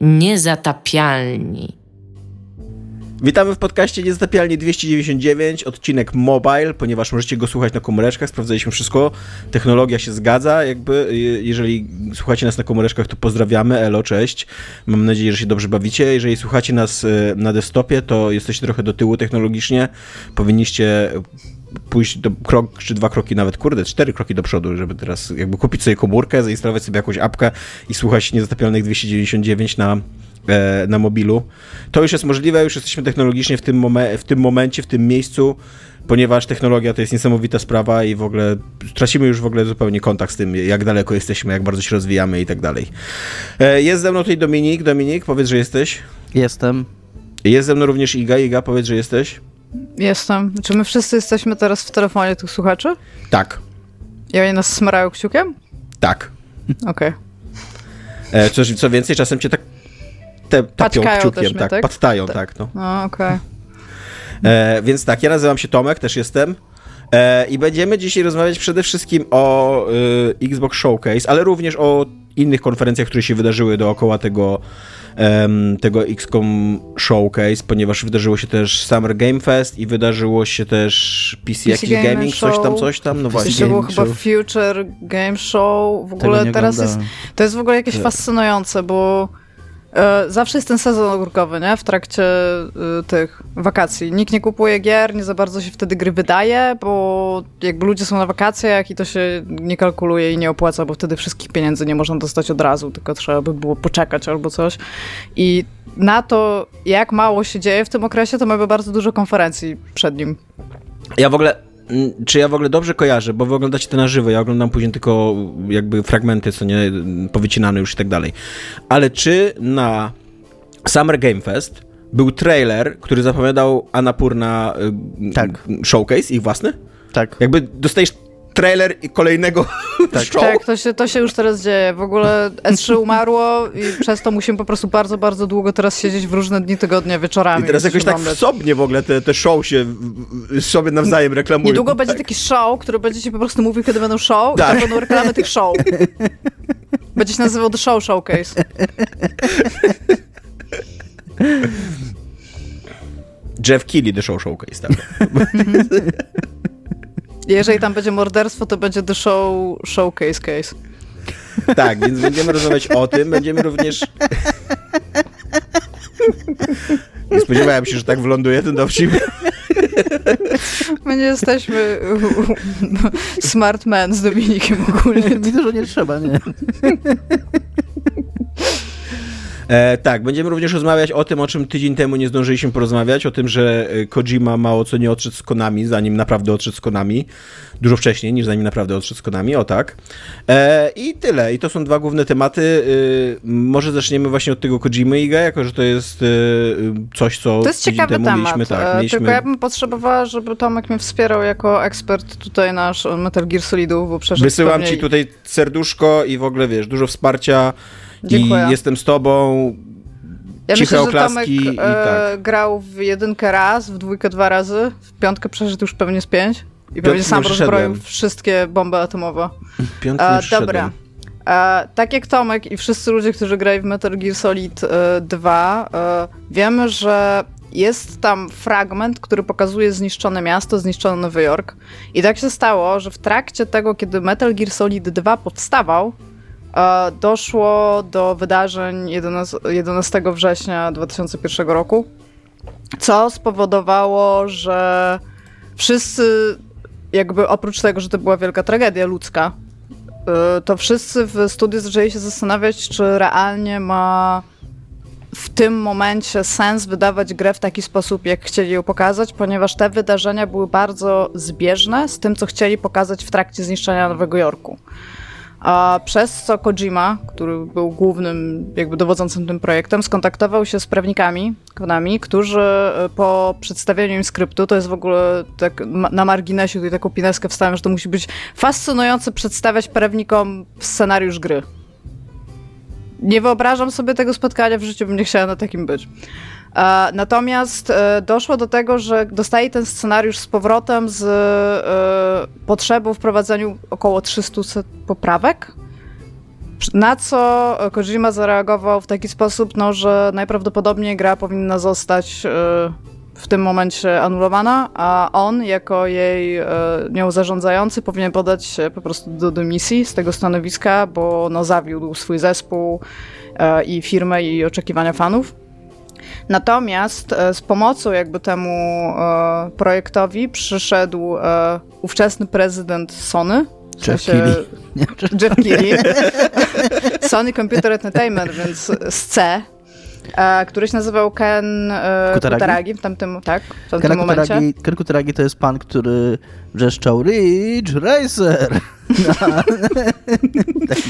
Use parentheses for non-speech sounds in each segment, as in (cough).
Niezatapialni. Witamy w podcaście Niezatapialni 299, odcinek mobile, ponieważ możecie go słuchać na komóreczkach, sprawdzaliśmy wszystko, technologia się zgadza, jakby jeżeli słuchacie nas na komóreczkach, to pozdrawiamy, elo, cześć, mam nadzieję, że się dobrze bawicie, jeżeli słuchacie nas e, na desktopie, to jesteście trochę do tyłu technologicznie, powinniście pójść do krok czy dwa kroki, nawet kurde, cztery kroki do przodu, żeby teraz jakby kupić sobie komórkę, zainstalować sobie jakąś apkę i słuchać Niezatapialnych 299 na E, na mobilu. To już jest możliwe, już jesteśmy technologicznie w tym, momen- w tym momencie, w tym miejscu, ponieważ technologia to jest niesamowita sprawa i w ogóle tracimy już w ogóle zupełnie kontakt z tym, jak daleko jesteśmy, jak bardzo się rozwijamy i tak dalej. E, jest ze mną tutaj Dominik. Dominik, powiedz, że jesteś. Jestem. Jest ze mną również Iga. Iga, powiedz, że jesteś. Jestem. Czy my wszyscy jesteśmy teraz w telefonie tych słuchaczy? Tak. I oni nas smarają kciukiem? Tak. Okej. Okay. Co, co więcej, czasem cię tak te, tapią kciukiem, tak, tak? Pattają, tak, tak no. No, okej. Okay. E, więc tak, ja nazywam się Tomek, też jestem. E, I będziemy dzisiaj rozmawiać przede wszystkim o y, Xbox Showcase, ale również o innych konferencjach, które się wydarzyły dookoła tego, um, tego XCOM Showcase, ponieważ wydarzyło się też Summer Game Fest i wydarzyło się też PC, PC jakiś Gaming, coś tam, coś tam, no właśnie. To było chyba Future Game Show, w ogóle teraz jest, to jest w ogóle jakieś fascynujące, bo zawsze jest ten sezon ogórkowy, nie? W trakcie y, tych wakacji. Nikt nie kupuje gier, nie za bardzo się wtedy gry wydaje, bo jakby ludzie są na wakacjach i to się nie kalkuluje i nie opłaca, bo wtedy wszystkich pieniędzy nie można dostać od razu, tylko trzeba by było poczekać albo coś. I na to, jak mało się dzieje w tym okresie, to mamy bardzo dużo konferencji przed nim. Ja w ogóle czy ja w ogóle dobrze kojarzę, bo wy oglądacie to na żywo, ja oglądam później tylko jakby fragmenty, co nie, powycinane już i tak dalej. Ale czy na Summer Game Fest był trailer, który zapowiadał Anapurna tak. showcase, ich własny? Tak. Jakby dostajesz trailer kolejnego tak. (laughs) show. Tak, to się, to się już teraz dzieje. W ogóle S3 umarło i przez to musimy po prostu bardzo, bardzo długo teraz siedzieć w różne dni, tygodnie, wieczorami. I teraz jakoś tak sobie w ogóle te, te show się sobie nawzajem reklamują. Niedługo tak. będzie taki show, który będzie ci po prostu mówił, kiedy będą show tak. i będą reklamy tych show. (laughs) Będzie się nazywał The Show Showcase. Jeff Keighley The Show Showcase, tak. (laughs) Jeżeli tam będzie morderstwo, to będzie The Show Showcase Case. Tak, więc będziemy rozmawiać o tym. Będziemy również... Nie spodziewałem się, że tak wyląduje ten dowcip. My nie jesteśmy smart man z Dominikiem ogólnie. (laughs) Widzę, że nie trzeba, nie? E, tak, będziemy również rozmawiać o tym, o czym tydzień temu nie zdążyliśmy porozmawiać, o tym, że e, Kojima mało co nie odszedł z Konami, zanim naprawdę odszedł z Konami. Dużo wcześniej, niż zanim naprawdę odszedł z Konami, o tak. E, I tyle. I to są dwa główne tematy. E, może zaczniemy właśnie od tego Kojimy Iga, jako że to jest e, coś, co To jest tydzień ciekawy temu temat. mieliśmy, tak, mieliśmy... Tylko ja bym potrzebowała, żeby Tomek mnie wspierał jako ekspert tutaj nasz Metal Gear Solidów, bo przecież Wysyłam pewnie... ci tutaj serduszko i w ogóle, wiesz, dużo wsparcia. Dziękuję. I jestem z tobą. Ja Ciche myślę, oklaski że Tomek i tak. e, grał w jedynkę raz, w dwójkę dwa razy, w piątkę przeszedł już pewnie z pięć. I Piątki pewnie sam rozbroił wszystkie bomby atomowe. Piątki nie Dobra. E, tak jak Tomek i wszyscy ludzie, którzy grają w Metal Gear Solid e, 2, e, wiemy, że jest tam fragment, który pokazuje zniszczone miasto, zniszczony Nowy Jork. I tak się stało, że w trakcie tego, kiedy Metal Gear Solid 2 powstawał, E, doszło do wydarzeń 11, 11 września 2001 roku, co spowodowało, że wszyscy, jakby oprócz tego, że to była wielka tragedia ludzka, e, to wszyscy w studiu zaczęli się zastanawiać, czy realnie ma w tym momencie sens wydawać grę w taki sposób, jak chcieli ją pokazać, ponieważ te wydarzenia były bardzo zbieżne z tym, co chcieli pokazać w trakcie zniszczenia Nowego Jorku. A przez co Kojima, który był głównym, jakby dowodzącym tym projektem, skontaktował się z prawnikami, konami, którzy e, po przedstawieniu im skryptu, to jest w ogóle tak na marginesie tutaj taką pineskę wstawiam, że to musi być fascynujące przedstawiać prawnikom scenariusz gry. Nie wyobrażam sobie tego spotkania, w życiu bym nie chciała na takim być. E, natomiast e, doszło do tego, że dostaje ten scenariusz z powrotem z e, potrzebą wprowadzeniu około 300 poprawek. Na co Kojima zareagował w taki sposób, no, że najprawdopodobniej gra powinna zostać w tym momencie anulowana, a on jako jej nią zarządzający powinien podać się po prostu do dymisji z tego stanowiska, bo no, zawiódł swój zespół i firmę i oczekiwania fanów. Natomiast e, z pomocą jakby temu e, projektowi przyszedł e, ówczesny prezydent Sony. w Jeff sensie- Keighley. (laughs) Jeff Keighley. (laughs) Sony Computer Entertainment, więc z C. e, Który się nazywał Ken e, Kutaragi? Kutaragi w tamtym, tak, w tamtym Ken momencie. Kutaragi, Ken Kutaragi to jest pan, który wrzeszczał Ridge Racer. (laughs)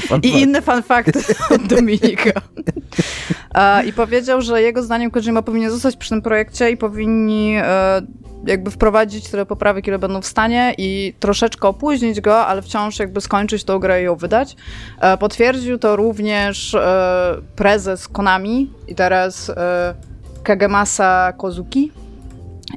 Pan I inny fun fact od Dominika. I powiedział, że jego zdaniem Kojima powinien zostać przy tym projekcie i powinni e, jakby wprowadzić tyle poprawek, ile będą w stanie i troszeczkę opóźnić go, ale wciąż jakby skończyć tą grę i ją wydać. E, Potwierdził to również e, prezes Konami i teraz Kagemasa Kozuki.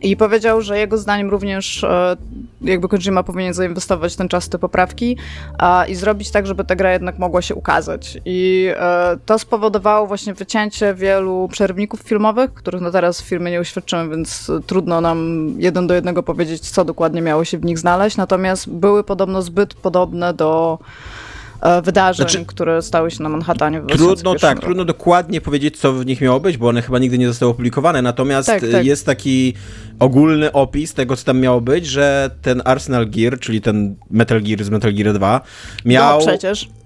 I powiedział, że jego zdaniem również e, jakby Kojima powinien zainwestować ten czas w te poprawki a, i zrobić tak, żeby ta gra jednak mogła się ukazać. I e, to spowodowało właśnie wycięcie wielu przerwników filmowych, których no teraz w firmie nie uświadczymy, więc trudno nam jeden do jednego powiedzieć, co dokładnie miało się w nich znaleźć. Natomiast były podobno zbyt podobne do wydarzeń, Znaczy- które stały się na Manhattanie w Trudno, 2001 tak, roku. trudno dokładnie powiedzieć, co w nich miało być, bo one chyba nigdy nie zostały opublikowane. Natomiast Tak, tak. jest taki ogólny opis tego, co tam miało być, że ten Arsenal Gear, czyli ten Metal Gear z Metal Gear 2, miał,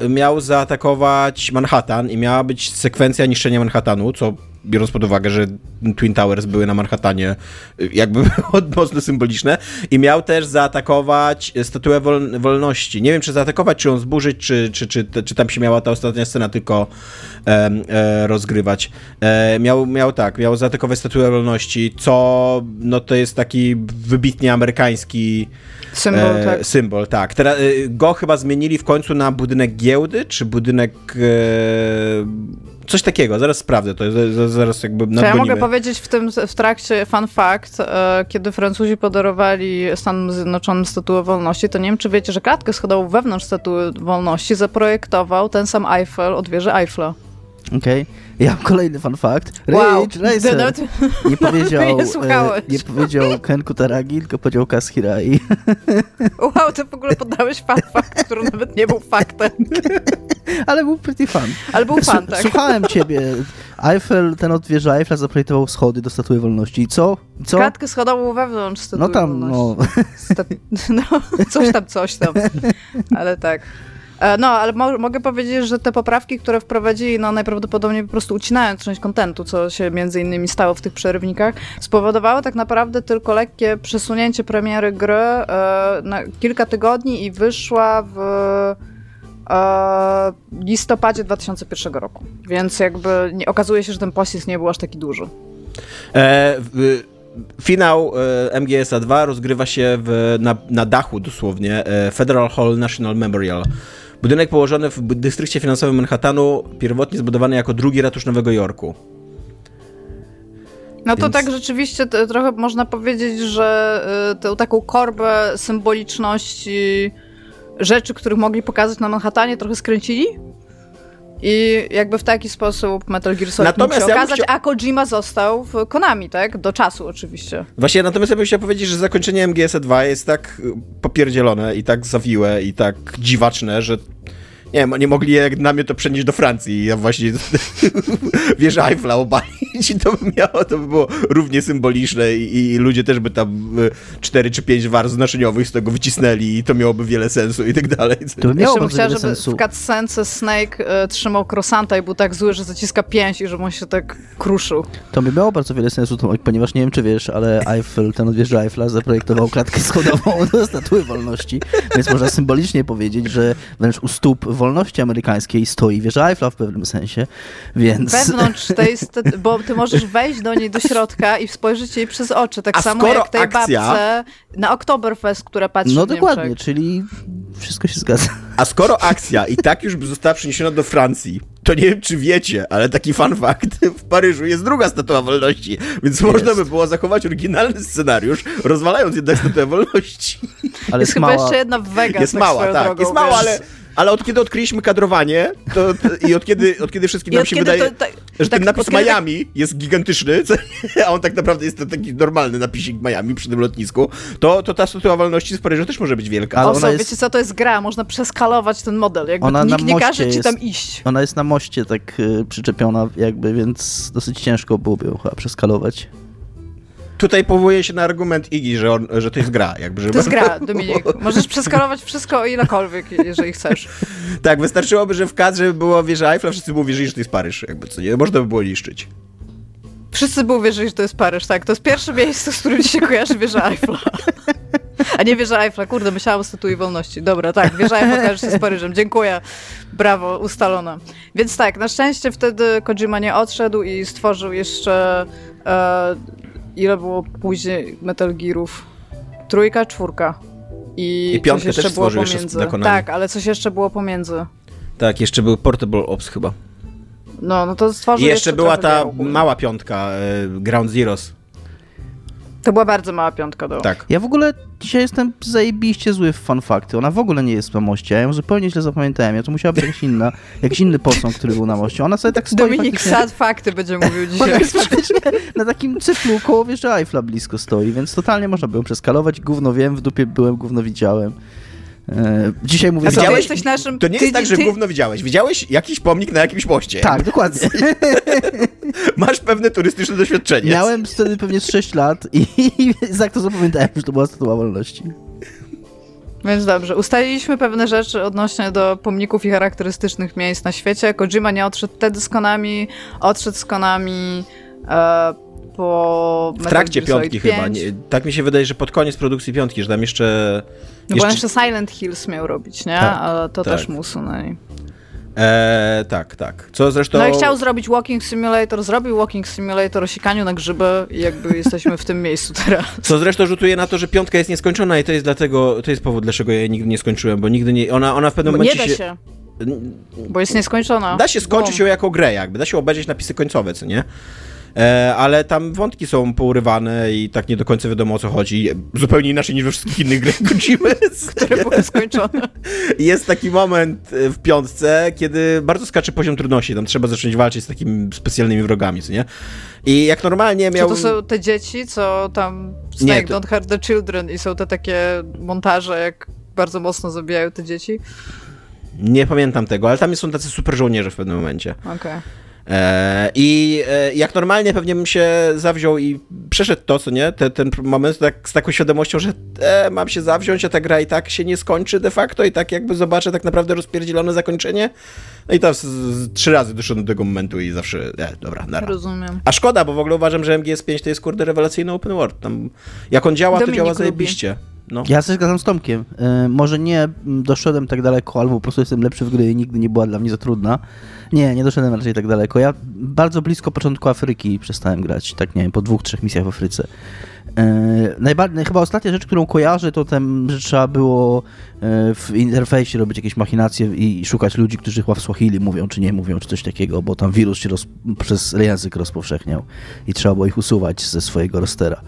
No miał zaatakować Manhattan i miała być sekwencja niszczenia Manhattanu, co biorąc pod uwagę, że Twin Towers były na Manhattanie, jakby (laughs) mocno symboliczne. I miał też zaatakować statuę wol wolności. Nie wiem, czy zaatakować, czy ją zburzyć, czy, czy, czy, czy tam się miała ta ostatnia scena tylko em, e, rozgrywać. E, miał, miał tak, miał zaatakować statuę wolności, co no to jest taki wybitnie amerykański Symbol, e, tak. symbol, tak. Teraz e, go chyba zmienili w końcu na budynek giełdy, czy budynek. Coś takiego, zaraz sprawdzę to, zaraz jakby To ja nadgonimy. mogę powiedzieć w tym w trakcie fun fact, e, kiedy Francuzi podarowali Stanom Zjednoczonym Statuę Wolności, to nie wiem, czy wiecie, że klatkę schodową wewnątrz Statuły Wolności zaprojektował ten sam Eiffel od wieży Eiffla. Okej. Ja mam kolejny fun fact. Wow. Ridge (laughs) Racer. Nie powiedział, e, nie powiedział Ken Kutaragi, tylko powiedział Kaz Hirai. Wow, ty w ogóle podałeś fun fact, który nawet nie był faktem. (laughs) Ale był pretty fun. Ale był fan, tak. Słuchałem ciebie. Eiffel, ten od wieży Eiffla zaprojektował schody do Statuły Wolności. I co? I co? Klatkę schodową wewnątrz Statuły No tam, no. Wolności. Sta- (laughs) no, coś tam, coś tam. Ale tak. E, No, ale mo- mogę powiedzieć, że te poprawki, które wprowadzili, no najprawdopodobniej po prostu ucinając część kontentu, co się między innymi stało w tych przerywnikach, spowodowało tak naprawdę tylko lekkie przesunięcie premiery gry e, na kilka tygodni i wyszła w listopadzie 2001 roku. Więc jakby nie, okazuje się, że ten pościg nie był aż taki duży. E, w, finał e, MGS-a 2 rozgrywa się w, na, na dachu dosłownie e, Federal Hall National Memorial. Budynek położony w dystrykcie finansowym Manhattanu, pierwotnie zbudowany jako drugi ratusz Nowego Jorku. No to Więc- tak rzeczywiście t- trochę można powiedzieć, że y, tę taką korbę symboliczności rzeczy, których mogli pokazać na Manhattanie, trochę skręcili. I jakby w taki sposób Metal Gear Solid mógł Natomiast się ja okazać, chciał- a Kojima został w Konami, tak? Do czasu oczywiście. Właśnie, natomiast ja bym chciał powiedzieć, że zakończenie MGS-a 2 jest tak popierdzielone i tak zawiłe i tak dziwaczne, że nie wiem, nie mogli jak na mnie to przenieść do Francji i ja właśnie (laughs) wieżę Eiffla obalić i to by miało, to by było równie symboliczne i, i ludzie też by tam y, cztery czy pięć warstw znaczeniowych z tego wycisnęli i to miałoby wiele sensu i tak dalej. To miało Jeszcze bym chciała, żeby sensu. w cutscence Snake y, trzymał krosanta i był tak zły, że zaciska pięść i żeby on się tak kruszył. To by miało bardzo wiele sensu, ponieważ nie wiem, czy wiesz, ale Eiffel, ten od wieży Eiffla, zaprojektował klatkę schodową (laughs) do Statuły Wolności, więc można symbolicznie powiedzieć, że wręcz u stóp wolności amerykańskiej stoi wieża Eiffla w pewnym sensie, więc... Wewnątrz tej, (laughs) bo ty możesz wejść do niej do środka i spojrzeć jej przez oczy, tak A samo jak tej akcja- babce na Oktoberfest, która patrzy No dokładnie, Niemczech. czyli wszystko się zgadza. A skoro akcja i tak już została przeniesiona do Francji, to nie wiem, czy wiecie, ale taki fun fact, w Paryżu jest druga Statua Wolności, więc można by było zachować oryginalny scenariusz, rozwalając jednak Statuę Wolności. Ale Jest chyba mała... jeszcze jedna w Vegas, Jest tak mała, tak, drogą, jest mała, ale, ale od kiedy odkryliśmy kadrowanie to, i od kiedy, od kiedy wszystkim I nam od się kiedy wydaje, to- tak- że tak, ten napis od kiedy- Miami jest gigantyczny, co, a on tak naprawdę jest taki normalny napisik Miami przy tym lotnisku, to, to ta statua wolności z Paryża też może być wielka. Ale Ale ona jest- wiecie co, to jest gra, można przeskalować ten model, jakby Ona na nikt nie każe ci jest- tam iść. Ona jest na moście tak y, przyczepiona jakby, więc dosyć ciężko byłoby ją chyba przeskalować. Tutaj powołuje się na argument Iggy, że, on, że to jest gra. Jakby, żeby... To jest gra, Dominik. Możesz przeskalować wszystko o ilekolwiek, jeżeli chcesz. (laughs) Tak, wystarczyłoby, że w kadrze było wieża Eiffla, wszyscy by uwierzyli, że to jest Paryż, jakby co nie, można by było niszczyć. Wszyscy by uwierzyli, że to jest Paryż, tak. To jest pierwsze miejsce, z którym się kojarzy wieża Eiffla. A nie wieża Eiffla, kurde, myślałam o Statui Wolności. Dobra, tak, wieża Eiffla kojarzy się z Paryżem. Dziękuję. Brawo, ustalone. Więc tak, na szczęście wtedy Kojima nie odszedł i stworzył jeszcze... E, ile było później Metal Gearów? Trójka, czwórka. I, I piątkę coś jeszcze też było stworzył jeszcze pomiędzy. dla Konami. Tak, ale coś jeszcze było pomiędzy. Tak, jeszcze był Portable Ops chyba. No, no to stworzył I jeszcze była trochę ta mała piątka, e, Ground Zeroes. To była bardzo mała piątka do. Tak. Ja w ogóle dzisiaj jestem zajebiście zły w fanfakty. Ona w ogóle nie jest na moście. Ja ją zupełnie źle zapamiętałem. Ja to musiała być jakaś inna, (laughs) jakiś inny posąg, który był na moście. Ona sobie tak stoi Dominik faktycznie- sad fakty będzie mówił (laughs) Ona dzisiaj. jest faktycznie na takim cyklu koło wieży Eiffla blisko stoi, więc totalnie można było ją przeskalować. Gówno wiem, w dupie byłem, gówno widziałem. E, dzisiaj mówię... Widziałeś? jesteś naszym... To nie ty, jest tak, że ty, gówno widziałeś. Widziałeś jakiś pomnik na jakimś moście. Tak, dokładnie. (laughs) Masz pewne turystyczne doświadczenie. Miałem wtedy pewnie z 6 lat i, i tak to zapamiętałem, że to była statua wolności. Więc dobrze, ustaliliśmy pewne rzeczy odnośnie do pomników i charakterystycznych miejsc na świecie. Kojima nie odszedł wtedy z Konami, odszedł z Konami e, po W trakcie piątki chyba. 5. Nie, tak mi się wydaje, że pod koniec produkcji piątki, że tam jeszcze... No bo on jeszcze Silent Hills miał robić, nie? Tak, Ale to tak. też mu usunęli. E, tak, tak. Co zresztą... No i chciał zrobić Walking Simulator, zrobił Walking Simulator o sikaniu na grzyby i jakby jesteśmy w tym miejscu teraz. Co zresztą rzutuje na to, że piątka jest nieskończona i to jest dlatego, to jest powód, dlaczego ja jej nigdy nie skończyłem, bo nigdy nie, ona, ona w pewnym Bo nie momencie da się, bo jest nieskończona. Da się skończyć Bum. ją jako grę, jakby, da się obejrzeć napisy końcowe, co nie? E, ale tam wątki są pourywane i tak nie do końca wiadomo o co chodzi. Zupełnie inaczej niż we wszystkich innych grach Kojimy. (laughs) które były skończone. Jest taki moment e, w piątce, kiedy bardzo skacze poziom trudności. Tam trzeba zacząć walczyć z takimi specjalnymi wrogami, co nie? I jak normalnie Czy miał... to są te dzieci, co tam Snake Nie, to- Don't Hurt the Children i są te takie montaże, jak bardzo mocno zabijają te dzieci? Nie pamiętam tego, ale tam są tacy super żołnierze w pewnym momencie. Okej. E, I e, jak normalnie pewnie bym się zawziął i przeszedł to, co nie, Te, ten moment tak, z taką świadomością, że e, mam się zawziąć, a ta gra i tak się nie skończy de facto i tak jakby zobaczę tak naprawdę rozpierdzielone zakończenie. No i tam z, z, trzy razy doszedłem do tego momentu i zawsze, e, dobra, nara. Rozumiem. A szkoda, bo w ogóle uważam, że MGS5 to jest kurde rewelacyjny open world. Tam, jak on działa, Dominik to działa lubi. zajebiście. No. Ja się zgadzam z Tomkiem. E, może nie mm, doszedłem tak daleko, albo po prostu jestem lepszy w gry i nigdy nie była dla mnie za trudna. Nie, nie doszedłem raczej tak daleko. Ja bardzo blisko początku Afryki przestałem grać, tak nie wiem, po dwóch, trzech misjach w Afryce. E, najbardziej, chyba ostatnia rzecz, którą kojarzę, to ten, że trzeba było e, w interfejsie robić jakieś machinacje i szukać ludzi, którzy chyba w Swahili mówią, czy nie mówią, czy coś takiego, bo tam wirus się roz, przez język rozpowszechniał i trzeba było ich usuwać ze swojego rostera.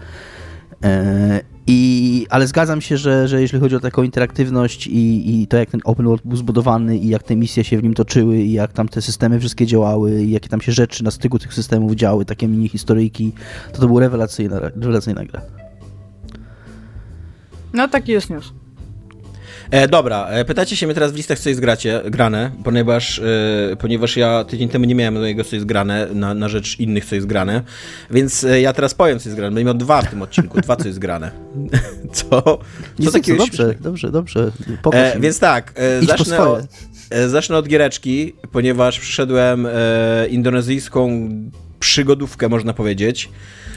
E, I, ale zgadzam się, że, że jeśli chodzi o taką interaktywność i, i to, jak ten open world był zbudowany i jak te misje się w nim toczyły i jak tam te systemy wszystkie działały i jakie tam się rzeczy na styku tych systemów działy, takie mini historyjki, to to była rewelacyjna, rewelacyjna gra. No taki jest news. E, dobra, e, pytacie się mnie teraz w listach, co jest gracie, grane, ponieważ, e, ponieważ ja tydzień temu nie miałem mojego, co jest grane, na, na rzecz innych, co jest grane, więc e, ja teraz powiem, co jest grane. Będę miał dwa w tym odcinku, dwa, co jest grane. (laughs) Co? Co Nic, takiego dobrze, dobrze, dobrze. E, więc tak, e, zacznę, od, e, zacznę od giereczki, ponieważ przyszedłem e, indonezyjską przygodówkę, można powiedzieć.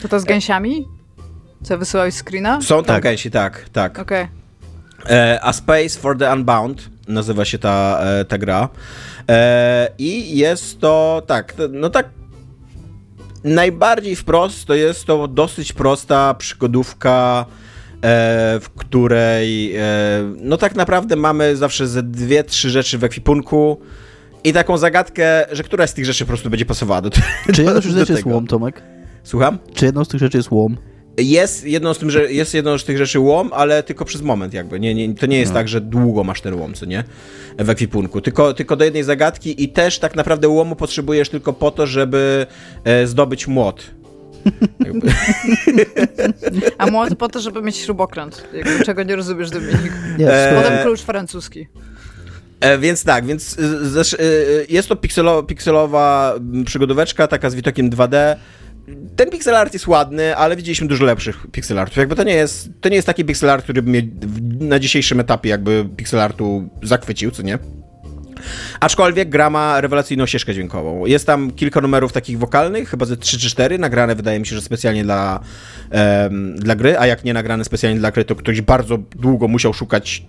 To to z gęsiami? Co, wysyłałeś screena? Są tam Tak. gęsi, tak, tak. Okej. E, A Space for the Unbound nazywa się ta, e, ta gra. E, I jest to tak, no tak. Najbardziej wprost to jest to dosyć prosta przygodówka, e, w której e, no tak naprawdę mamy zawsze ze dwie, trzy rzeczy w ekwipunku i taką zagadkę, że któraś z tych rzeczy po prostu będzie pasowała do, Czy (laughs) jedną z tych do rzeczy jest łom, Tomek? Słucham? Czy jedną z tych rzeczy jest łom? Jest jedną z, tym, że jest jedną z tych rzeczy łom, ale tylko przez moment jakby. Nie, nie, to nie jest no. tak, że długo masz ten łom, co nie? W ekwipunku. Tylko, tylko do jednej zagadki i też tak naprawdę łomu potrzebujesz tylko po to, żeby e, zdobyć młot. (laughs) A młot po to, żeby mieć śrubokręt. Jakby, czego nie rozumiesz, Dominik. E... Potem klucz francuski. E, więc tak, więc jest to pikselo, pikselowa przygodóweczka, taka z widokiem 2D ten pixel art jest ładny, ale widzieliśmy dużo lepszych pixel artów. Jakby to nie jest, to nie jest taki pixel art, który by mnie na dzisiejszym etapie jakby pixel artu zachwycił, co nie? Aczkolwiek gra ma rewelacyjną ścieżkę dźwiękową. Jest tam kilka numerów takich wokalnych, chyba ze 3 czy 4, nagrane wydaje mi się, że specjalnie dla, um, dla gry, a jak nie nagrane specjalnie dla gry, to ktoś bardzo długo musiał szukać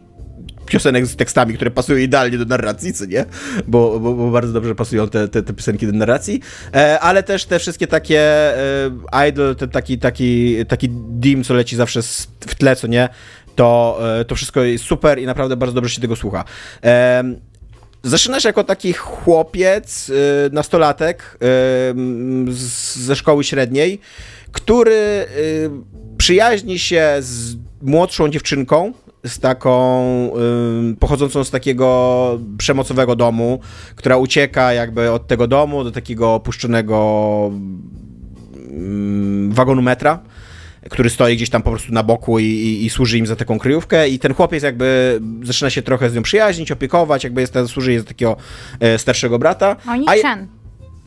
piosenek z tekstami, które pasują idealnie do narracji, co nie? Bo, bo, bo bardzo dobrze pasują te, te, te, piosenki do narracji, e, ale też te wszystkie takie e, idol, ten taki, taki, taki dim, co leci zawsze w tle, co nie? To, e, to wszystko jest super i naprawdę bardzo dobrze się tego słucha. E, Zaczynasz jako taki chłopiec, y, nastolatek y, ze szkoły średniej, który y, przyjaźni się z młodszą dziewczynką, z taką pochodzącą z takiego przemocowego domu, która ucieka jakby od tego domu do takiego opuszczonego wagonu metra który stoi gdzieś tam po prostu na boku i, i, i, służy im za taką kryjówkę i ten chłopiec jakby zaczyna się trochę z nią przyjaźnić, opiekować, jakby jest, służy jej za takiego e, starszego brata. Oni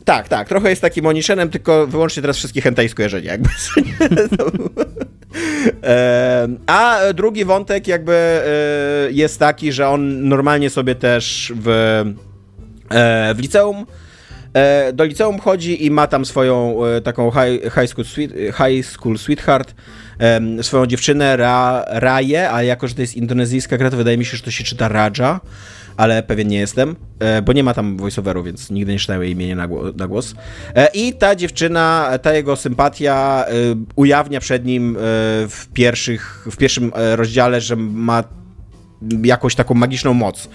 tak, tak, trochę jest takim Oniszenem, tylko wyłącznie teraz wszystkie hentai skojarzenia, jakby. (laughs) a drugi wątek jakby e, jest taki, że on normalnie sobie też w, e, w liceum e, do liceum chodzi i ma tam swoją e, taką high, high, school, sweet, high school sweetheart, swoją dziewczynę Ra, a jako, że to jest indonezyjska gra, to wydaje mi się, że to się czyta Raja ale pewien nie jestem, e, bo nie ma tam voiceoveru, więc nigdy nie czytałem jej imienia na, głos. E, I ta dziewczyna, ta jego sympatia e, ujawnia przed nim w, pierwszych, w pierwszym rozdziale, że ma jakąś taką magiczną moc,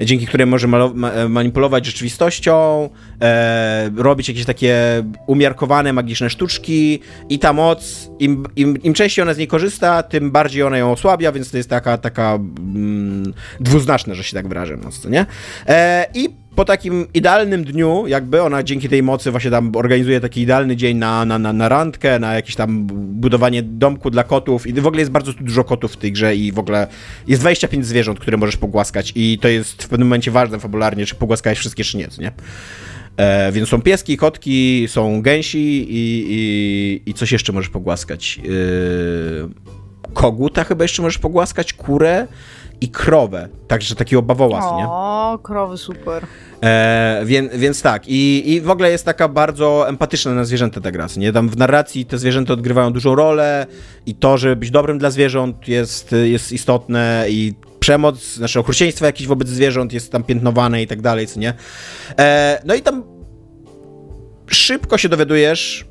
dzięki której może manipulować rzeczywistością, e, robić jakieś takie umiarkowane, magiczne sztuczki i ta moc, im, im, im częściej ona z niej korzysta, tym bardziej ona ją osłabia, więc to jest taka, taka mm, dwuznaczna, że się tak wyrażę, no, nie? E, I po takim idealnym dniu, jakby ona dzięki tej mocy właśnie tam organizuje taki idealny dzień na, na, na, na randkę, na jakieś tam budowanie domku dla kotów i w ogóle jest bardzo dużo kotów w tej grze i w ogóle jest 25 zwierząt, które możesz pogłaskać i to jest w pewnym momencie ważne fabularnie, czy pogłaskałeś wszystkie, czy nie, nie? E, więc są pieski, kotki, są gęsi i, i, i coś jeszcze możesz pogłaskać. E, koguta chyba jeszcze możesz pogłaskać, kurę i krowę, także takiego bawołas, o, nie? O, krowy super. E, więc, więc tak, I, i w ogóle jest taka bardzo empatyczna na zwierzęta ta gra, nie? Tam w narracji te zwierzęta odgrywają dużą rolę i to, żeby być dobrym dla zwierząt jest, jest istotne i przemoc, znaczy okrucieństwo jakieś wobec zwierząt jest tam piętnowane i tak dalej, co nie? E, no i tam szybko się dowiadujesz,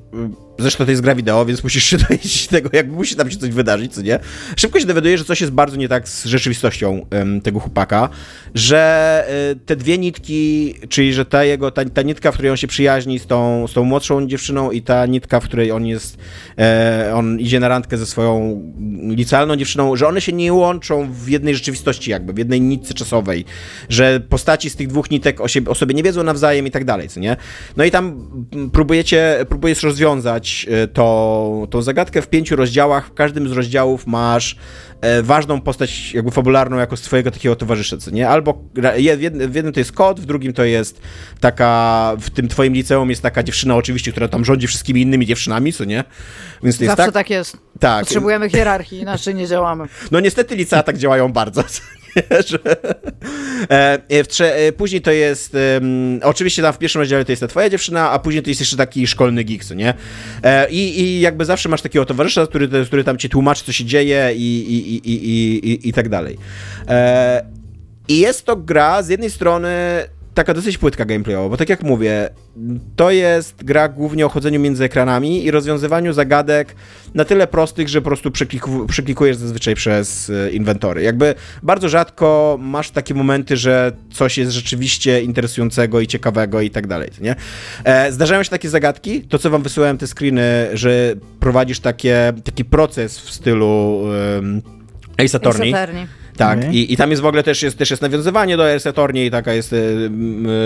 Zresztą to jest gra wideo, więc musisz się (laughs) dowiedzieć tego, jak musi tam się coś wydarzyć, co nie? Szybko się dowiadujesz, że coś jest bardzo nie tak z rzeczywistością um, tego chłopaka, że y, te dwie nitki, czyli że ta jego, ta, ta nitka, w której on się przyjaźni z tą, z tą młodszą dziewczyną i ta nitka, w której on jest, e, on idzie na randkę ze swoją licealną dziewczyną, że one się nie łączą w jednej rzeczywistości jakby, w jednej nitce czasowej, że postaci z tych dwóch nitek o, o sobie nie wiedzą nawzajem i tak dalej, co nie? No i tam próbujecie, próbujesz rozwiązać E, to, tą zagadkę w pięciu rozdziałach. W każdym z rozdziałów masz e, ważną postać jakby fabularną jako swojego takiego towarzysza, co nie? Albo w jednym, w jednym to jest kot, w drugim to jest taka, w tym twoim liceum jest taka dziewczyna oczywiście, która tam rządzi wszystkimi innymi dziewczynami, co nie? Więc to jest Zawsze tak, tak jest. Tak. Potrzebujemy hierarchii, inaczej nie działamy. No niestety licea tak działają bardzo. Że... E, trze... E, później to jest, oczywiście tam w pierwszym rozdziale to jest ta twoja dziewczyna, a później to jest jeszcze taki szkolny geek, co nie? E, i, I jakby zawsze masz takiego towarzysza, który, który tam ci tłumaczy, co się dzieje i, i, i, i, i, i tak dalej. I jest to gra z jednej strony taka dosyć płytka gameplayowa, bo tak jak mówię, to jest gra głównie o chodzeniu między ekranami i rozwiązywaniu zagadek na tyle prostych, że po prostu przekliku, przeklikujesz zazwyczaj przez e, inwentory. Jakby bardzo rzadko masz takie momenty, że coś jest rzeczywiście interesującego i ciekawego i tak dalej, nie? E, zdarzają się takie zagadki, to co wam wysyłałem te screeny, że prowadzisz takie, taki proces w stylu um, Ace Attorney. Ace Attorney. Tak, Okay. i, i tam jest w ogóle też jest, też jest nawiązywanie do Ace Attorney i taka jest, y,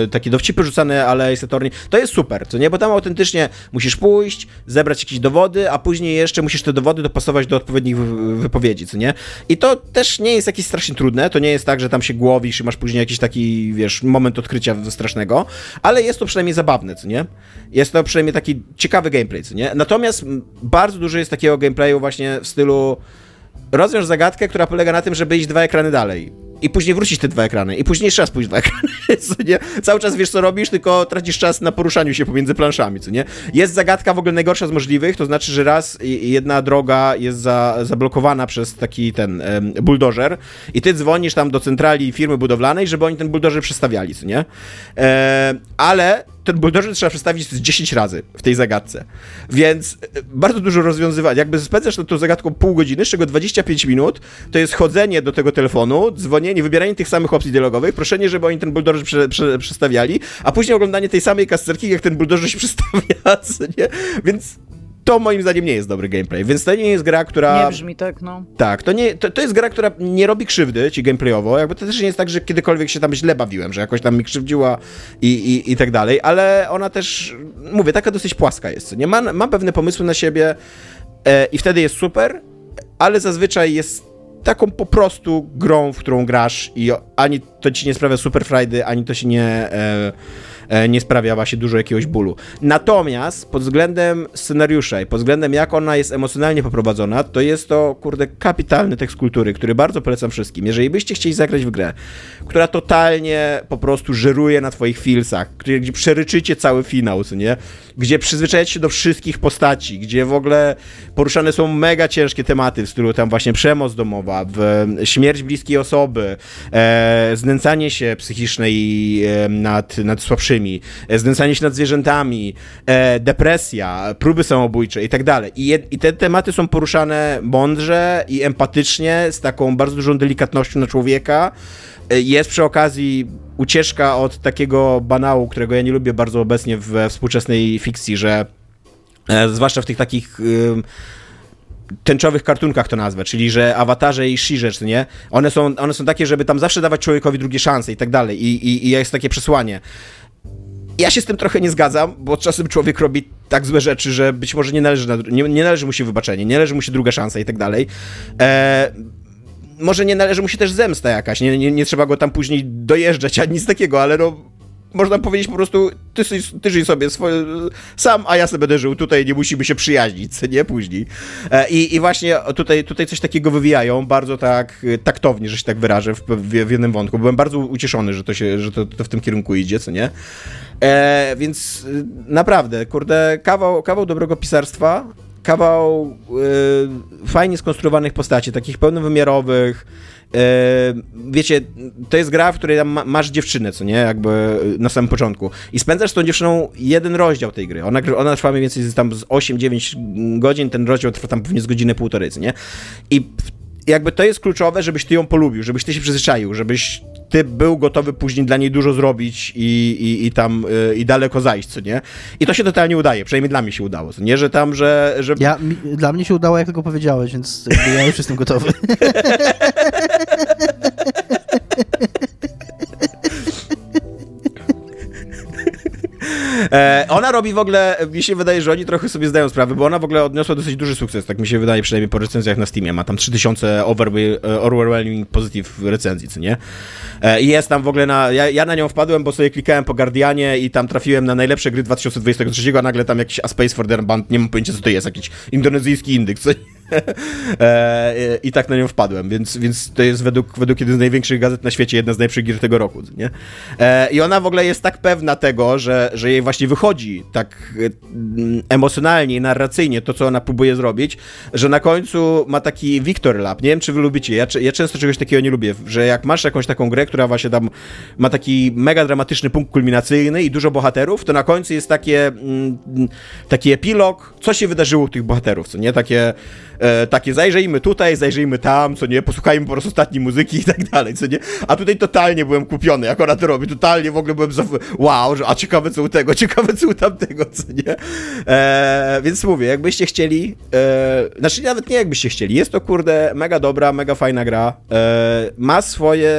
y, takie dowcipy rzucane, ale Ace Attorney, to jest super, co nie, bo tam autentycznie musisz pójść, zebrać jakieś dowody, a później jeszcze musisz te dowody dopasować do odpowiednich wy- wypowiedzi, co nie? I to też nie jest jakieś strasznie trudne, to nie jest tak, że tam się głowisz i masz później jakiś taki, wiesz, moment odkrycia strasznego, ale jest to przynajmniej zabawne, co nie? Jest to przynajmniej taki ciekawy gameplay, co nie? Natomiast bardzo dużo jest takiego gameplayu właśnie w stylu rozwiąż zagadkę, która polega na tym, żeby iść dwa ekrany dalej. I później wrócić te dwa ekrany. I później jeszcze raz pójść dwa ekrany. (laughs) Co nie? Cały czas wiesz, co robisz, tylko tracisz czas na poruszaniu się pomiędzy planszami, co nie? Jest zagadka w ogóle najgorsza z możliwych, to znaczy, że raz jedna droga jest za, zablokowana przez taki ten em, buldożer i ty dzwonisz tam do centrali firmy budowlanej, żeby oni ten buldożer przestawiali, co nie? E, ale ten buldożer trzeba przestawić z 10 razy w tej zagadce. Więc e, bardzo dużo rozwiązywań. Jakby spędzasz nad tą zagadką pół godziny, z czego 25 minut to jest chodzenie do tego telefonu, dzwonienie, wybieranie tych samych opcji dialogowych, proszenie, żeby oni ten buldożer przestawiali, a później oglądanie tej samej kasterki, jak ten buldożer się (laughs) przestawia, co nie? Więc to moim zdaniem nie jest dobry gameplay. Więc to nie jest gra, która... Nie brzmi tak, no. Tak, to, nie, to, to jest gra, która nie robi krzywdy ci gameplayowo, jakby to też nie jest tak, że kiedykolwiek się tam źle bawiłem, że jakoś tam mi krzywdziła i, i, i tak dalej, ale ona też, mówię, taka dosyć płaska jest, nie? Ma, ma pewne pomysły na siebie e, i wtedy jest super, ale zazwyczaj jest taką po prostu grą, w którą grasz i ani to ci nie sprawia super frajdy, ani to się nie... E, nie sprawia właśnie dużo jakiegoś bólu. Natomiast pod względem scenariusza i pod względem jak ona jest emocjonalnie poprowadzona, to jest to, kurde, kapitalny tekst kultury, który bardzo polecam wszystkim. Jeżeli byście chcieli zagrać w grę, która totalnie po prostu żeruje na twoich gdzie, gdzie przeryczycie cały finał, co nie? Gdzie przyzwyczajacie się do wszystkich postaci, gdzie w ogóle poruszane są mega ciężkie tematy, w stylu tam właśnie przemoc domowa, w, śmierć bliskiej osoby, e, znęcanie się psychiczne i, e, nad, nad słabszymi, e, znęcanie się nad zwierzętami, e, depresja, próby samobójcze i tak dalej. I, te tematy są poruszane mądrze i empatycznie, z taką bardzo dużą delikatnością na człowieka. E, Jest przy okazji ucieczka od takiego banału, którego ja nie lubię bardzo obecnie we współczesnej fikcji, że zwłaszcza w tych takich tęczowych kartunkach to nazwę, czyli że awatarze i Shirze, nie? One są, one są takie, żeby tam zawsze dawać człowiekowi drugie szanse i tak dalej. I, i, i jest takie przesłanie. Ja się z tym trochę nie zgadzam, bo czasem człowiek robi tak złe rzeczy, że być może nie należy, na, nie, nie należy mu się wybaczenie, nie należy mu się druga szansa i tak dalej. E, może nie należy mu się też zemsta jakaś, nie, nie, nie trzeba go tam później dojeżdżać, ani nic takiego, ale no można powiedzieć po prostu, ty, ty żyj sobie swoje, sam, a ja sobie będę żył, tutaj nie musimy się przyjaźnić, nie, później. E, I, i właśnie tutaj, tutaj coś takiego wywijają, bardzo tak y, taktownie, że się tak wyrażę w, w, w jednym wątku. Byłem bardzo ucieszony, że to, się, że to, to w tym kierunku idzie, co nie. E, więc y, naprawdę, kurde, kawał, kawał dobrego pisarstwa, kawał y, fajnie skonstruowanych postaci, takich pełnowymiarowych. Y, wiecie, to jest gra, w której ma, masz dziewczynę, co nie, jakby y, na samym początku. I spędzasz z tą dziewczyną jeden rozdział tej gry. Ona, ona trwa mniej więcej tam z 8-9 godzin, ten rozdział trwa tam pewnie z godziny półtorej, co nie? I w- jakby to jest kluczowe, żebyś ty ją polubił, żebyś ty się przyzwyczaił, żebyś ty był gotowy później dla niej dużo zrobić i, i, i tam y, i daleko zajść, co nie? I to się totalnie udaje, przynajmniej dla mnie się udało, co nie? Że tam, że... że... Ja, mi, dla mnie się udało, jak tylko powiedziałeś, więc ja już jestem gotowy. (laughs) E, ona robi w ogóle, mi się wydaje, że oni trochę sobie zdają sprawę, bo ona w ogóle odniosła dosyć duży sukces, tak mi się wydaje, przynajmniej po recenzjach na Steamie. Ma tam 3000 overwe- e, overwhelming positive recenzji, co nie? E, I jest tam w ogóle na, ja, ja na nią wpadłem, bo sobie klikałem po Guardianie i tam trafiłem na najlepsze gry 2023, a nagle tam jakiś A Space for the Band, nie mam pojęcia co to jest, jakiś indonezyjski indyk, co nie? (laughs) e, I tak na nią wpadłem, więc, więc to jest według, według jednej z największych gazet na świecie jedna z najlepszych gier tego roku, nie? E, I ona w ogóle jest tak pewna tego, że, że jej właśnie wychodzi tak e, emocjonalnie i narracyjnie to, co ona próbuje zrobić, że na końcu ma taki Victor Lab. Nie wiem, czy wy lubicie. Ja, ja często czegoś takiego nie lubię, że jak masz jakąś taką grę, która właśnie tam ma taki mega dramatyczny punkt kulminacyjny i dużo bohaterów, to na końcu jest takie, mm, taki epilog, co się wydarzyło u tych bohaterów, co nie? Takie, e, takie zajrzyjmy tutaj, zajrzyjmy tam, co nie? Posłuchajmy po prostu ostatniej muzyki i tak dalej, co nie? A tutaj totalnie byłem kupiony, jak ona to robi. Totalnie w ogóle byłem za... Wow, że, a ciekawe co u tego, (laughs) ciekawe co u tamtego, co nie? E, więc mówię, jakbyście chcieli, e, znaczy nawet nie jakbyście chcieli, jest to kurde mega dobra, mega fajna gra, e, ma swoje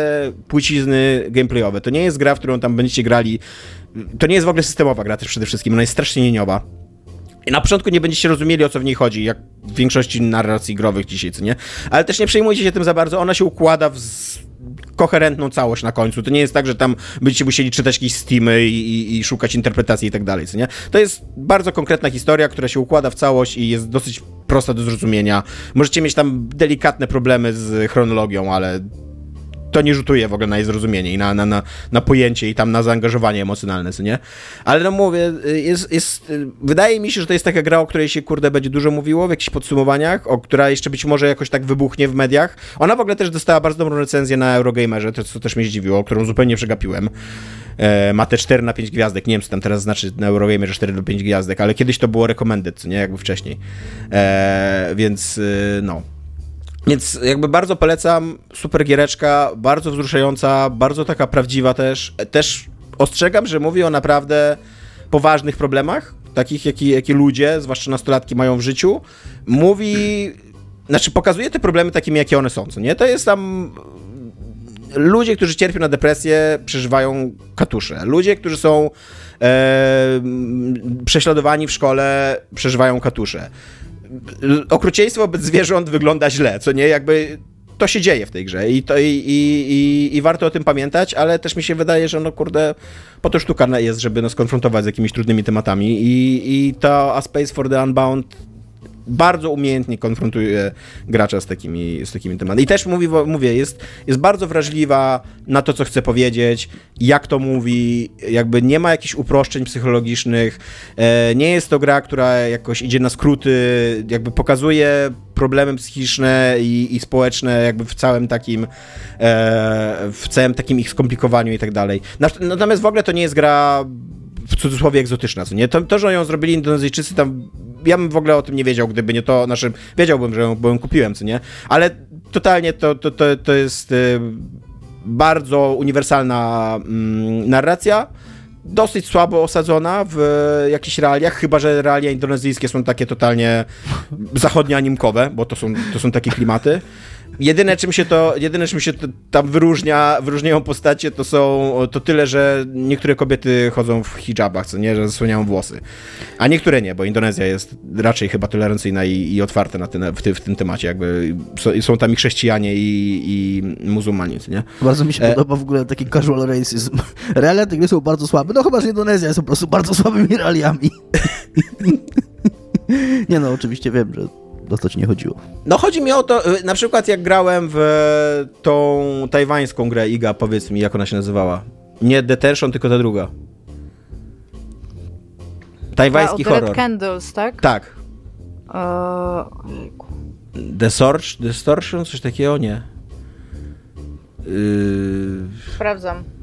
płcizny gameplayowe. To nie jest gra, w którą tam będziecie grali to nie jest w ogóle systemowa gra też przede wszystkim, ona jest strasznie nieniowa. I na początku nie będziecie rozumieli, o co w niej chodzi, jak w większości narracji growych dzisiaj, co nie? Ale też nie przejmujcie się tym za bardzo, ona się układa w koherentną całość na końcu. To nie jest tak, że tam będziecie musieli czytać jakieś steamy i, i, i, szukać interpretacji i tak dalej, co nie? To jest bardzo konkretna historia, która się układa w całość i jest dosyć prosta do zrozumienia. Możecie mieć tam delikatne problemy z chronologią, ale to nie rzutuje w ogóle na jej zrozumienie i na, na, na, na pojęcie i tam na zaangażowanie emocjonalne, co nie? Ale no mówię, jest, jest, wydaje mi się, że to jest taka gra, o której się, kurde, będzie dużo mówiło w jakichś podsumowaniach, o która jeszcze być może jakoś tak wybuchnie w mediach. Ona w ogóle też dostała bardzo dobrą recenzję na Eurogamerze, to co też mnie zdziwiło, którą zupełnie przegapiłem. E, ma te 4 na 5 gwiazdek, nie wiem co tam teraz znaczy na Eurogamerze 4 na 5 gwiazdek, ale kiedyś to było recommended, co nie, jakby wcześniej. E, więc y, no, więc jakby bardzo polecam, super giereczka, bardzo wzruszająca, bardzo taka prawdziwa też. Też ostrzegam, że mówi o naprawdę poważnych problemach, takich jakie, ludzie, zwłaszcza nastolatki mają w życiu. Mówi, znaczy pokazuje te problemy takimi, jakie one są, co nie? To jest tam ludzie, którzy cierpią na depresję, przeżywają katusze. Ludzie, którzy są e, prześladowani w szkole, przeżywają katusze okrucieństwo wobec zwierząt wygląda źle, co nie, jakby to się dzieje w tej grze i, to, i, i, i, warto o tym pamiętać, ale też mi się wydaje, że no kurde, po to sztuka jest, żeby nas konfrontować z jakimiś trudnymi tematami i, i to A Space for the Unbound bardzo umiejętnie konfrontuje gracza z takimi, z takimi tematami. I też mówi, mówię, jest, jest bardzo wrażliwa na to, co chce powiedzieć, jak to mówi, jakby nie ma jakichś uproszczeń psychologicznych, e, nie jest to gra, która jakoś idzie na skróty, jakby pokazuje problemy psychiczne i, i społeczne jakby w całym takim e, w całym takim ich skomplikowaniu i tak dalej. Natomiast w ogóle to nie jest gra w cudzysłowie egzotyczna, co nie? To, to, że ją zrobili Indonezyjczycy tam ja bym w ogóle o tym nie wiedział, gdyby nie to, znaczy wiedziałbym, że ją, bo ją kupiłem, co nie? Ale totalnie to, to, to, to jest y, bardzo uniwersalna mm, narracja, dosyć słabo osadzona w jakichś realiach, chyba że realia indonezyjskie są takie totalnie zachodnio-animkowe, bo to są, to są takie klimaty. Jedyne czym się to, jedyne czym się to tam wyróżnia, wyróżniają postacie to są, to tyle, że niektóre kobiety chodzą w hijabach, co nie, że zasłaniają włosy. A niektóre nie, bo Indonezja jest raczej chyba tolerancyjna i, i otwarta na ten, w, ty, w, tym temacie, jakby są, są tam i chrześcijanie i, i muzułmanie, nie? Bardzo mi się e... podoba w ogóle taki casual racism. (laughs) Realia gry są bardzo słabe, no chyba, że Indonezja jest po prostu bardzo (laughs) słabymi realiami. (laughs) nie no, oczywiście wiem, że o to ci nie chodziło. No chodzi mi o to, y, na przykład jak grałem w tą tajwańską grę Iga, powiedz mi, jak ona się nazywała. Nie Detention, tylko ta druga. Tajwański Ta, horror. Red Candles, tak? Tak. Uh, The Sorge, Distortion, coś takiego? Nie. Yy... Sprawdzam.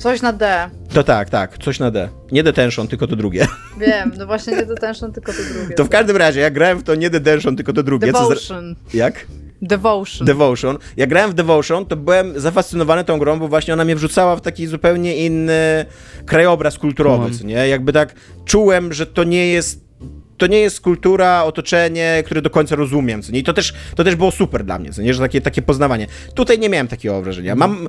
Coś na D. To tak, tak, coś na D. Nie detention, tylko to drugie. Wiem, no właśnie nie detention, tylko to drugie. To w każdym razie, jak grałem w to nie detention, tylko to drugie. Devotion. Co Jak? Devotion. Devotion. Jak grałem w Devotion, to byłem zafascynowany tą grą, bo właśnie ona mnie wrzucała w taki zupełnie inny krajobraz kulturowy, co nie? Jakby tak czułem, że to nie jest to nie jest kultura, otoczenie, które do końca rozumiem, co nie? I to też, to też było super dla mnie, co nie? Że takie, takie poznawanie. Tutaj nie miałem takiego wrażenia. Mam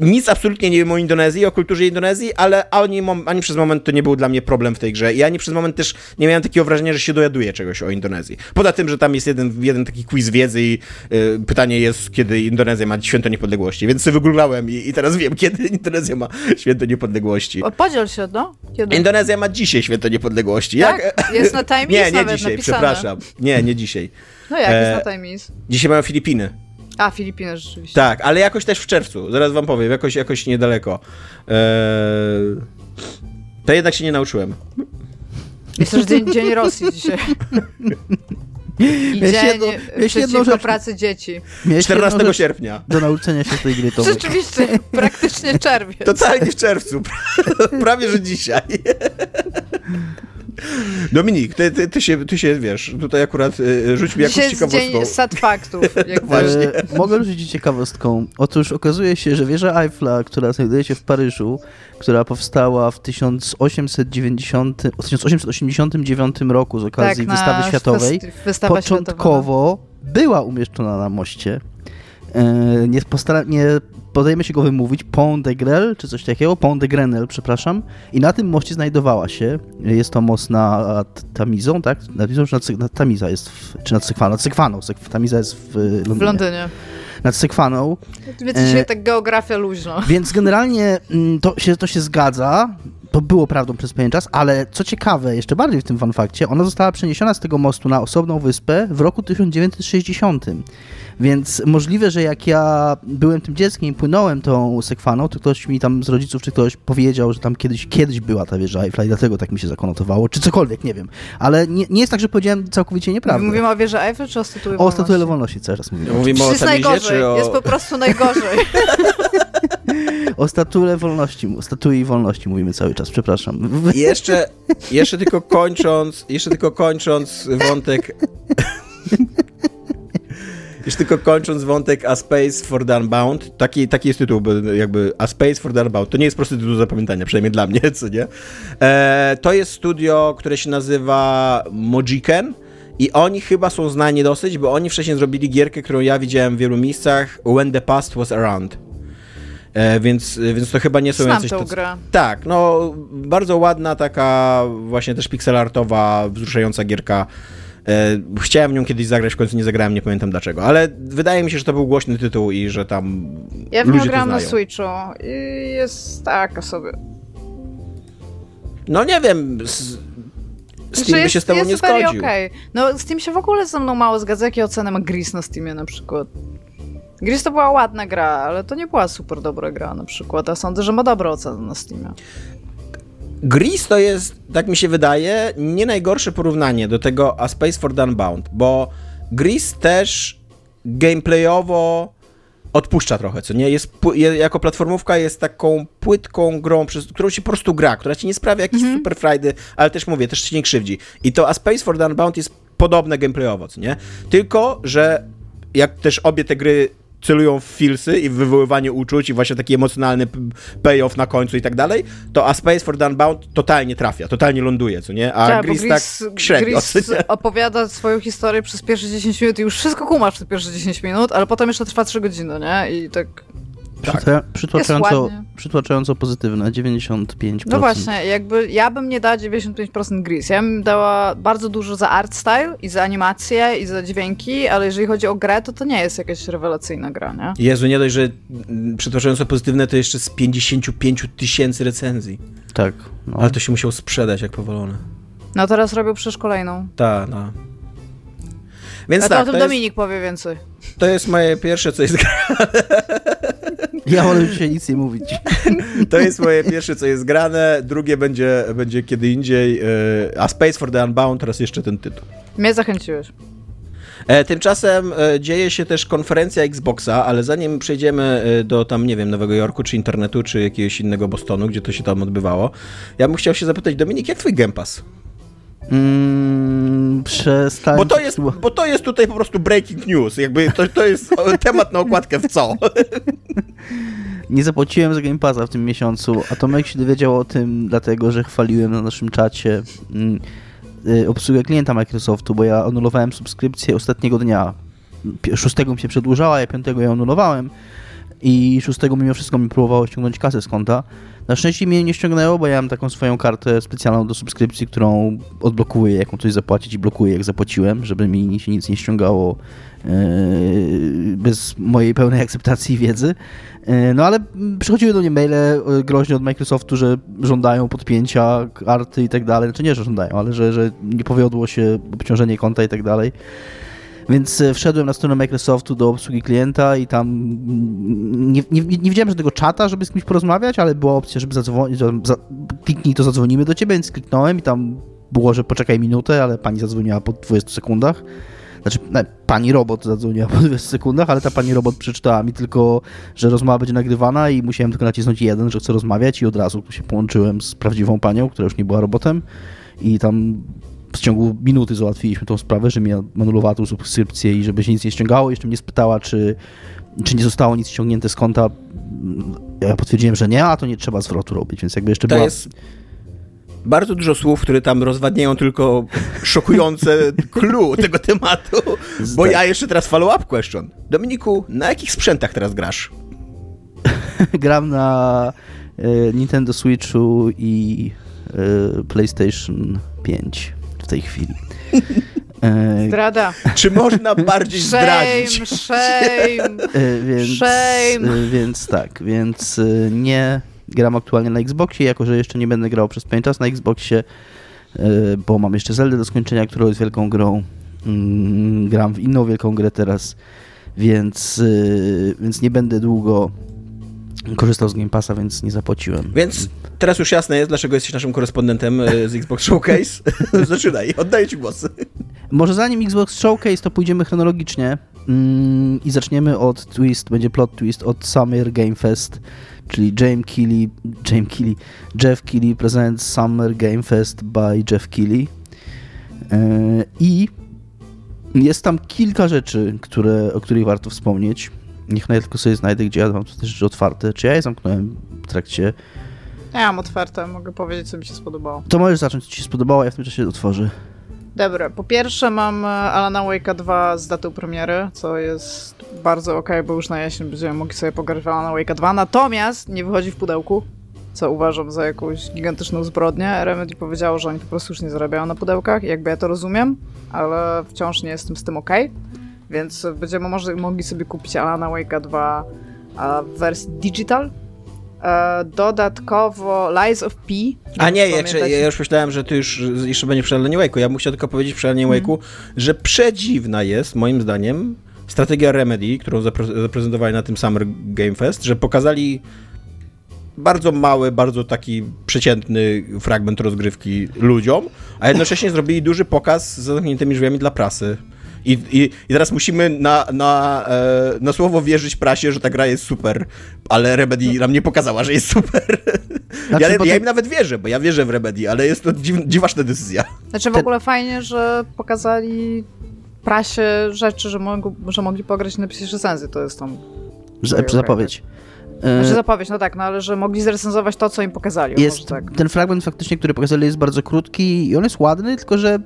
nic absolutnie nie wiem o Indonezji, o kulturze Indonezji, ale ani, ani przez moment to nie był dla mnie problem w tej grze i ani przez moment też nie miałem takiego wrażenia, że się dojaduję czegoś o Indonezji. Poza tym, że tam jest jeden, jeden taki quiz wiedzy i y, pytanie jest, kiedy Indonezja ma święto niepodległości, więc sobie wygooglałem i, i teraz wiem, (laughs) kiedy Indonezja ma święto niepodległości. O, podziel się, no? Kiedy? Indonezja ma dzisiaj święto niepodległości. Tak? Jak? Jest na (laughs) time Time Nie, nie nawet dzisiaj, napisane. przepraszam. Nie, nie dzisiaj. No jak E, jest na Time East? Dzisiaj mają Filipiny. A, Filipiny rzeczywiście. Tak, ale jakoś też w czerwcu. Zaraz wam powiem, jakoś, jakoś niedaleko. Eee... To jednak się nie nauczyłem. Jest też dzień, dzień Rosji dzisiaj. I dzień jedno- jedną rzecz- pracy dzieci. Miałeś 14 jedną rzecz sierpnia. Do nauczenia się tej gry, Tomek. Rzeczywiście, praktycznie czerwiec. Totalnie w czerwcu. (laughs) Prawie, że dzisiaj. Dominik, ty, ty, ty, się, ty się, wiesz, tutaj akurat y, rzuć mi jakąś ciekawostką. dzień sad faktów. (laughs) Jak Właśnie. E, mogę rzucić ciekawostką. Otóż okazuje się, że wieża Eiffla, która znajduje się w Paryżu, która powstała w 1890, 1889 roku z okazji Tak, wystawy światowej, wystawa światowa. początkowo była umieszczona na moście. E, nie, postara- nie podejmę się go wymówić, Pont de Grel, czy coś takiego, Pont de Grenelle, przepraszam. I na tym moście znajdowała się, jest to most nad Tamizą, tak? Nad Tamizą, czy nad, nad Tamiza jest, w, czy nad Sykwaną? Nad Sykwaną, Syk- Tamiza jest w Londynie. W Londynie. Nad Sykwaną, Wiecie, E, dzisiaj tak geografia luźno. więc generalnie mm, to się, to się zgadza. To było prawdą przez pewien czas, ale co ciekawe, jeszcze bardziej w tym fanfakcie, ona została przeniesiona z tego mostu na osobną wyspę w roku 1960. Więc możliwe, że jak ja byłem tym dzieckiem i płynąłem tą sekwaną, to ktoś mi tam z rodziców czy ktoś powiedział, że tam kiedyś, kiedyś była ta wieża Eiffla i dlatego tak mi się zakonotowało, czy cokolwiek, nie wiem. Ale nie, nie jest tak, że powiedziałem całkowicie nieprawdę. Mówimy o wieży Eiffel czy o statue o statuę wolności cały czas mówimy. Mówimy o jest Tamizie, najgorzej, czy o... jest po prostu najgorzej. (laughs) O statule wolności, statui wolności mówimy cały czas, przepraszam. Jeszcze, jeszcze tylko kończąc, jeszcze tylko kończąc wątek... Jeszcze tylko kończąc wątek A Space for the Unbound, taki, taki jest tytuł, jakby A Space for the Unbound. To nie jest prosty tytuł zapamiętania, przynajmniej dla mnie, co nie? E, to jest studio, które się nazywa Mojiken i oni chyba są znani dosyć, bo oni wcześniej zrobili gierkę, którą ja widziałem w wielu miejscach, When the Past Was Around. E, więc, więc to chyba nie są Znam jacyś... tacy- grę. tak, no bardzo ładna, taka właśnie też pixelartowa, wzruszająca gierka. E, chciałem nią kiedyś zagrać, w końcu nie zagrałem, nie pamiętam dlaczego, ale wydaje mi się, że to był głośny tytuł i że tam Ja w ludzie grałam na. Switchu i jest taka sobie. No nie wiem, z, Steam by się z tobą jest nie zgodził. okej. No Steam się w ogóle ze mną mało zgadza, jakie oceny ma Gris na Steamie na przykład. Gris to była ładna gra, ale to nie była super dobra gra na przykład, a sądzę, że ma dobre oceny na Steamie. Gris to jest, tak mi się wydaje, nie najgorsze porównanie do tego A Space for Unbound, bo Gris też gameplayowo odpuszcza trochę, co nie? Jest, jako platformówka jest taką płytką grą, przez którą się po prostu gra, która ci nie sprawia jakichś super frajdy, ale też mówię, też ci nie krzywdzi. I to A Space for Unbound jest podobne gameplayowo, co nie? Tylko, że jak też obie te gry celują w filsy i w wywoływanie uczuć i właśnie taki emocjonalny payoff na końcu i tak dalej, to A Space for the Unbound totalnie trafia, totalnie ląduje, co nie? A Tak, bo Gris, tak średnio, Gris opowiada swoją historię przez pierwsze 10 minut i już wszystko kumasz te pierwsze 10 minut, ale potem jeszcze trwa 3 godziny, nie? I tak... Tak. Przytła- Przytłaczająco, przytłaczająco pozytywne, 95%. No właśnie, jakby ja bym nie dała 95% Gris. Ja bym dała bardzo dużo za art style i za animację i za dźwięki, ale jeżeli chodzi o grę, to to nie jest jakaś rewelacyjna gra, nie? Jezu, nie dość, że mm, przytłaczająco pozytywne to jeszcze z 55 tysięcy recenzji. Tak. No. Ale to się musiał sprzedać jak powolone. No teraz robią przecież kolejną. Ta, no. Więc A to tak, o tym to jest, Dominik powie więcej. To jest moje pierwsze, co jest (laughs) Ja wolę dzisiaj nic nie mówić. To jest moje pierwsze, co jest grane. Drugie będzie, będzie kiedy indziej. e, A Space for the Unbound, teraz jeszcze ten tytuł. Mnie zachęciłeś. E, Tymczasem e, dzieje się też konferencja Xboxa, ale zanim przejdziemy do tam, nie wiem, Nowego Jorku, czy internetu, czy jakiegoś innego Bostonu, gdzie to się tam odbywało, ja bym chciał się zapytać, Dominik, jak twój Game Pass? Mm, przestałem... Bo to, jest, bo to jest tutaj po prostu breaking news, jakby to, to jest (laughs) temat na okładkę w co. (laughs) Nie zapłaciłem za Game Passa w tym miesiącu, a Tomek się dowiedział o tym, dlatego że chwaliłem na naszym czacie mm, y, obsługę klienta Microsoftu, bo ja anulowałem subskrypcję ostatniego dnia. Pi- Szóstego mi się przedłużała, ja piątego ją anulowałem. i szóstego mimo wszystko mi próbowało ściągnąć kasę z konta. Na szczęście mnie nie ściągnęło, bo ja mam taką swoją kartę specjalną do subskrypcji, którą odblokuję, jak mam coś zapłacić i blokuję, jak zapłaciłem, żeby mi się nic nie ściągało yy, bez mojej pełnej akceptacji i wiedzy. Yy, no ale przychodziły do mnie maile yy, groźne od Microsoftu, że żądają podpięcia karty i tak dalej. Znaczy nie, że żądają, ale że, że nie powiodło się obciążenie konta i tak dalej. Więc e, wszedłem na stronę Microsoftu do obsługi klienta i tam nie, nie, nie widziałem żadnego czata, żeby z kimś porozmawiać, ale była opcja, żeby zadzwonić, za, kliknij to zadzwonimy do ciebie, więc kliknąłem i tam było, że poczekaj minutę, ale pani zadzwoniła po 20 sekundach. Znaczy, nie, pani robot zadzwoniła po 20 sekundach, ale ta pani robot przeczytała mi tylko, że rozmowa będzie nagrywana i musiałem tylko nacisnąć jeden, że chcę rozmawiać i od razu się połączyłem z prawdziwą panią, która już nie była robotem i tam w ciągu minuty załatwiliśmy tą sprawę, że mi anulowała tą subskrypcję i żeby się nic nie ściągało. Jeszcze mnie spytała, czy, czy nie zostało nic ściągnięte z konta. Ja potwierdziłem, że nie, a to nie trzeba zwrotu robić, więc jakby jeszcze to była... Jest bardzo dużo słów, które tam rozwadniają tylko szokujące (laughs) clue tego tematu, bo ja jeszcze teraz follow-up question. Dominiku, na jakich sprzętach teraz grasz? (laughs) Gram na y, Nintendo Switchu i y, PlayStation 5 tej chwili. (laughs) E, Zdrada. Czy można bardziej shame, zdradzić? Shame, (laughs) e, więc, shame. E, więc tak, więc nie gram aktualnie na Xboxie, jako że jeszcze nie będę grał przez pewien czas na Xboxie, bo mam jeszcze Zelda do skończenia, która jest wielką grą. Mm, gram w inną wielką grę teraz, więc, więc nie będę długo korzystał z Game Passa, więc nie zapłaciłem. Więc teraz już jasne jest, dlaczego jesteś naszym korespondentem e, z Xbox Showcase. (laughs) Zaczynaj, oddaję ci głos. Może zanim Xbox Showcase, to pójdziemy chronologicznie mm, i zaczniemy od twist, będzie plot twist od Summer Game Fest, czyli James Keighley, James Keighley, Jeff Keighley presents Summer Game Fest by Jeff Keighley. Yy, I jest tam kilka rzeczy, które, o których warto wspomnieć. Niech nawet tylko sobie znajdę, gdzie ja mam te rzeczy otwarte. Czy ja je zamknąłem w trakcie... Ja mam otwarte, mogę powiedzieć, co mi się spodobało. To możesz zacząć, co ci się spodobało, ja w tym czasie otworzę. Dobra, po pierwsze mam e, Alana Wake'a 2 z datą premiery, co jest bardzo ok, bo już na jesień będziemy mogli sobie pograć w Alana Wake'a 2, natomiast nie wychodzi w pudełku, co uważam za jakąś gigantyczną zbrodnię. Remedy powiedziało, że oni po prostu już nie zarabiają na pudełkach, jakby ja to rozumiem, ale wciąż nie jestem z tym ok. Więc będziemy może mogli sobie kupić Alana Wake'a 2 w wersji digital. E, dodatkowo Lies of P. A nie, ja, ja, już myślałem, że ty już jeszcze będzie przy Alanie Wake'u. Ja bym chciał tylko powiedzieć przy Alanie mm. Wake'u, że przedziwna jest, moim zdaniem, strategia Remedy, którą zapre zaprezentowali na tym Summer Game Fest, że pokazali bardzo mały, bardzo taki przeciętny fragment rozgrywki ludziom, a jednocześnie zrobili duży pokaz z zamkniętymi drzwiami dla prasy. I, i, i teraz musimy na, na, e, na słowo wierzyć prasie, że ta gra jest super, ale Remedy nam nie pokazała, że jest super. Znaczy, ja, ja im nawet wierzę, bo ja wierzę w Remedy, ale jest to dziw, dziwaczna decyzja. Znaczy w ogóle fajnie, że pokazali prasie rzeczy, że, mog, że mogli pograć na PlayStation Sensy, to jest tam... Zapowiedź. Znaczy zapowiedź, no tak, no ale że mogli zrecenzować to, co im pokazali. Jest, tak. Ten fragment faktycznie, który pokazali jest bardzo krótki i on jest ładny, tylko że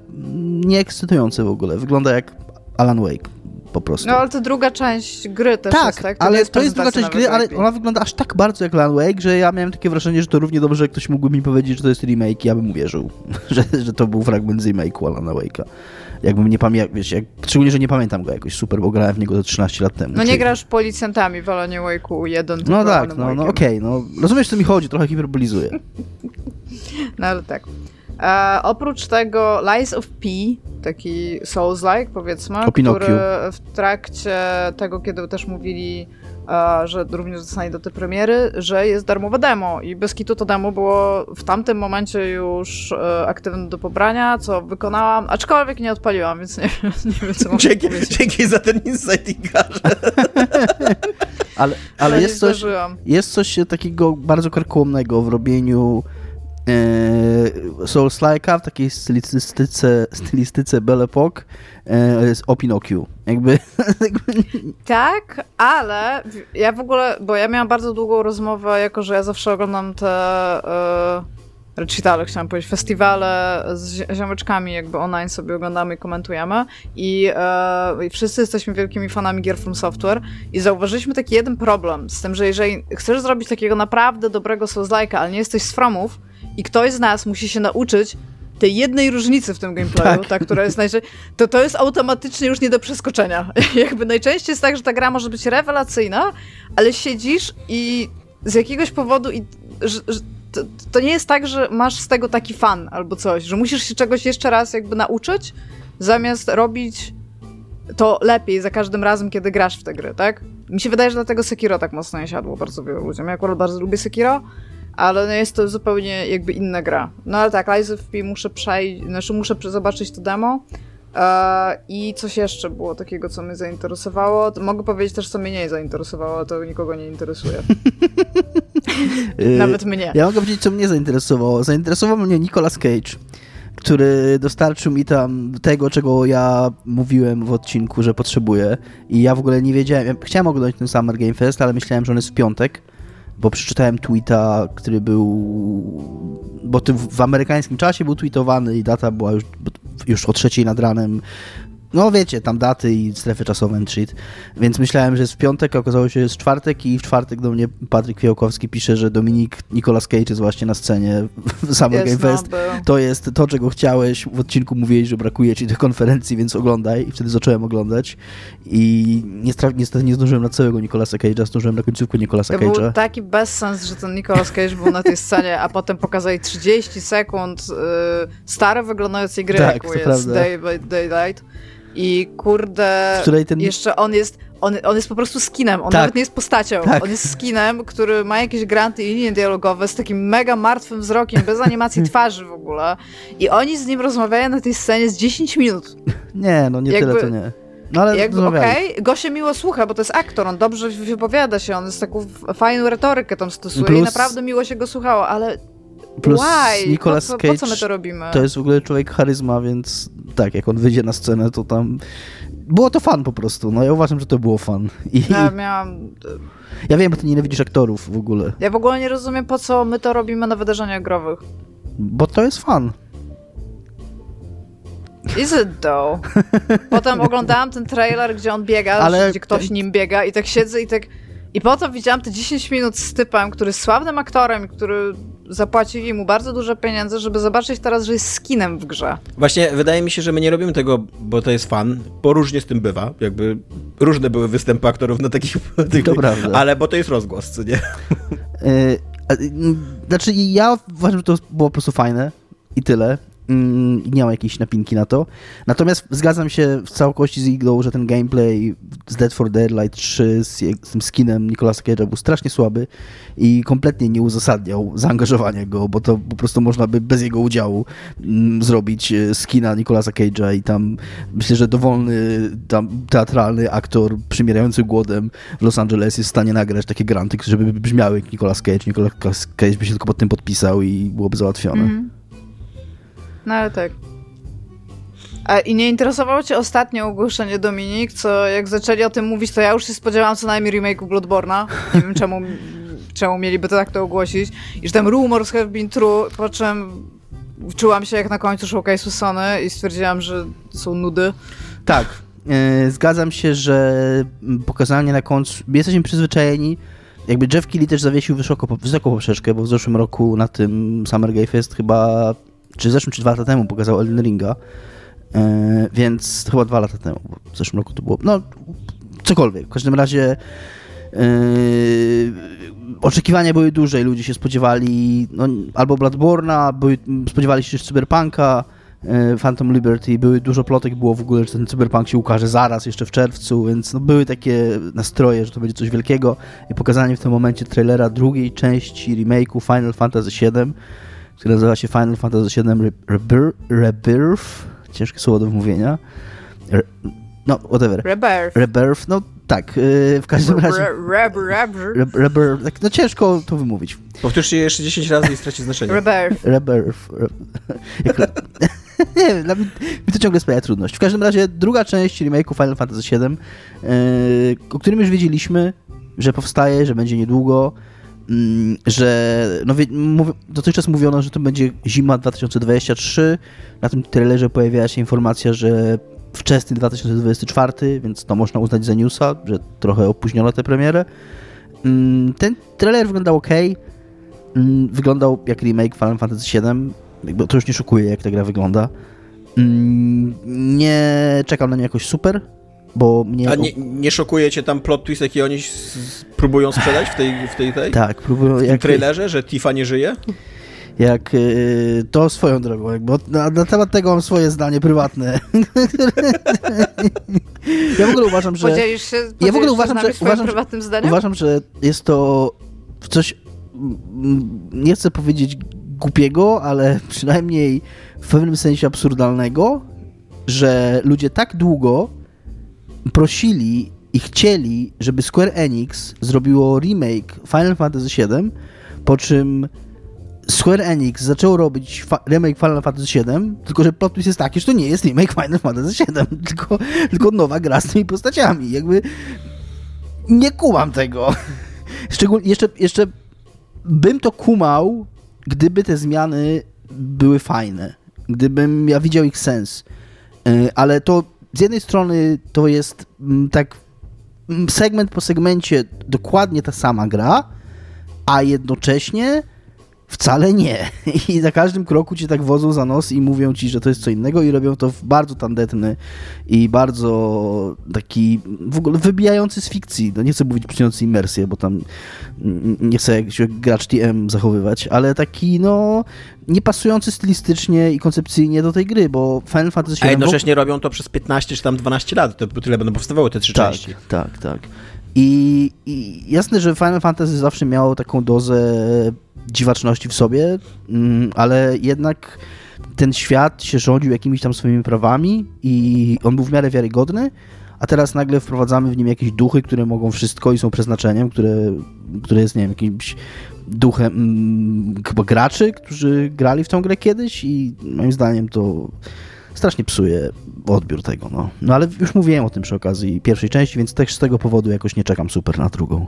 nie ekscytujący w ogóle. Wygląda jak Alan Wake po prostu. No ale to druga część gry też tak, jest, tak? To ale jest to jest druga część gry, ale ona wygląda aż tak bardzo jak Alan Wake, że ja miałem takie wrażenie, że to równie dobrze, jak ktoś mógłby mi powiedzieć, że to jest remake i ja bym uwierzył, (laughs) że, że to był fragment z remake'u Alana Wake'a. Jakbym nie pamiętał, wiesz, jak, szczególnie, że nie pamiętam go jakoś super, bo grałem w niego 13 lat temu. No nie grasz policjantami w Alanie Wake'u 1, No tak, no, no okej, okay, no rozumiesz, co mi chodzi, trochę hiperbolizuję. (laughs) no ale tak. E, oprócz tego Lies of P, taki Souls-like powiedzmy, który w trakcie tego, kiedy też mówili, e, że również zostanie do tej premiery, że jest darmowe demo i bez kitu to demo było w tamtym momencie już e, aktywne do pobrania, co wykonałam, aczkolwiek nie odpaliłam, więc nie, (laughs) nie wiem, co mogę dzięki, powiedzieć. Dzięki za ten insight, (laughs) ale, ale jest, coś, jest coś takiego bardzo karkołomnego w robieniu e, Souls-like'a w takiej stylistyce, stylistyce Belle Epoque e, jest o. Jakby... (laughs) Tak, ale ja w ogóle, bo ja miałam bardzo długą rozmowę, jako że ja zawsze oglądam te... E, recitale, chciałam powiedzieć, festiwale z ziomeczkami, jakby online sobie oglądamy i komentujemy i, e, i wszyscy jesteśmy wielkimi fanami gier From Software i zauważyliśmy taki jeden problem z tym, że jeżeli chcesz zrobić takiego naprawdę dobrego Souls-like'a, ale nie jesteś z Fromów i ktoś z nas musi się nauczyć tej jednej różnicy w tym gameplayu, tak. ta, która jest najczęściej, to to jest automatycznie już nie do przeskoczenia. (laughs) Jakby najczęściej jest tak, że ta gra może być rewelacyjna, ale siedzisz i z jakiegoś powodu i że, że to, to, nie jest tak, że masz z tego taki fan albo coś, że musisz się czegoś jeszcze raz jakby nauczyć, zamiast robić to lepiej za każdym razem, kiedy grasz w te gry, tak? Mi się wydaje, że dlatego Sekiro tak mocno nie siadło bardzo wielu ludziom. Ja akurat bardzo lubię Sekiro, ale no jest to zupełnie jakby inna gra. No ale tak, Lies of P muszę przejść, znaczy muszę zobaczyć to demo. E, I coś jeszcze było takiego, co mnie zainteresowało. Mogę powiedzieć też, co mnie nie zainteresowało, to nikogo nie interesuje. (laughs) Nawet mnie. Ja mogę powiedzieć, co mnie zainteresowało. Zainteresował mnie Nicolas Cage który dostarczył mi tam tego, czego ja mówiłem w odcinku, że potrzebuję. I ja w ogóle nie wiedziałem. Ja chciałem oglądać ten Summer Game Fest, ale myślałem, że on jest w piątek bo przeczytałem tweeta, który był, bo w amerykańskim czasie był tweetowany i data była już, już o trzeciej nad ranem no wiecie, tam daty i strefy czasowe and shit. Więc myślałem, że jest w piątek, a okazało się, że jest w czwartek i w czwartek do mnie Patryk Kwiałkowski pisze, że Dominik Nicolas Cage jest właśnie na scenie w Summer Game Fest. To jest to, czego chciałeś. W odcinku mówiłeś, że brakuje ci do konferencji, więc oglądaj. I wtedy zacząłem oglądać. I niestety nie zdążyłem na całego Nicolasa Cage'a, zdążyłem na końcówkę Nicolasa Cage'a. To był taki bezsens, że ten Nicolas Cage był na tej scenie, a potem pokazali 30 sekund yy, stare wyglądającej gry, tak, jaką jest Day by Daylight. I kurde, ten... jeszcze on jest, on, on jest po prostu skinem, on tak. nawet nie jest postacią. Tak. On jest skinem, który ma jakieś granty i linie dialogowe z takim mega martwym wzrokiem, bez animacji (laughs) twarzy w ogóle. I oni z nim rozmawiają na tej scenie z 10 minut. Nie, no nie Jakby... tyle to nie. No ale Jakby, okej, okay, go się miło słucha, bo to jest aktor, on dobrze wypowiada się, on jest taką fajną retorykę tam stosuje Plus... i naprawdę miło się go słuchało, ale Plus Why? Nicolas po Cage, po co my to robimy? To jest w ogóle człowiek charyzma, więc tak, jak on wyjdzie na scenę, to tam... Było to fan po prostu, no ja uważam, że to było fan. I... Ja miałam... Ja wiem, bo ty nienawidzisz aktorów w ogóle. Ja w ogóle nie rozumiem, po co my to robimy na wydarzeniach growych. Bo to jest fan. Is it though? (laughs) Potem oglądałam ten trailer, gdzie on biega, Ale... gdzie ktoś nim biega i tak siedzę i tak... I potem widziałam te 10 minut z typem, który jest sławnym aktorem, który zapłacili mu bardzo dużo pieniędzy, żeby zobaczyć teraz, że jest skinem w grze. Właśnie wydaje mi się, że my nie robimy tego, bo to jest fan, bo różnie z tym bywa. Jakby różne były występy aktorów na takich... (laughs) To prawda. Ale bo to jest rozgłos, co nie? Yy, znaczy ja uważam, że to było po prostu fajne i tyle. Mm, nie mam jakiejś napinki na to. Natomiast zgadzam się w całości z Iglą, że ten gameplay z Dead for Daylight 3 z, z tym skinem Nicolasa Cage'a był strasznie słaby i kompletnie nie uzasadniał zaangażowania go, bo to po prostu można by bez jego udziału mm, zrobić e, skina Nicolasa Cage'a i tam myślę, że dowolny tam teatralny aktor przymierający głodem w Los Angeles jest w stanie nagrać takie granty, żeby brzmiały jak Nicolas Cage. Nicolas Cage by się tylko pod tym podpisał i byłoby załatwione. Mm. No ale tak. A, I nie interesowało cię ostatnie ogłoszenie Dominik, co jak zaczęli o tym mówić, to ja już się spodziewałam co najmniej remake'u Bloodborne'a. Nie wiem czemu, (laughs) czemu mieliby to tak to ogłosić. I że tam rumors have been true, po czym czułam się jak na końcu showcase'u Sony i stwierdziłam, że są nudy. Tak, yy, zgadzam się, że pokazanie na końcu... Jesteśmy przyzwyczajeni jakby Jeff Keighley też zawiesił wysoko, wysoko poprzeczkę, bo w zeszłym roku na tym Summer Game Fest chyba czy w zeszłym, czy dwa lata temu pokazał Elden Ringa, e, więc chyba dwa lata temu, w zeszłym roku to było, no cokolwiek, w każdym razie yy, oczekiwania były duże i ludzie się spodziewali no, albo Bloodborne'a, były, spodziewali się też Cyberpunka, yy, Phantom Liberty, były dużo plotek, było w ogóle, że ten Cyberpunk się ukaże zaraz, jeszcze w czerwcu, więc no, były takie nastroje, że to będzie coś wielkiego. I pokazanie w tym momencie trailera drugiej części remake'u Final Fantasy VII który nazywa się Final Fantasy VII Rebirth. Ciężkie słowo do wymówienia. Re, no, whatever. Rebirth. Rebirth, no tak, yy, w każdym razie... Rebirth. Tak, no ciężko to wymówić. Powtórzcie jeszcze 10 razy i straci znaczenie. Rebirth. Rebirth. (laughs) (laughs) nie wiem, dla mnie, mi to ciągle sprawia trudność. W każdym razie druga część remake'u Final Fantasy VII, yy, o którym już wiedzieliśmy, że powstaje, że będzie niedługo, że no, mów, dotychczas mówiono, że to będzie zima 2023. Na tym trailerze pojawiała się informacja, że wczesny 2024, więc to można uznać za newsa, że trochę opóźniono tę premierę. Mm, Ten trailer wyglądał ok. Wyglądał jak remake Final Fantasy VII. Jakby to już nie szokuje, jak ta gra wygląda. Mm, Nie czekam na nie jakoś super, bo mnie... A nie, nie szokuje cię tam plot twist, jaki oni próbują sprzedać w tej, w tej, tej Tak, próbują... w tym Jak, trailerze, że Tifa nie żyje? jak y, to swoją drogą, od- na, na temat tego mam swoje zdanie prywatne. (laughs) ja w ogóle uważam, że... Podzielisz się, Ja w podzielisz ogóle uważam, że- uważam, że- prywatnym zdaniem? Uważam, że jest to coś, nie chcę powiedzieć głupiego, ale przynajmniej w pewnym sensie absurdalnego, że ludzie tak długo prosili i chcieli, żeby Square Enix zrobiło remake Final Fantasy VII, po czym Square Enix zaczął robić remake Final Fantasy VII, tylko że plot twist jest taki, że to nie jest remake Final Fantasy VII, (laughs) tylko, tylko nowa gra z tymi postaciami. Jakby nie kumam tego. (laughs) Szczególnie jeszcze, jeszcze bym to kumał, gdyby te zmiany były fajne. Gdybym ja widział ich sens. Yy, Ale to z jednej strony to jest mm, tak mm, segment po segmencie dokładnie ta sama gra, a jednocześnie wcale nie. (laughs) I za każdym kroku cię tak wodzą za nos i mówią ci, że to jest co innego i robią to w bardzo tandetny i bardzo taki w ogóle wybijający z fikcji. No nie chcę mówić przyjmujący imersję, bo tam nie chcę jak się gracz TM zachowywać, ale taki no niepasujący stylistycznie i koncepcyjnie do tej gry, bo Final Fantasy A VII... jednocześnie robią to przez 15 czy tam 12 lat, to tyle będą powstawały te trzy tak, części. Tak, tak. I, I jasne, że Final Fantasy zawsze miało taką dozę dziwaczności w sobie, mm, ale jednak ten świat się rządził jakimiś tam swoimi prawami i on był w miarę wiarygodny, a teraz nagle wprowadzamy w nim jakieś duchy, które mogą wszystko i są przeznaczeniem, które, które jest, nie wiem, jakimś duchem mm, chyba graczy, którzy grali w tą grę kiedyś i moim zdaniem to strasznie psuje odbiór tego, no. No ale już mówiłem o tym przy okazji pierwszej części, więc też z tego powodu jakoś nie czekam super na drugą.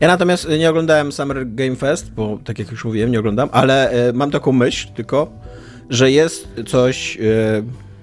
Ja natomiast nie oglądałem Summer Game Fest, bo tak jak już mówiłem, nie oglądam, ale e, mam taką myśl tylko, że jest coś e,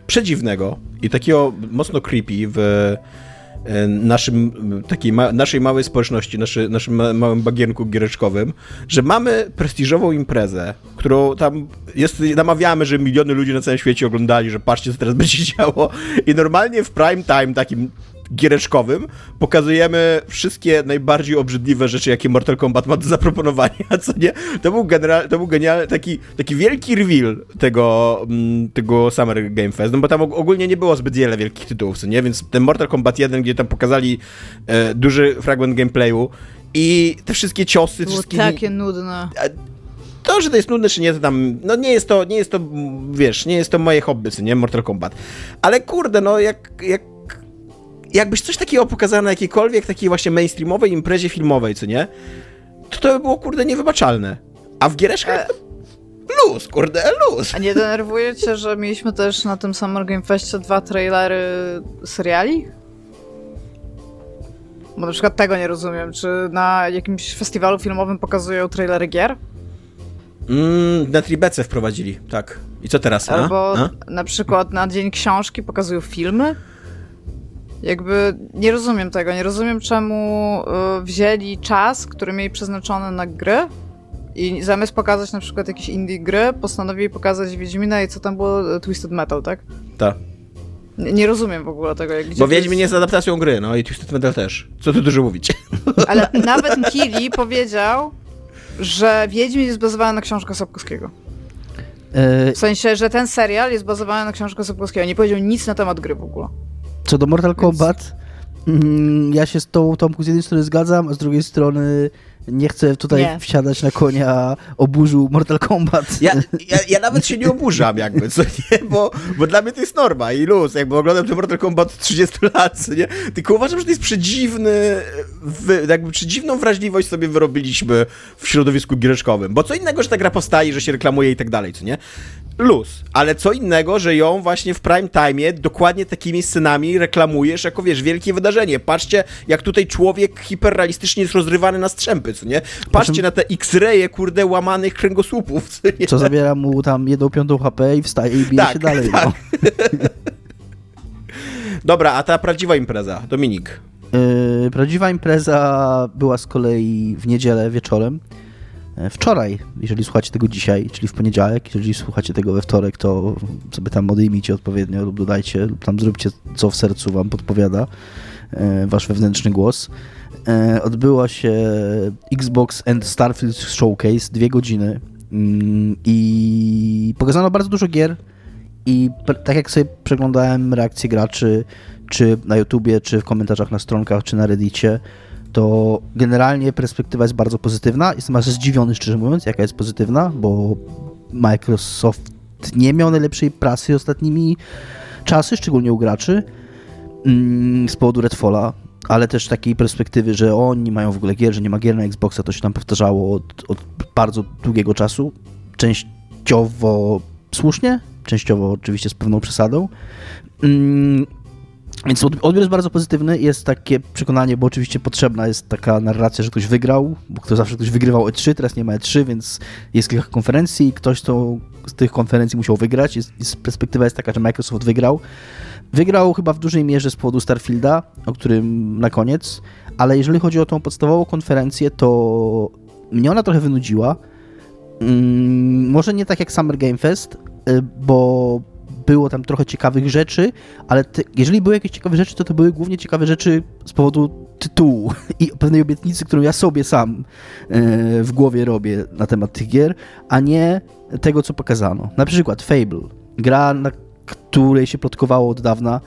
przedziwnego i takiego mocno creepy w e, naszym, takiej ma, naszej małej społeczności, naszy, naszym ma, małym bagienku giereczkowym, że mamy prestiżową imprezę, którą tam jest, namawiamy, że miliony ludzi na całym świecie oglądali, że patrzcie, co teraz będzie się działo. I normalnie w prime time takim giereczkowym pokazujemy wszystkie najbardziej obrzydliwe rzeczy, jakie Mortal Kombat ma do zaproponowania, (laughs) co nie? To był, general, to był genialny, taki, taki wielki reveal tego, mm, tego Summer Game Fest, no bo tam og- ogólnie nie było zbyt wiele wielkich tytułów, co nie? Więc ten Mortal Kombat 1, gdzie tam pokazali e, duży fragment gameplayu i te wszystkie ciosy, Było wszystkie... takie nudne. To, że to jest nudne, czy nie, to tam, no nie jest to, nie jest to, wiesz, nie jest to moje hobby, nie, Mortal Kombat. Ale kurde, no jak, jak, jakbyś coś takiego pokazał na jakiejkolwiek takiej właśnie mainstreamowej imprezie filmowej, co nie, to to by było, kurde, niewybaczalne. A w giereszkach luz, kurde, luz. A nie denerwuje cię, że mieliśmy też na tym Summer Game Festie dwa trailery seriali? Bo na przykład tego nie rozumiem. Czy na jakimś festiwalu filmowym pokazują trailery gier? Mm, na Tribece wprowadzili, tak. I co teraz, a? Albo a? na przykład na Dzień Książki pokazują filmy? Jakby nie rozumiem tego. Nie rozumiem, czemu y, wzięli czas, który mieli przeznaczony na gry i zamiast pokazać na przykład jakieś indie gry, postanowili pokazać Wiedźmina i co tam było? Twisted Metal, tak? Tak. Nie, rozumiem w ogóle tego. Jak, Bo Wiedźmin jest... jest adaptacją gry, no i Twisted Metal też. Co tu dużo mówić. (laughs) Ale nawet Kili powiedział, że Wiedźmin jest bazowany na książkach Sapkowskiego. E, W sensie, że ten serial jest bazowany na książkach Sapkowskiego. Nie powiedział nic na temat gry w ogóle. Co do Mortal Kombat, mm, ja się z tą Tomku z jednej strony zgadzam, a z drugiej strony nie chcę tutaj Nie. wsiadać na konia oburzu Mortal Kombat. Ja, ja, ja nawet się nie oburzam jakby, co nie, bo, bo dla mnie to jest norma i luz, jakby oglądam ten Mortal Kombat od 30 lat, co nie, tylko uważam, że to jest przedziwny, jakby przedziwną wrażliwość sobie wyrobiliśmy w środowisku giereczkowym, bo co innego, że ta gra powstaje, że się reklamuje i tak dalej, co nie, luz. Ale co innego, że ją właśnie w prime time dokładnie takimi scenami reklamujesz jako, wiesz, wielkie wydarzenie. Patrzcie, jak tutaj człowiek hiperrealistycznie jest rozrywany na strzępy, co nie? Patrzcie na te X-raye, kurde, łamanych kręgosłupów, co nie? Co zabiera mu tam jedną piątą HP i wstaje i bije Tak, się dalej. tak. No. (laughs) Dobra, a ta prawdziwa impreza, Dominik. Yy, prawdziwa impreza była z kolei w niedzielę wieczorem. E, Wczoraj, jeżeli słuchacie tego dzisiaj, czyli w poniedziałek, jeżeli słuchacie tego we wtorek, to sobie tam odejmijcie odpowiednio lub dodajcie, lub tam zróbcie co w sercu wam podpowiada e, wasz wewnętrzny głos. E, Odbyła się Xbox and Starfield Showcase, dwie godziny Mm, i pokazano bardzo dużo gier i tak jak sobie przeglądałem reakcje graczy, czy na YouTubie, czy w komentarzach na stronkach, czy na Reddicie, to generalnie perspektywa jest bardzo pozytywna. Jestem aż zdziwiony, szczerze mówiąc, jaka jest pozytywna, bo Microsoft nie miał najlepszej prasy ostatnimi czasy, szczególnie u graczy, mm, z powodu Redfalla, ale też takiej perspektywy, że oni mają w ogóle gier, że nie ma gier na Xboxa, to się tam powtarzało od, od bardzo długiego czasu. Częściowo słusznie, częściowo oczywiście z pewną przesadą. Więc od- odbiór jest bardzo pozytywny. Jest takie przekonanie, bo oczywiście potrzebna jest taka narracja, że ktoś wygrał, bo kto zawsze ktoś wygrywał E3, teraz nie ma E3, więc jest kilka konferencji i ktoś to, z tych konferencji musiał wygrać. Jest, jest, perspektywa jest taka, że Microsoft wygrał. Wygrał chyba w dużej mierze z powodu Starfielda, o którym na koniec, ale jeżeli chodzi o tą podstawową konferencję, to mnie ona trochę wynudziła. Mm, może nie tak jak Summer Game Fest, y, bo było tam trochę ciekawych rzeczy, ale te, jeżeli były jakieś ciekawe rzeczy, to to były głównie ciekawe rzeczy z powodu tytułu (laughs) i pewnej obietnicy, którą ja sobie sam e, w głowie robię na temat tych gier, a nie tego, co pokazano. Na przykład Fable, gra, na której się plotkowało od dawna,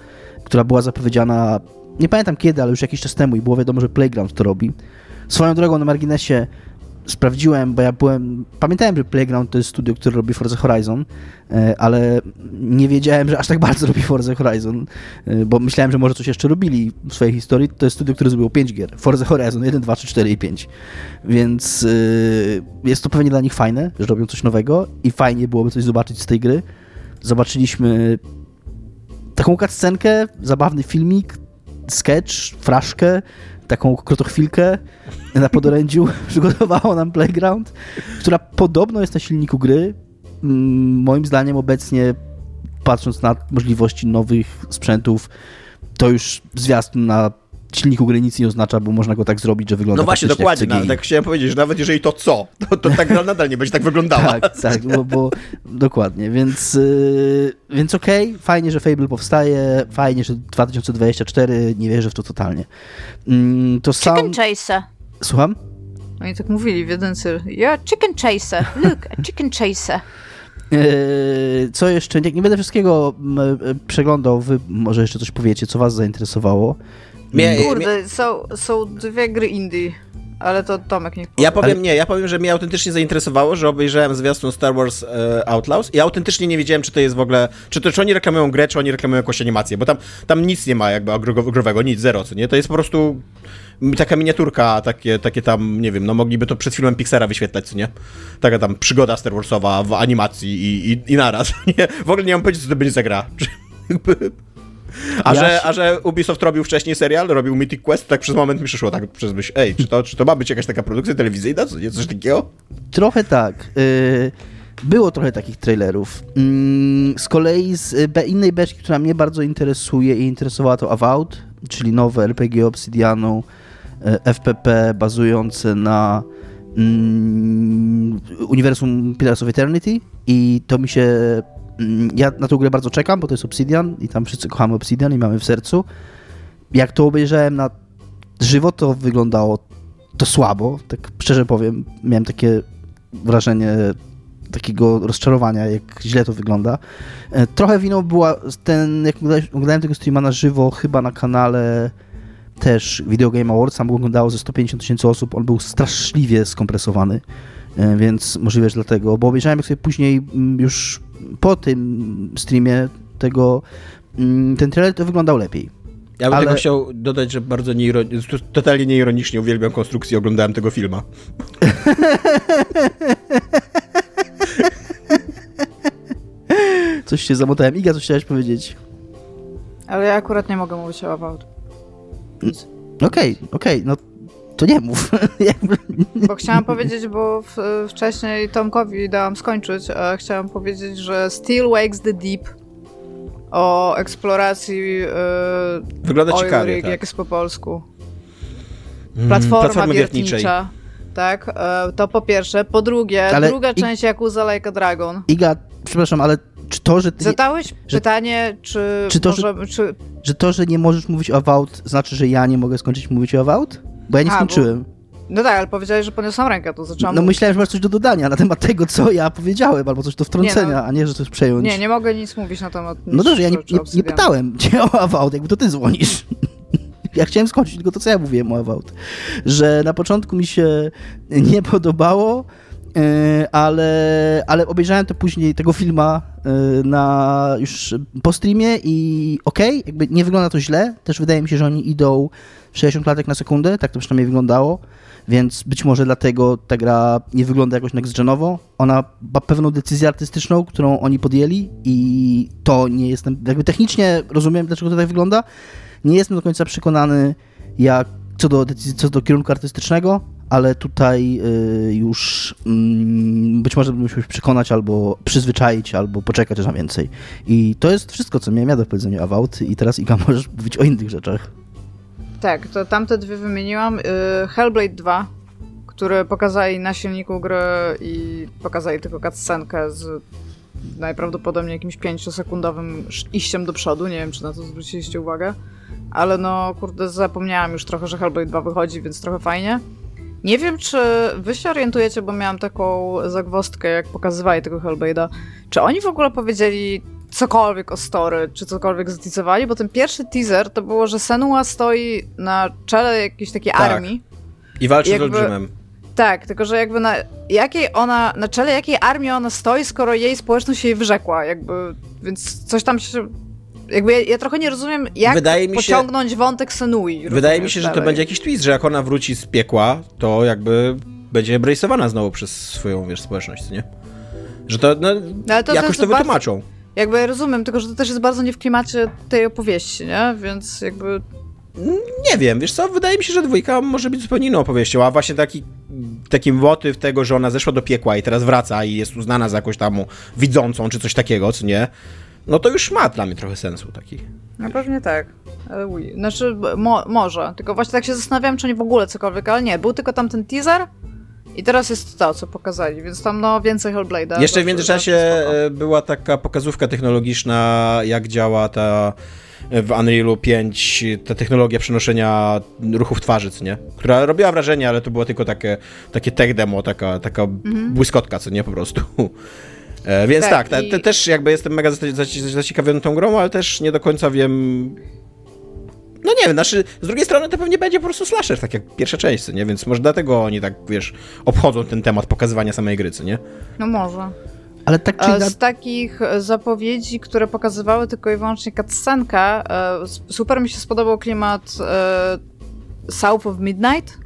która była zapowiedziana, nie pamiętam kiedy, ale już jakiś czas temu i było wiadomo, że Playground to robi. Swoją drogą na marginesie sprawdziłem, bo ja byłem. Pamiętałem, że Playground to jest studio, które robi Forza Horizon, e, ale nie wiedziałem, że aż tak bardzo robi Forza Horizon, e, bo myślałem, że może coś jeszcze robili w swojej historii. To jest studio, które zrobiło 5 gier. Forza Horizon 1, 2, 3, 4 i 5. Więc e, jest to pewnie dla nich fajne, że robią coś nowego i fajnie byłoby coś zobaczyć z tej gry. Zobaczyliśmy taką cutscenkę, zabawny filmik, sketch, fraszkę, taką krotochwilkę na podorędziu (laughs) przygotowało nam Playground, która podobno jest na silniku gry. Mm, Moim zdaniem obecnie, patrząc na możliwości nowych sprzętów, to już zwiastun na silniku gry nic nie oznacza, bo można go tak zrobić, że wygląda No właśnie, jak dokładnie. CGI. No, tak chciałem powiedzieć, że nawet jeżeli to co, to, to ta gra nadal nie będzie tak wyglądała. Tak, tak, bo, bo dokładnie, więc, yy, więc okej, fajnie, że Fable powstaje, fajnie, że 2024, nie wierzę w to totalnie. Mm, to Chicken sam... chaser. Słucham? Oni tak mówili w jedynce. You're a chicken chaser. Look, chicken chaser. (laughs) Yy, co jeszcze? Nie, nie będę wszystkiego m, e, przeglądał, wy może jeszcze coś powiecie, co was zainteresowało. Mnie, Kurde, są, są dwie gry indie, ale to Tomek powie. Ja powiem Ale- nie, ja powiem, że mnie autentycznie zainteresowało, że obejrzałem zwiastun Star Wars e, Outlaws i autentycznie nie wiedziałem, czy to jest w ogóle, czy to czy oni reklamują grę, czy oni reklamują jakąś animację, bo tam, tam nic nie ma jakby growego, nic, zero, co nie? To jest po prostu taka miniaturka, takie, takie tam, nie wiem, no mogliby to przed filmem Pixara wyświetlać, co nie? Taka tam przygoda Star Warsowa w animacji i, i, i naraz, (laughs) nie? W ogóle nie mam pojęcia, co to będzie za gra. (laughs) A, Ja że, się- a że Ubisoft robił wcześniej serial, robił Mythic Quest, tak przez moment mi przyszło tak przez myśl, ej, czy to, czy to ma być jakaś taka produkcja telewizyjna, co nie, coś takiego? Trochę tak. Yy, było trochę takich trailerów. Mm, z kolei z y, innej beczki, która mnie bardzo interesuje i interesowała to Avowed, czyli nowe RPG Obsidianu, y, FPP bazujące na mm, uniwersum Pillars of Eternity i to mi się... mm, Ja na tą grę bardzo czekam, bo to jest Obsidian i tam wszyscy kochamy Obsidian i mamy w sercu. Jak to obejrzałem na żywo, to wyglądało to słabo, tak szczerze powiem. Miałem takie wrażenie takiego rozczarowania, jak źle to wygląda. E, Trochę winą była ten, jak oglądałem- tego streama na żywo, chyba na kanale też Video Game Awards, tam oglądało ze 150 tysięcy osób, on był straszliwie skompresowany, więc możliwe, że dlatego, bo obejrzałem jak sobie później mm, już po tym streamie tego, mm, ten trailer to wyglądał lepiej. Ja bym Ale- tego chciał dodać, że bardzo nieironicznie, totalnie nieironicznie uwielbiam konstrukcję, oglądałem tego filma. (laughs) Coś się zamotałem. Iga, coś chciałeś powiedzieć? Ale ja akurat nie mogę mówić o Avowed. Okej, okej, no to nie mów. (laughs) Bo chciałam powiedzieć, bo w, wcześniej Tomkowi dałam skończyć, a chciałam powiedzieć, że Still Wakes the Deep o eksploracji yy, Wygląda oil ciekawie, rig, tak. jak jest po polsku. Mm, Platforma wiertnicza. Tak, e, to po pierwsze. Po drugie, Ale druga i- część Yakuza Like a Dragon. Iga, przepraszam, ale czy to, że, ty, Zadałeś że- pytanie, czy, czy to, że- możemy, czy że to, że nie możesz mówić o Avowed, znaczy, że ja nie mogę skończyć mówić o Avowed? Bo ja nie A, bo- skończyłem. No tak, ale powiedziałeś, że podniosłam rękę, to zaczęłam No mówić. myślałem, że masz coś do dodania na temat tego, co ja powiedziałem, albo coś do wtrącenia, Nie, no. a nie, że coś przejąć. Nie, nie mogę nic mówić na temat No dobrze, ja nie, nie, nie pytałem cię o Avowed, jakby to ty dzwonisz. (laughs) Ja chciałem skończyć tylko to, co ja mówiłem o Avowed. Że na początku mi się nie podobało, ale, ale obejrzałem to później, tego filma yy, na już po streamie i okej, jakby nie wygląda to źle. Też wydaje mi się, że oni idą 60 klatek na sekundę, tak to przynajmniej wyglądało. Więc być może dlatego ta gra nie wygląda jakoś next-genowo. Ona ma pewną decyzję artystyczną, którą oni podjęli i to nie jestem, jakby technicznie rozumiem, dlaczego to tak wygląda. Nie jestem do końca przekonany, jak co do decyzji, co do kierunku artystycznego, ale tutaj y, już mm, być może musimy się przekonać albo przyzwyczaić, albo poczekać aż na więcej. I to jest wszystko, co miałem ja do powiedzenia o Avowed i teraz Iga (laughs) możesz mówić o innych rzeczach. Tak, to tamte dwie wymieniłam. Y, Hellblade 2, które pokazali na silniku gry i pokazali tylko cutscenkę z najprawdopodobniej jakimś 5-sekundowym sz- iściem do przodu. Nie wiem, czy na to zwróciliście uwagę. Ale no, kurde, zapomniałam już trochę, że Hellblade 2 wychodzi, więc trochę fajnie. Nie wiem, czy wy się orientujecie, bo miałam taką zagwozdkę, jak pokazywali tego Hellblade'a. Czy oni w ogóle powiedzieli cokolwiek o story, czy cokolwiek zteasowali? Bo ten pierwszy teaser to było, że Senua stoi na czele jakiejś takiej Tak. armii. I walczy Jakby- z olbrzymem. Tak, tylko że jakby na jakiej ona, na czele jakiej armii ona stoi, skoro jej społeczność jej wyrzekła, jakby, więc coś tam się, jakby ja, ja trochę nie rozumiem, jak Wydaje mi się- pociągnąć wątek Senui. Wydaje mi się, że to dalej. będzie jakiś twist, że jak ona wróci z piekła, to jakby będzie embrace'owana znowu przez swoją, wiesz, społeczność, nie? Że to, no, No, ale to jakoś to bardzo- wytłumaczą. Jakby ja rozumiem, tylko że to też jest bardzo nie w klimacie tej opowieści, nie? Więc jakby Nie wiem, wiesz co, wydaje mi się, że dwójka może być zupełnie inną opowieścią, a właśnie taki, taki motyw tego, że ona zeszła do piekła i teraz wraca i jest uznana za jakąś tam widzącą, czy coś takiego, co nie, no to już ma dla mnie trochę sensu taki. No pewnie tak. Uj. Znaczy, mo może. Tylko właśnie tak się zastanawiam, czy nie w ogóle cokolwiek, ale nie. Był tylko tam ten teaser i teraz jest to, co pokazali, więc tam no więcej Hellblade'a. Jeszcze w międzyczasie e, była taka pokazówka technologiczna, jak działa ta e, w Unrealu 5 ta technologia przenoszenia ruchów twarzy, co nie? Która robiła wrażenie, ale to było tylko takie, takie tech demo, taka, taka błyskotka, co nie po prostu. E, więc tak, Tak, ta, i- te, też jakby jestem mega zaci- zaci- zaciekawiony tą grą, ale też nie do końca wiem. No nie wiem, znaczy, z drugiej strony to pewnie będzie po prostu slasher, tak jak pierwsza część, nie? Więc może dlatego oni tak, wiesz, obchodzą ten temat pokazywania samej gry, co nie? No może. Ale tak czy A inaczej... z takich e, zapowiedzi, które pokazywały tylko i wyłącznie cutscenkę, e, super mi się spodobał klimat e, South of Midnight.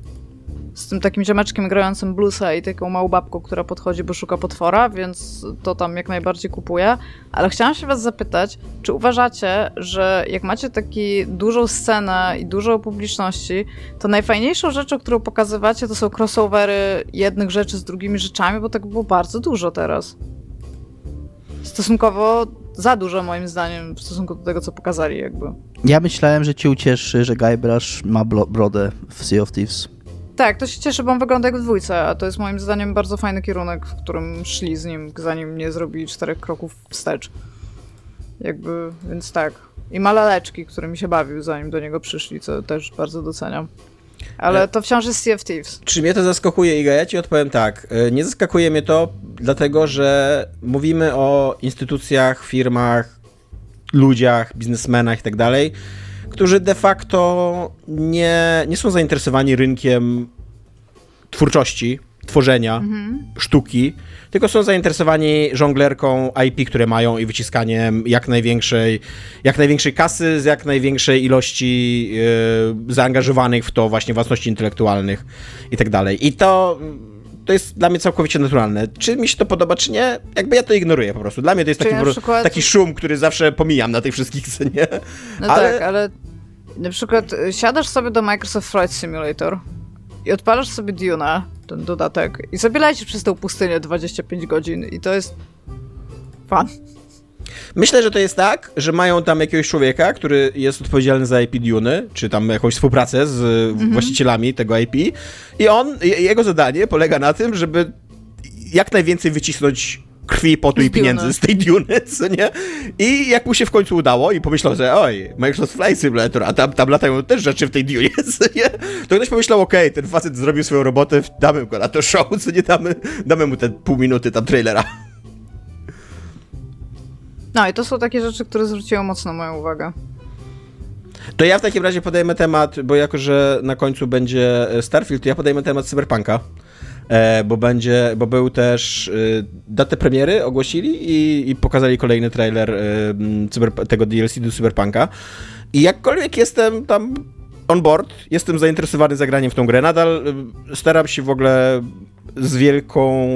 Z tym takim ziomeczkiem grającym bluesa i taką małą babką, która podchodzi, bo szuka potwora, więc to tam jak najbardziej kupuję. Ale chciałam się was zapytać, czy uważacie, że jak macie taką dużą scenę i dużo publiczności, to najfajniejszą rzeczą, którą pokazywacie, to są crossovery jednych rzeczy z drugimi rzeczami, bo tak było bardzo dużo teraz stosunkowo za dużo moim zdaniem w stosunku do tego, co pokazali jakby. Ja myślałem, że cię ucieszy, że Guybrush ma brodę w Sea of Thieves. Tak, to się cieszę, bo on wygląda jak w dwójce, a to jest moim zdaniem bardzo fajny kierunek, w którym szli z nim, zanim nie zrobili czterech kroków wstecz. Jakby, więc tak. I ma laleczki, którymi się bawił, zanim do niego przyszli, co też bardzo doceniam. Ale Ja- to wciąż jest Sea of Thieves. Czy mnie to zaskakuje, Iga? Ja ci odpowiem tak. E, Nie zaskakuje mnie to, dlatego że mówimy o instytucjach, firmach, ludziach, biznesmenach i tak dalej, którzy de facto nie, nie są zainteresowani rynkiem twórczości, tworzenia, sztuki, tylko są zainteresowani żonglerką IP, które mają i wyciskaniem jak największej, jak największej kasy z jak największej ilości e, zaangażowanych w to właśnie własności intelektualnych i tak dalej. I to to jest dla mnie całkowicie naturalne. Czy mi się to podoba, czy nie, jakby ja to ignoruję po prostu. Dla mnie to jest taki, przykład- taki szum, który zawsze pomijam na tych wszystkich scenie. No Ale- tak, ale na przykład y, siadasz sobie do Microsoft Flight Simulator i odpalasz sobie Duna, ten dodatek, i lecisz przez tę pustynię 25 godzin i to jest fan. Myślę, że to jest tak, że mają tam jakiegoś człowieka, który jest odpowiedzialny za IP Duny, czy tam jakąś współpracę z Mhm. właścicielami tego IP i on, je- jego zadanie polega na tym, żeby jak najwięcej wycisnąć krwi, potu i pieniędzy z tej Duny, (laughs) co nie? I jak mu się w końcu udało i pomyślał, że oj, Microsoft Flight Simulator, a tam, tam latają też rzeczy w tej Dunie, (laughs) co nie? To ktoś pomyślał, okej, ten facet zrobił swoją robotę, damy go na to show, co nie damy, damy mu te pół minuty tam trailera. No i to są takie rzeczy, które zwróciły mocno moją uwagę. To ja w takim razie podejmę temat, bo jako, że na końcu będzie e, Starfield, to ja podejmę temat Cyberpunka. E, bo będzie, bo był też e, datę premiery ogłosili i, i pokazali kolejny trailer cyber, tego DLC do Cyberpunka. I jakkolwiek jestem tam on board, jestem zainteresowany zagraniem w tą grę. Nadal staram się w ogóle z wielką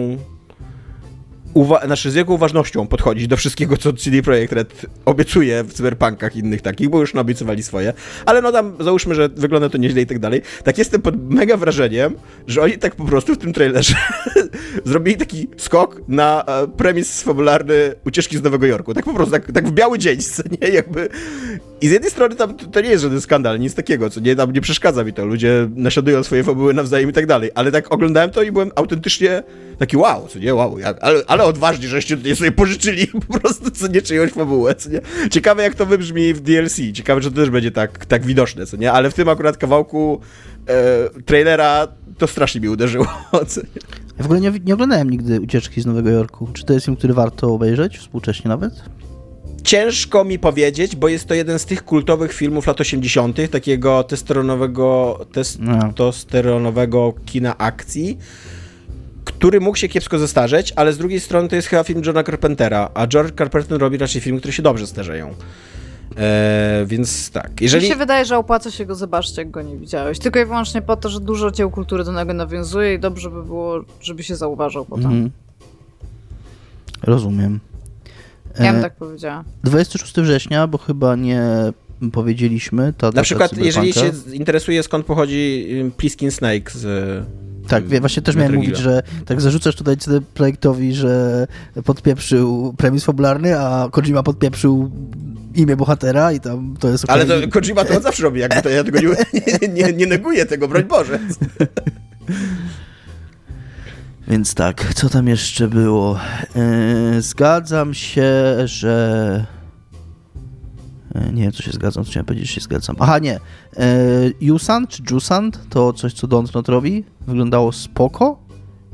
uwa- znaczy z wielką uważnością podchodzić do wszystkiego, co CD Projekt Red obiecuje w cyberpunkach innych takich, bo już naobiecowali swoje. Ale no tam załóżmy, że wygląda to nieźle i tak dalej. Tak jestem pod mega wrażeniem, że oni tak po prostu w tym trailerze (laughs) zrobili taki skok na e, premis fabularny ucieczki z Nowego Jorku. Tak po prostu, tak, tak w biały dzień, (laughs) nie? Jakby... I z jednej strony tam to nie jest żaden skandal, nic takiego, co nie, tam nie przeszkadza mi to. Ludzie naśladują swoje fabuły nawzajem i tak dalej. Ale tak oglądałem to i byłem autentycznie taki wow, co nie, wow, jak, ale, ale odważnie, żeście tutaj sobie pożyczyli po prostu, co nie, czyjąś fabułę, co nie. Ciekawe, jak to wybrzmi w DLC. Ciekawe, czy to też będzie tak, tak widoczne, co nie. Ale w tym akurat kawałku e, trailera to strasznie mi uderzyło, (laughs) co nie. Ja w ogóle nie, nie oglądałem nigdy Ucieczki z Nowego Jorku. Czy to jest film, który warto obejrzeć współcześnie nawet? Ciężko mi powiedzieć, bo jest to jeden z tych kultowych filmów lat 80., takiego testosteronowego, testosteronowego kina akcji, który mógł się kiepsko zestarzeć, ale z drugiej strony to jest chyba film Johna Carpentera, a George Carpenter robi raczej filmy, które się dobrze starzeją. Eee, więc tak, jeżeli... Mi się wydaje, że opłaca się go zobaczyć, jak go nie widziałeś. Tylko i wyłącznie po to, że dużo dzieł kultury do niego nawiązuje i dobrze by było, żeby się zauważał potem. Mhm. Rozumiem. Ja bym E, tak powiedziała. 26 września, bo chyba nie powiedzieliśmy. To Na przykład, jeżeli się interesuje, skąd pochodzi ym, Pliskin Snake z... Tak, wie- właśnie też miałem mówić, że tak zarzucasz tutaj Projektowi, że podpieprzył premis fabularny, a Kojima podpieprzył imię bohatera i tam to jest Ale okej. to Kojima to on zawsze robi, jakby to ja tego nie, nie, (laughs) nie, nie neguję tego, broń Boże. Więc tak, co tam jeszcze było? Yy, zgadzam się, że... Yy, Nie wiem, co się zgadzam, co chciałem powiedzieć, że się zgadzam. Aha, nie. Yy, Yusan czy Jusant, to coś, co Dontnod robi, wyglądało spoko,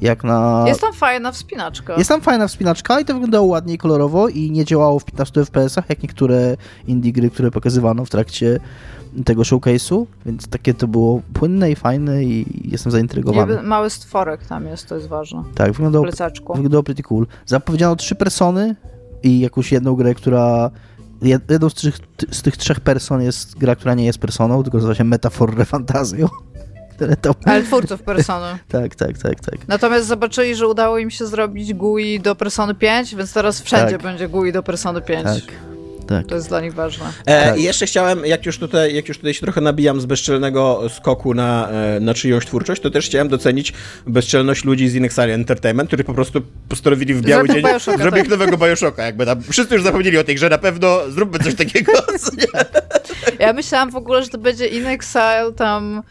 jak na... Jest tam fajna wspinaczka. Jest tam fajna wspinaczka i to wyglądało ładnie i kolorowo i nie działało w 15 FPS-ach, jak niektóre indie gry, które pokazywano w trakcie tego showcase'u, więc takie to było płynne i fajne i jestem zaintrygowany. Niby mały stworek tam jest, to jest ważne. Tak, wyglądało, wyglądało pretty cool. Zapowiedziano trzy persony i jakąś jedną grę, która... jed- Jedną z, trzech, z tych trzech person jest gra, która nie jest personą, tylko nazywa się Metafor Fantazją. (laughs) To... Ale twórców Persony. (laughs) Tak, tak, tak, tak. Natomiast zobaczyli, że udało im się zrobić GUI do Persony 5, więc teraz wszędzie Tak. będzie GUI do Persony 5. Tak, tak. To jest dla nich ważne. E, Tak. I jeszcze chciałem, jak już, tutaj, jak już tutaj się trochę nabijam z bezczelnego skoku na, e, na czyjąś twórczość, to też chciałem docenić bezczelność ludzi z Inexile Entertainment, którzy po prostu postanowili w biały Zrobił dzień Bioshocka, zrobić tak. nowego Bioshocka. Jakby tam, wszyscy już zapomnieli o tej grze, na pewno zróbmy coś takiego. (laughs) Ja myślałam w ogóle, że to będzie In Exile tam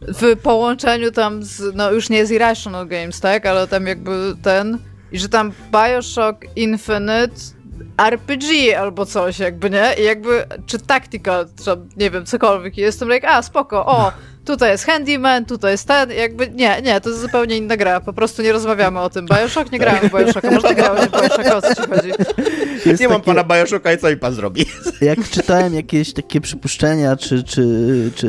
w połączeniu tam z, no już nie z Irrational Games, tak, ale tam jakby ten i że tam Bioshock Infinite RPG albo coś jakby, nie? I jakby, czy Tactical, czy nie wiem, cokolwiek. I jestem like, a spoko, o, tutaj jest Handyman, tutaj jest ten, jakby, nie, nie, to jest zupełnie inna gra, po prostu nie rozmawiamy o tym. Bioshock? Nie grałem w Bioshocka, może ty grałeś w Bioshocka, o co ci chodzi? Jest Nie mam takie- pana Bioshocka i co mi pan zrobi? Jak czytałem jakieś takie przypuszczenia czy, czy, czy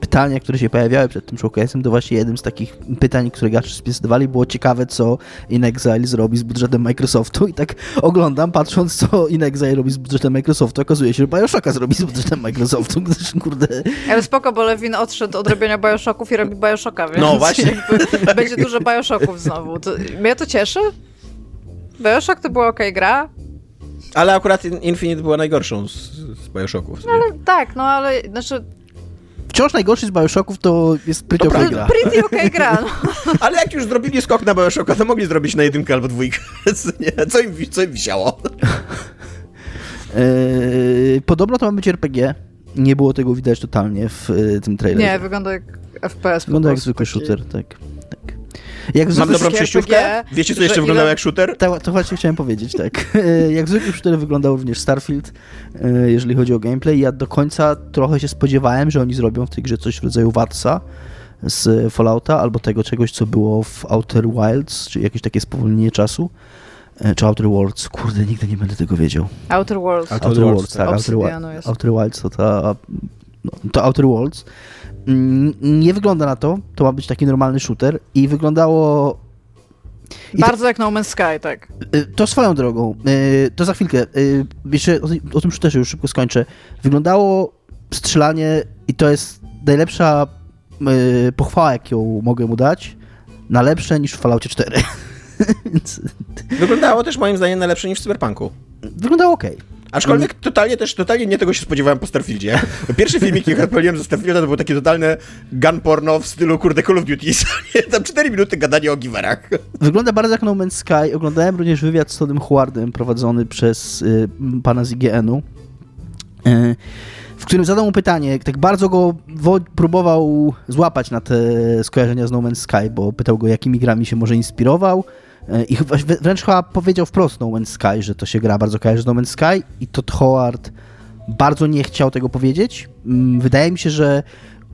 pytania, które się pojawiały przed tym showcase'em, to właśnie jednym z takich pytań, które gracze spisywali, było ciekawe, co In Exile zrobi z budżetem Microsoftu i tak oglądam, patrząc, co In Exile robi z budżetem Microsoftu, okazuje się, że Bioshocka zrobi z budżetem Microsoftu, gdyż, kurde, Ale spoko, bo Lewin odszedł od robienia Bioshocków i robi Bioshocka, więc No właśnie. będzie dużo Bioshocków znowu. To, mnie to cieszy. Bioshock to była okej gra, Ale akurat Infinite była najgorszą z, z Bioshocków. ale tak, no ale znaczy Wciąż najgorszy z Bioshocków to jest pretty To okay gra. pretty okej gra. No. (laughs) Ale jak już zrobili skok na Bioshocka, to mogli zrobić na jedynkę albo dwójkę. (laughs) Nie, Co im, co im wisiało? Eee, (laughs) podobno to ma być RPG. Nie było tego widać totalnie w e, tym trailerze. Nie, wygląda jak FPS. Wygląda jak zwykły taki- shooter, tak. tak. Jak Mam zwykły dobrą RPG, przejściówkę? Wiecie, co jeszcze ile- wyglądało jak shooter? To, to właśnie chciałem powiedzieć, tak. (laughs) Jak zwykle shooter wyglądał również Starfield, e, jeżeli chodzi o gameplay. Ja do końca trochę się spodziewałem, że oni zrobią w tej grze coś w rodzaju Watsa z Fallouta, albo tego czegoś, co było w Outer Wilds, czy jakieś takie spowolnienie czasu. E, Czy Outer Worlds, kurde, nigdy nie będę tego wiedział. Outer Worlds. Outer Outer Worlds, Worlds, tak, Outer. Outer Wilds to ta... No, to Outer Worlds. Mm, Nie wygląda na to, to ma być taki normalny shooter i wyglądało I to- Bardzo jak No Man's Sky, tak. Y, To swoją drogą, y, to za chwilkę. y, Jeszcze o, tym też już szybko skończę. Wyglądało strzelanie i to jest najlepsza pochwała, jaką mogę mu dać. Na lepsze niż w Falloutie 4. (laughs) (laughs) Wyglądało też moim zdaniem na lepsze niż w Cyberpunku. wyglądało ok. Aczkolwiek totalnie też, totalnie nie tego się spodziewałem po Starfieldzie. (laughs) Pierwsze filmiki, jakie odpaliłem ze Starfielda, to było takie totalne gun porno w stylu, kurde, Call of Duty. (laughs) Tam 4 minuty gadania o giwerach. Wygląda bardzo jak No Man's Sky. Oglądałem również wywiad z Todem Howardem prowadzony przez y, pana z IGN-u, y, w którym zadał mu pytanie, tak bardzo go próbował złapać na te skojarzenia z No Man's Sky, bo pytał go, jakimi grami się może inspirował i chyba, wrę- wręcz chyba powiedział wprost No Man's Sky, że to się gra bardzo kojarzy z No Man's Sky i Todd Howard bardzo nie chciał tego powiedzieć. Mm, Wydaje mi się, że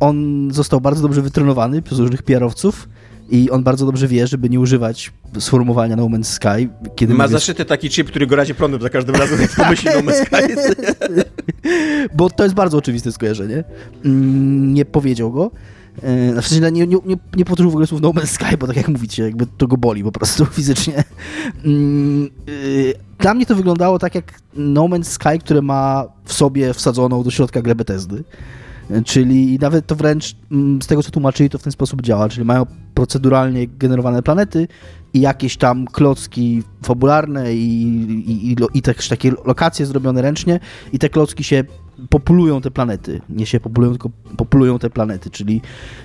on został bardzo dobrze wytrenowany przez różnych PR-owców i on bardzo dobrze wie, żeby nie używać sformułowania No Man's Sky, kiedy Ma mówi- zaszyty taki chip, który go razi prądem za każdym razem, jak pomyśli No Man's Sky. (laughs) bo to jest bardzo oczywiste skojarzenie. Mm, Nie powiedział go. E, W sensie nie, nie, nie, nie powtórzył w ogóle słów No Man's Sky, bo tak jak mówicie, jakby to go boli po prostu (laughs) fizycznie. Mm, y, Dla mnie to wyglądało tak jak No Man's Sky, które ma w sobie wsadzoną do środka grę Bethesdy. E, Czyli nawet to wręcz mm, z tego co tłumaczyli, to w ten sposób działa. Czyli mają proceduralnie generowane planety i jakieś tam klocki fabularne i, i, i, i też takie lokacje zrobione ręcznie i te klocki się populują te planety. Nie się populują, tylko populują te planety, czyli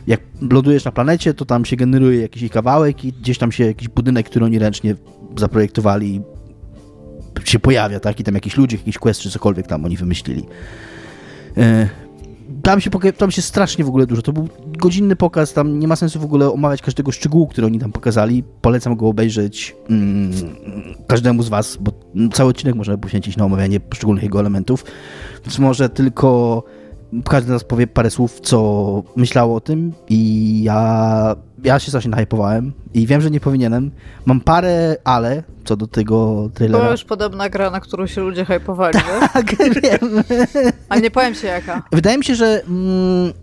jak lądujesz na planecie, to tam się generuje jakiś kawałek i gdzieś tam się jakiś budynek, który oni ręcznie zaprojektowali się pojawia, tak? I tam jakiś ludzie, jakiś quest czy cokolwiek tam oni wymyślili. Tam się, tam się strasznie w ogóle dużo. To był godzinny pokaz, tam nie ma sensu w ogóle omawiać każdego szczegółu, który oni tam pokazali. Polecam go obejrzeć mm, każdemu z Was, bo cały odcinek można poświęcić na omawianie poszczególnych jego elementów. Więc może tylko każdy z nas powie parę słów, co myślało o tym i ja, ja się strasznie nahypowałem i wiem, że nie powinienem. Mam parę ale co do tego To trailera. już podobna gra, na którą się ludzie hypowali? Tak, (laughs) wiem. Ale nie powiem ci jaka. Wydaje mi się, że mm,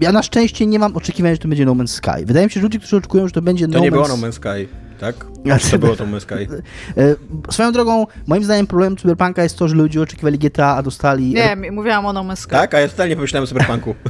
ja na szczęście nie mam oczekiwań, że to będzie No Man's Sky. Wydaje mi się, że ludzie, którzy oczekują, że to będzie To No nie było Man's No Man's Sky, tak? To było to No Sky. (laughs) E, Swoją drogą, moim zdaniem problemem Cyberpunka jest to, że ludzie oczekiwali GTA, a dostali... Nie, mówiłam o No Man's Sky. Tak? A ja totalnie pomyślałem o Cyberpunku. (laughs)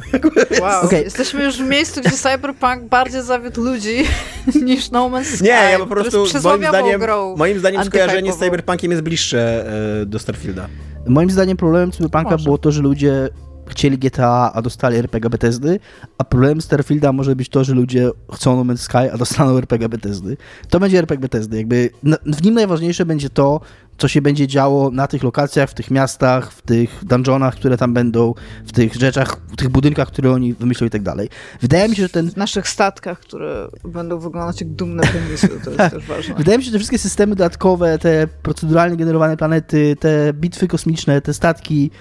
Wow. Okej. Jesteśmy już w miejscu, gdzie Cyberpunk bardziej zawiódł ludzi (laughs) niż No Man's Sky. Nie, ja po prostu, moim zdaniem, moim zdaniem skojarzenie z. Cyberpunkiem jest bliższe e, do Starfielda. Moim zdaniem problemem Cyberpunka Może. było to, że ludzie chcieli GTA, a dostali RPG Bethesdy, a problemem Starfielda może być to, że ludzie chcą No Man's Sky, a dostaną RPG Bethesdy. To będzie RPG Bethesdy. Jakby w nim najważniejsze będzie to, co się będzie działo na tych lokacjach, w tych miastach, w tych dungeonach, które tam będą, w tych rzeczach, w tych budynkach, które oni wymyślą i tak dalej. Wydaje mi się, że ten W naszych statkach, które będą wyglądać jak dumne penisy, to jest też ważne. (laughs) Wydaje mi się, że te wszystkie systemy dodatkowe, te proceduralnie generowane planety, te bitwy kosmiczne, te statki,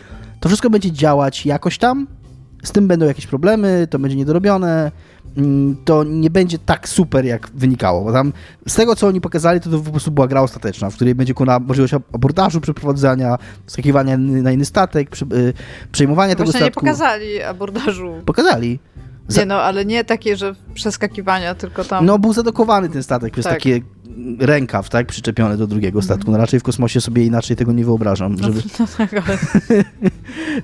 to wszystko będzie działać jakoś tam. Z tym będą jakieś problemy, to będzie niedorobione. mm, To nie będzie tak super, jak wynikało. Bo tam z tego, co oni pokazali, to, to po prostu była gra ostateczna, w której będzie kuna możliwość abordażu, przeprowadzania, skakiwania na inny statek, przy, y, przejmowania tego Właśnie nie statku. pokazali abordażu. Pokazali. Za- Nie no, ale nie takie, że przeskakiwania, tylko tam... No, był zadokowany ten statek przez Tak. takie rękaw, tak, przyczepiony do drugiego statku. No raczej w kosmosie sobie inaczej tego nie wyobrażam. Żeby... (laughs) No tak, ale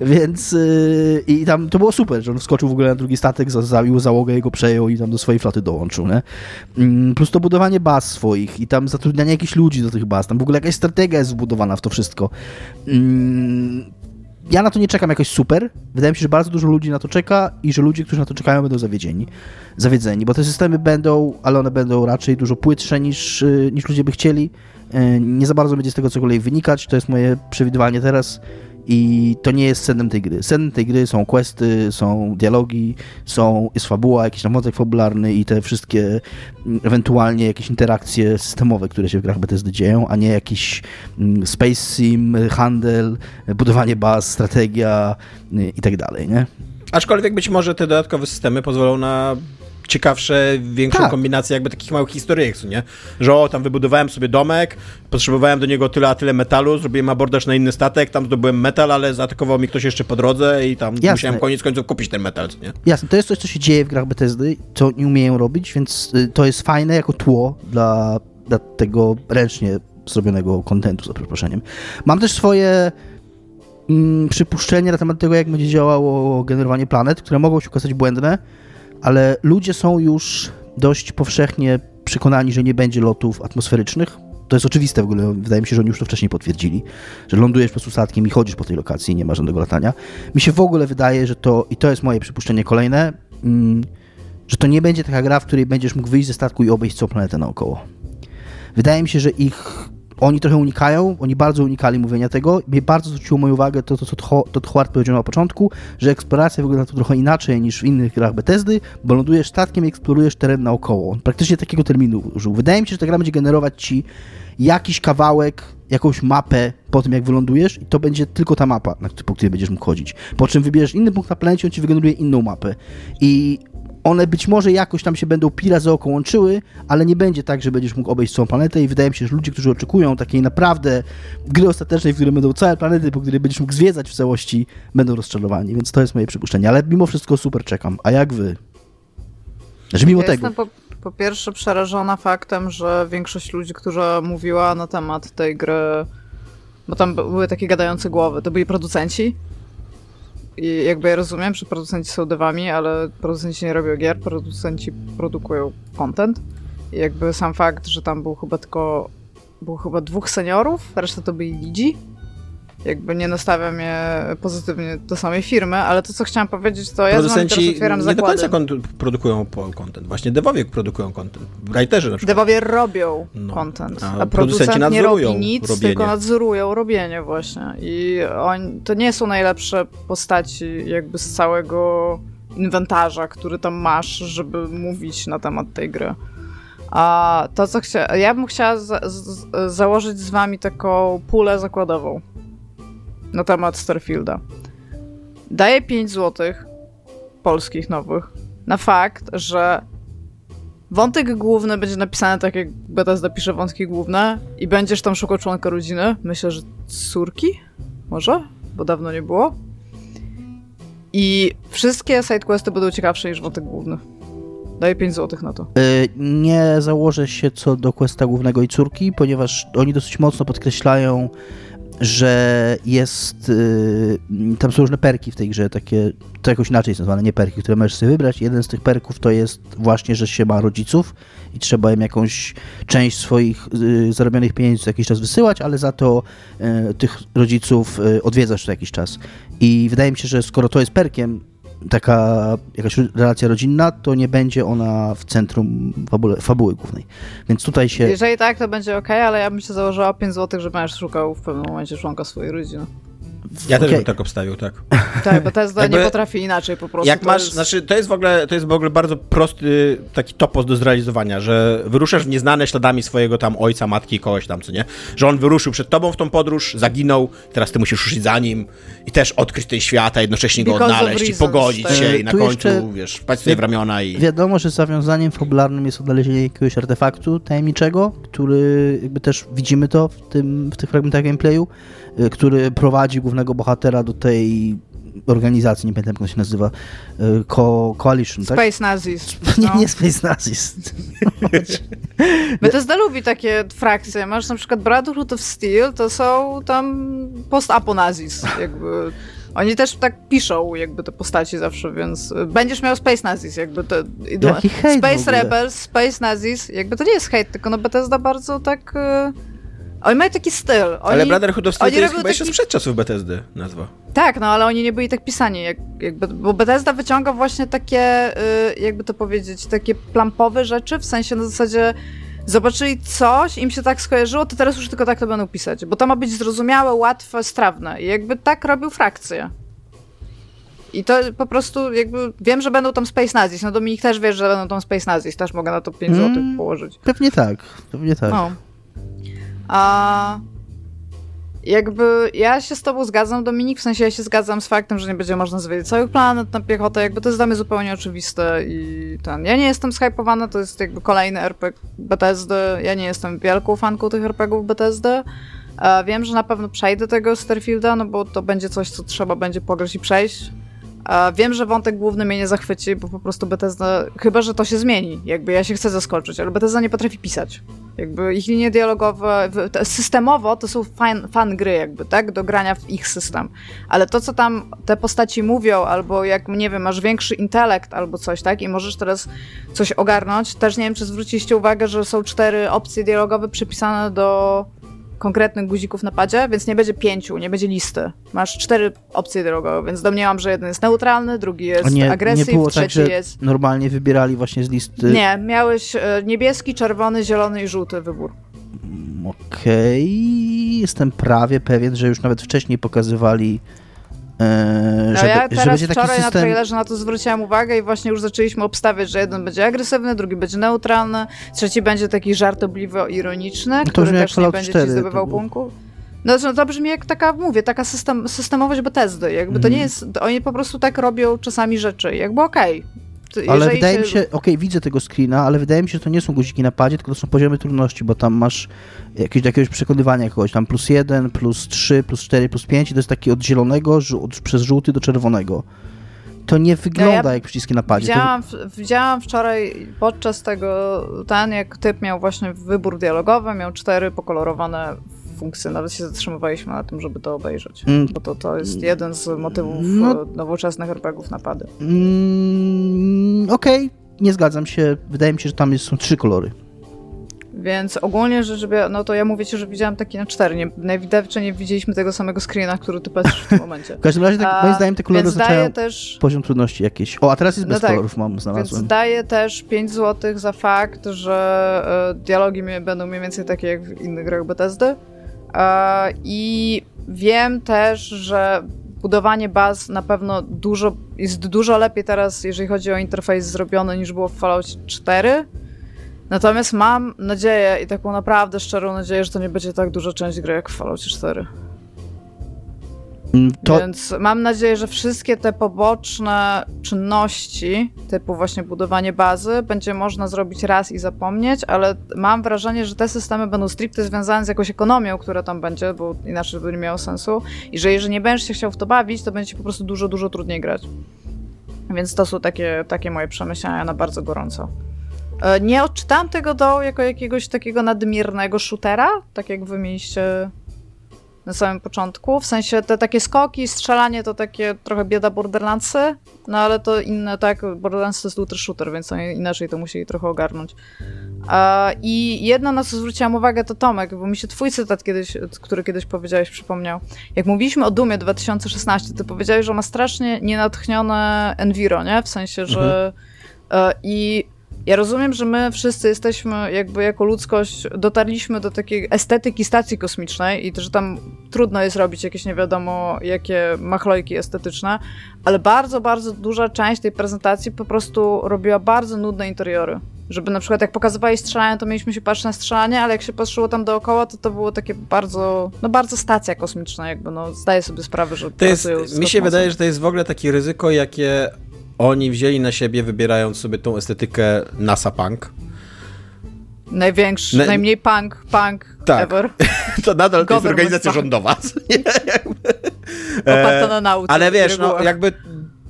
(laughs) Więc yy, i tam to było super, że on wskoczył w ogóle na drugi statek, zabił załogę, jego przejął i tam do swojej floty dołączył, nie? Mm, Plus to budowanie baz swoich i tam zatrudnianie jakichś ludzi do tych baz, tam w ogóle jakaś strategia jest wbudowana w to wszystko. Mm, Ja na to nie czekam jakoś super. Wydaje mi się, że bardzo dużo ludzi na to czeka i że ludzie, którzy na to czekają, będą zawiedzieni. Zawiedzeni, bo te systemy będą, ale one będą raczej dużo płytsze niż, yy, niż ludzie by chcieli. Yy, Nie za bardzo będzie z tego cokolwiek wynikać. To jest moje przewidywanie teraz. I to nie jest sednem tej gry. Sednem tej gry są questy, są dialogi, są, jest fabuła, jakiś tam wątek fabularny i te wszystkie mm, ewentualnie jakieś interakcje systemowe, które się w grach Bethesdy dzieją, a nie jakiś mm, space sim, handel, budowanie baz, strategia y, i tak dalej, nie? Aczkolwiek być może te dodatkowe systemy pozwolą na ciekawsze, większą Tak. kombinację jakby takich małych historyjek, nie? Że o, tam wybudowałem sobie domek, potrzebowałem do niego tyle a tyle metalu, zrobiłem abordaż na inny statek, tam zdobyłem metal, ale zaatakował mi ktoś jeszcze po drodze i tam Jasne. musiałem koniec końców kupić ten metal, nie? Jasne, to jest coś, co się dzieje w grach Bethesdy, co nie umieją robić, więc y, to jest fajne jako tło dla, dla tego ręcznie zrobionego kontentu, za przeproszeniem. Mam też swoje mm, przypuszczenia na temat tego, jak będzie działało generowanie planet, które mogą się okazać błędne, ale ludzie są już dość powszechnie przekonani, że nie będzie lotów atmosferycznych. To jest oczywiste w ogóle, wydaje mi się, że oni już to wcześniej potwierdzili, że lądujesz po prostu statkiem i chodzisz po tej lokacji, nie ma żadnego latania. Mi się w ogóle wydaje, że to, i to jest moje przypuszczenie kolejne, mm, że to nie będzie taka gra, w której będziesz mógł wyjść ze statku i obejść całą planetę naokoło. Wydaje mi się, że ich oni trochę unikają, oni bardzo unikali mówienia tego. Mnie bardzo zwróciło moją uwagę to, co Tho- to Howard powiedział na początku, że eksploracja wygląda tu trochę inaczej niż w innych grach Bethesdy, bo lądujesz statkiem i eksplorujesz teren naokoło. On praktycznie takiego terminu użył. Wydaje mi się, że ta gra będzie generować ci jakiś kawałek, jakąś mapę po tym, jak wylądujesz i to będzie tylko ta mapa, po której będziesz mógł chodzić. Po czym wybierzesz inny punkt na planecie, on ci wygeneruje inną mapę. I one być może jakoś tam się będą pi razy oko łączyły, ale nie będzie tak, że będziesz mógł obejść całą planetę i wydaje mi się, że ludzie, którzy oczekują takiej naprawdę gry ostatecznej, w której będą całe planety, po której będziesz mógł zwiedzać w całości, będą rozczarowani, więc to jest moje przypuszczenie, ale mimo wszystko super czekam. A jak wy? Że mimo ja tego... jestem po, po pierwsze przerażona faktem, że większość ludzi, która mówiła na temat tej gry, bo tam były takie gadające głowy, to byli producenci. I jakby ja rozumiem, że producenci są dewami, ale producenci nie robią gier, producenci produkują content. I jakby sam fakt, że tam był chyba tylko było chyba dwóch seniorów, reszta to byli lidzi. Jakby nie nastawiam je pozytywnie do samej firmy, ale to co chciałam powiedzieć, to ja z teraz otwieram nie do zakłady. końca kon- produkują po- content, właśnie devowie produkują content, writerzy na przykład. Dewowie robią No. content, A a, producenci producent nie robi nadzorują nic, robienie. tylko nadzorują robienie właśnie. I oni, to nie są najlepsze postaci jakby z całego inwentarza, który tam masz, żeby mówić na temat tej gry. A to, co chciałam... Ja bym chciała za założyć z wami taką pulę zakładową na temat Starfielda. Daję 5 złotych polskich nowych na fakt, że wątek główny będzie napisany tak, jak Bethesda pisze wątki główne i będziesz tam szukał członka rodziny. Myślę, że córki? Może? Bo dawno nie było. I wszystkie sidequesty będą ciekawsze niż wątek główny. Daję 5 złotych na to. Y, Nie założę się co do questa głównego i córki, ponieważ oni dosyć mocno podkreślają, że jest. y, Tam są różne perki w tej grze, takie. To jakoś inaczej jest nazwane, nie perki, które możesz sobie wybrać. Jeden z tych perków to jest właśnie, że się ma rodziców i trzeba im jakąś część swoich y, zarobionych pieniędzy co jakiś czas wysyłać, ale za to y, tych rodziców y, odwiedzasz co jakiś czas. I wydaje mi się, że skoro to jest perkiem, taka jakaś relacja rodzinna, to nie będzie ona w centrum fabule, fabuły głównej. Więc tutaj się. Jeżeli tak, to będzie ok, ale ja bym się założyła 5 złotych, że będziesz szukał w pewnym momencie członka swojej rodziny. Ja też Okej. bym tak obstawił, tak. Tak, bo Tesla (laughs) Jakby- nie potrafi inaczej po prostu. Jak to masz, jest- znaczy to jest w ogóle, to jest w ogóle bardzo prosty taki topos do zrealizowania, że wyruszasz w nieznane śladami swojego tam ojca, matki, kogoś tam, co nie? Że on wyruszył przed tobą w tą podróż, zaginął, teraz ty musisz ruszyć za nim i też odkryć tej świata, jednocześnie go Because of odnaleźć i reasons, pogodzić tak. się i na Tu końcu, wiesz, wpaść sobie w ramiona i... Wiadomo, że zawiązaniem fabularnym jest odnalezienie jakiegoś artefaktu tajemniczego, który jakby też widzimy to w, tym, w tych fragmentach gameplayu, y, który prowadzi głównego bohatera do tej organizacji, nie pamiętam jak ona się nazywa, y, Co Coalition, tak? Space Nazis. (laughs) Nie, no. nie Space Nazis. (laughs) Bethesda lubi takie frakcje. Masz na przykład Brotherhood of Steel, to są tam post-apo-nazis, jakby... Oni też tak piszą jakby te postaci zawsze, więc będziesz miał Space Nazis, jakby to... Jaki hejt Space. Rebels, Space Nazis, jakby to nie jest hejt, tylko no Bethesda bardzo tak... y, Oni mają taki styl. Oni, Ale Brotherhood of Steel to jest chyba jeszcze taki- sprzed czasów Bethesdy nazwa. Tak, no ale oni nie byli tak pisani, jak, jakby, bo Bethesda wyciąga właśnie takie, y, jakby to powiedzieć, takie plampowe rzeczy, w sensie na zasadzie zobaczyli coś, im się tak skojarzyło, to teraz już tylko tak to będą pisać, bo to ma być zrozumiałe, łatwe, strawne i jakby tak robił frakcje. I to po prostu jakby, wiem, że będą tam Space Nazis, no Dominik też wie, że będą tam Space Nazis, też mogę na to 5 Mm. złotych położyć. Pewnie tak, pewnie tak. No. A jakby ja się z tobą zgadzam, Dominik, w sensie ja się zgadzam z faktem, że nie będzie można zwiedzić całych planet na piechotę, jakby to jest dla mnie zupełnie oczywiste i ten. Ja nie jestem shypowana, to jest jakby kolejny RPG Bethesdy, ja nie jestem wielką fanką tych RPGów Bethesdy. E, Wiem, że na pewno przejdę tego Starfielda, no bo to będzie coś, co trzeba będzie pograć i przejść. Wiem, że wątek główny mnie nie zachwyci, bo po prostu Bethesda, chyba, że to się zmieni, jakby ja się chcę zaskoczyć, ale Bethesda nie potrafi pisać. Jakby ich linie dialogowe, systemowo to są fan, fan gry jakby, tak, do grania w ich system. Ale to, co tam te postaci mówią, albo jak, nie wiem, masz większy intelekt albo coś, tak, i możesz teraz coś ogarnąć, też nie wiem, czy zwróciliście uwagę, że są cztery opcje dialogowe przypisane do konkretnych guzików na padzie, więc nie będzie pięciu, nie będzie listy. Masz cztery opcje dialogowe, więc domniemam, że jeden jest neutralny, drugi jest nie, nie agresyw, było tak, trzeci że jest... normalnie wybierali właśnie z listy. Nie, miałeś e, niebieski, czerwony, zielony i żółty wybór. Okej, jestem prawie pewien, że już nawet wcześniej pokazywali, No że, ja teraz taki wczoraj na system. trailerze na to zwróciłam uwagę i właśnie już zaczęliśmy obstawiać, że jeden będzie agresywny, drugi będzie neutralny, trzeci będzie taki żartobliwo-ironiczny, który brzmi jak też nie będzie 4, ci zdobywał to punktów. No to, to brzmi jak taka, mówię, taka system, systemowość Bethesdy. Jakby to Mhm. nie jest, oni po prostu tak robią czasami rzeczy. Jakby okej. Ty- Ale wydaje mi się, okej, widzę tego screena, ale wydaje mi się, że to nie są guziki na padzie, tylko to są poziomy trudności, bo tam masz jakieś jakiegoś przekonywania kogoś, tam plus jeden, plus trzy, plus cztery, plus pięć i to jest taki od zielonego żół- przez żółty do czerwonego. To nie wygląda jak przyciski na padzie. To, Widziałam, w- widziałam wczoraj podczas tego, ten jak typ miał właśnie wybór dialogowy, miał cztery pokolorowane funkcje. Nawet się zatrzymywaliśmy na tym, żeby to obejrzeć. Mm. Bo to, to jest jeden z motywów No. e, nowoczesnych RPGów napady. mm, okej, nie zgadzam się. Wydaje mi się, że tam jest, są trzy kolory. Więc ogólnie rzecz biorąc, no to ja mówię ci, że widziałam taki na cztery. Nie, najwidoczniej nie widzieliśmy tego samego screena, który ty patrzysz w tym momencie. (laughs) W każdym razie, tak, moim zdaniem, te kolory Więc oznaczają też... poziom trudności jakiś. O, a teraz jest No bez tak, kolorów, mam, Więc znalazłem. daję też 5 zł za fakt, że e, dialogi będą mniej więcej takie jak w innych grach Bethesdy. E, I wiem też, że budowanie baz na pewno dużo, jest dużo lepiej teraz, jeżeli chodzi o interfejs zrobiony, niż było w Fallout 4. Natomiast mam nadzieję i taką naprawdę szczerą nadzieję, że to nie będzie tak duża część gry jak w Fallout 4. Mm, To, Więc mam nadzieję, że wszystkie te poboczne czynności, typu właśnie budowanie bazy, będzie można zrobić raz i zapomnieć, ale mam wrażenie, że te systemy będą stricte związane z jakąś ekonomią, która tam będzie, bo inaczej by nie miało sensu. I że jeżeli nie będziesz się chciał w to bawić, to będzie po prostu dużo, dużo trudniej grać. Więc to są takie, takie moje przemyślenia na bardzo gorąco. E, Nie odczytałam tego do jako jakiegoś takiego nadmiernego shootera, tak jak wy mieliście na samym początku. W sensie te takie skoki, strzelanie to takie trochę bieda Borderlandsy, no ale to inne, tak, Borderlands to jest looter shooter, więc oni inaczej to musieli trochę ogarnąć. I jedno, na co zwróciłam uwagę, to Tomek, bo mi się twój cytat kiedyś, który kiedyś powiedziałeś, przypomniał. Jak mówiliśmy o Dumie 2016, ty powiedziałeś, że ma strasznie nienatchnione enviro, nie? W sensie, że... E, I ja rozumiem, że my wszyscy jesteśmy, jakby jako ludzkość, dotarliśmy do takiej estetyki stacji kosmicznej i to, że tam trudno jest robić jakieś nie wiadomo jakie machlojki estetyczne, ale bardzo, bardzo duża część tej prezentacji po prostu robiła bardzo nudne interiory. Żeby na przykład jak pokazywali strzelanie, to mieliśmy się patrzeć na strzelanie, ale jak się patrzyło tam dookoła, to to było takie bardzo, no bardzo stacja kosmiczna jakby, no zdaję sobie sprawę, że To jest, mi się wydaje, że to jest w ogóle takie ryzyko, jakie oni wzięli na siebie, wybierając sobie tą estetykę NASA Punk. Największy, Na- najmniej punk, punk Tak. ever. (laughs) To nadal to jest organizacja punk. rządowa. (laughs) Oparta na nauce. Ale wiesz, no jakby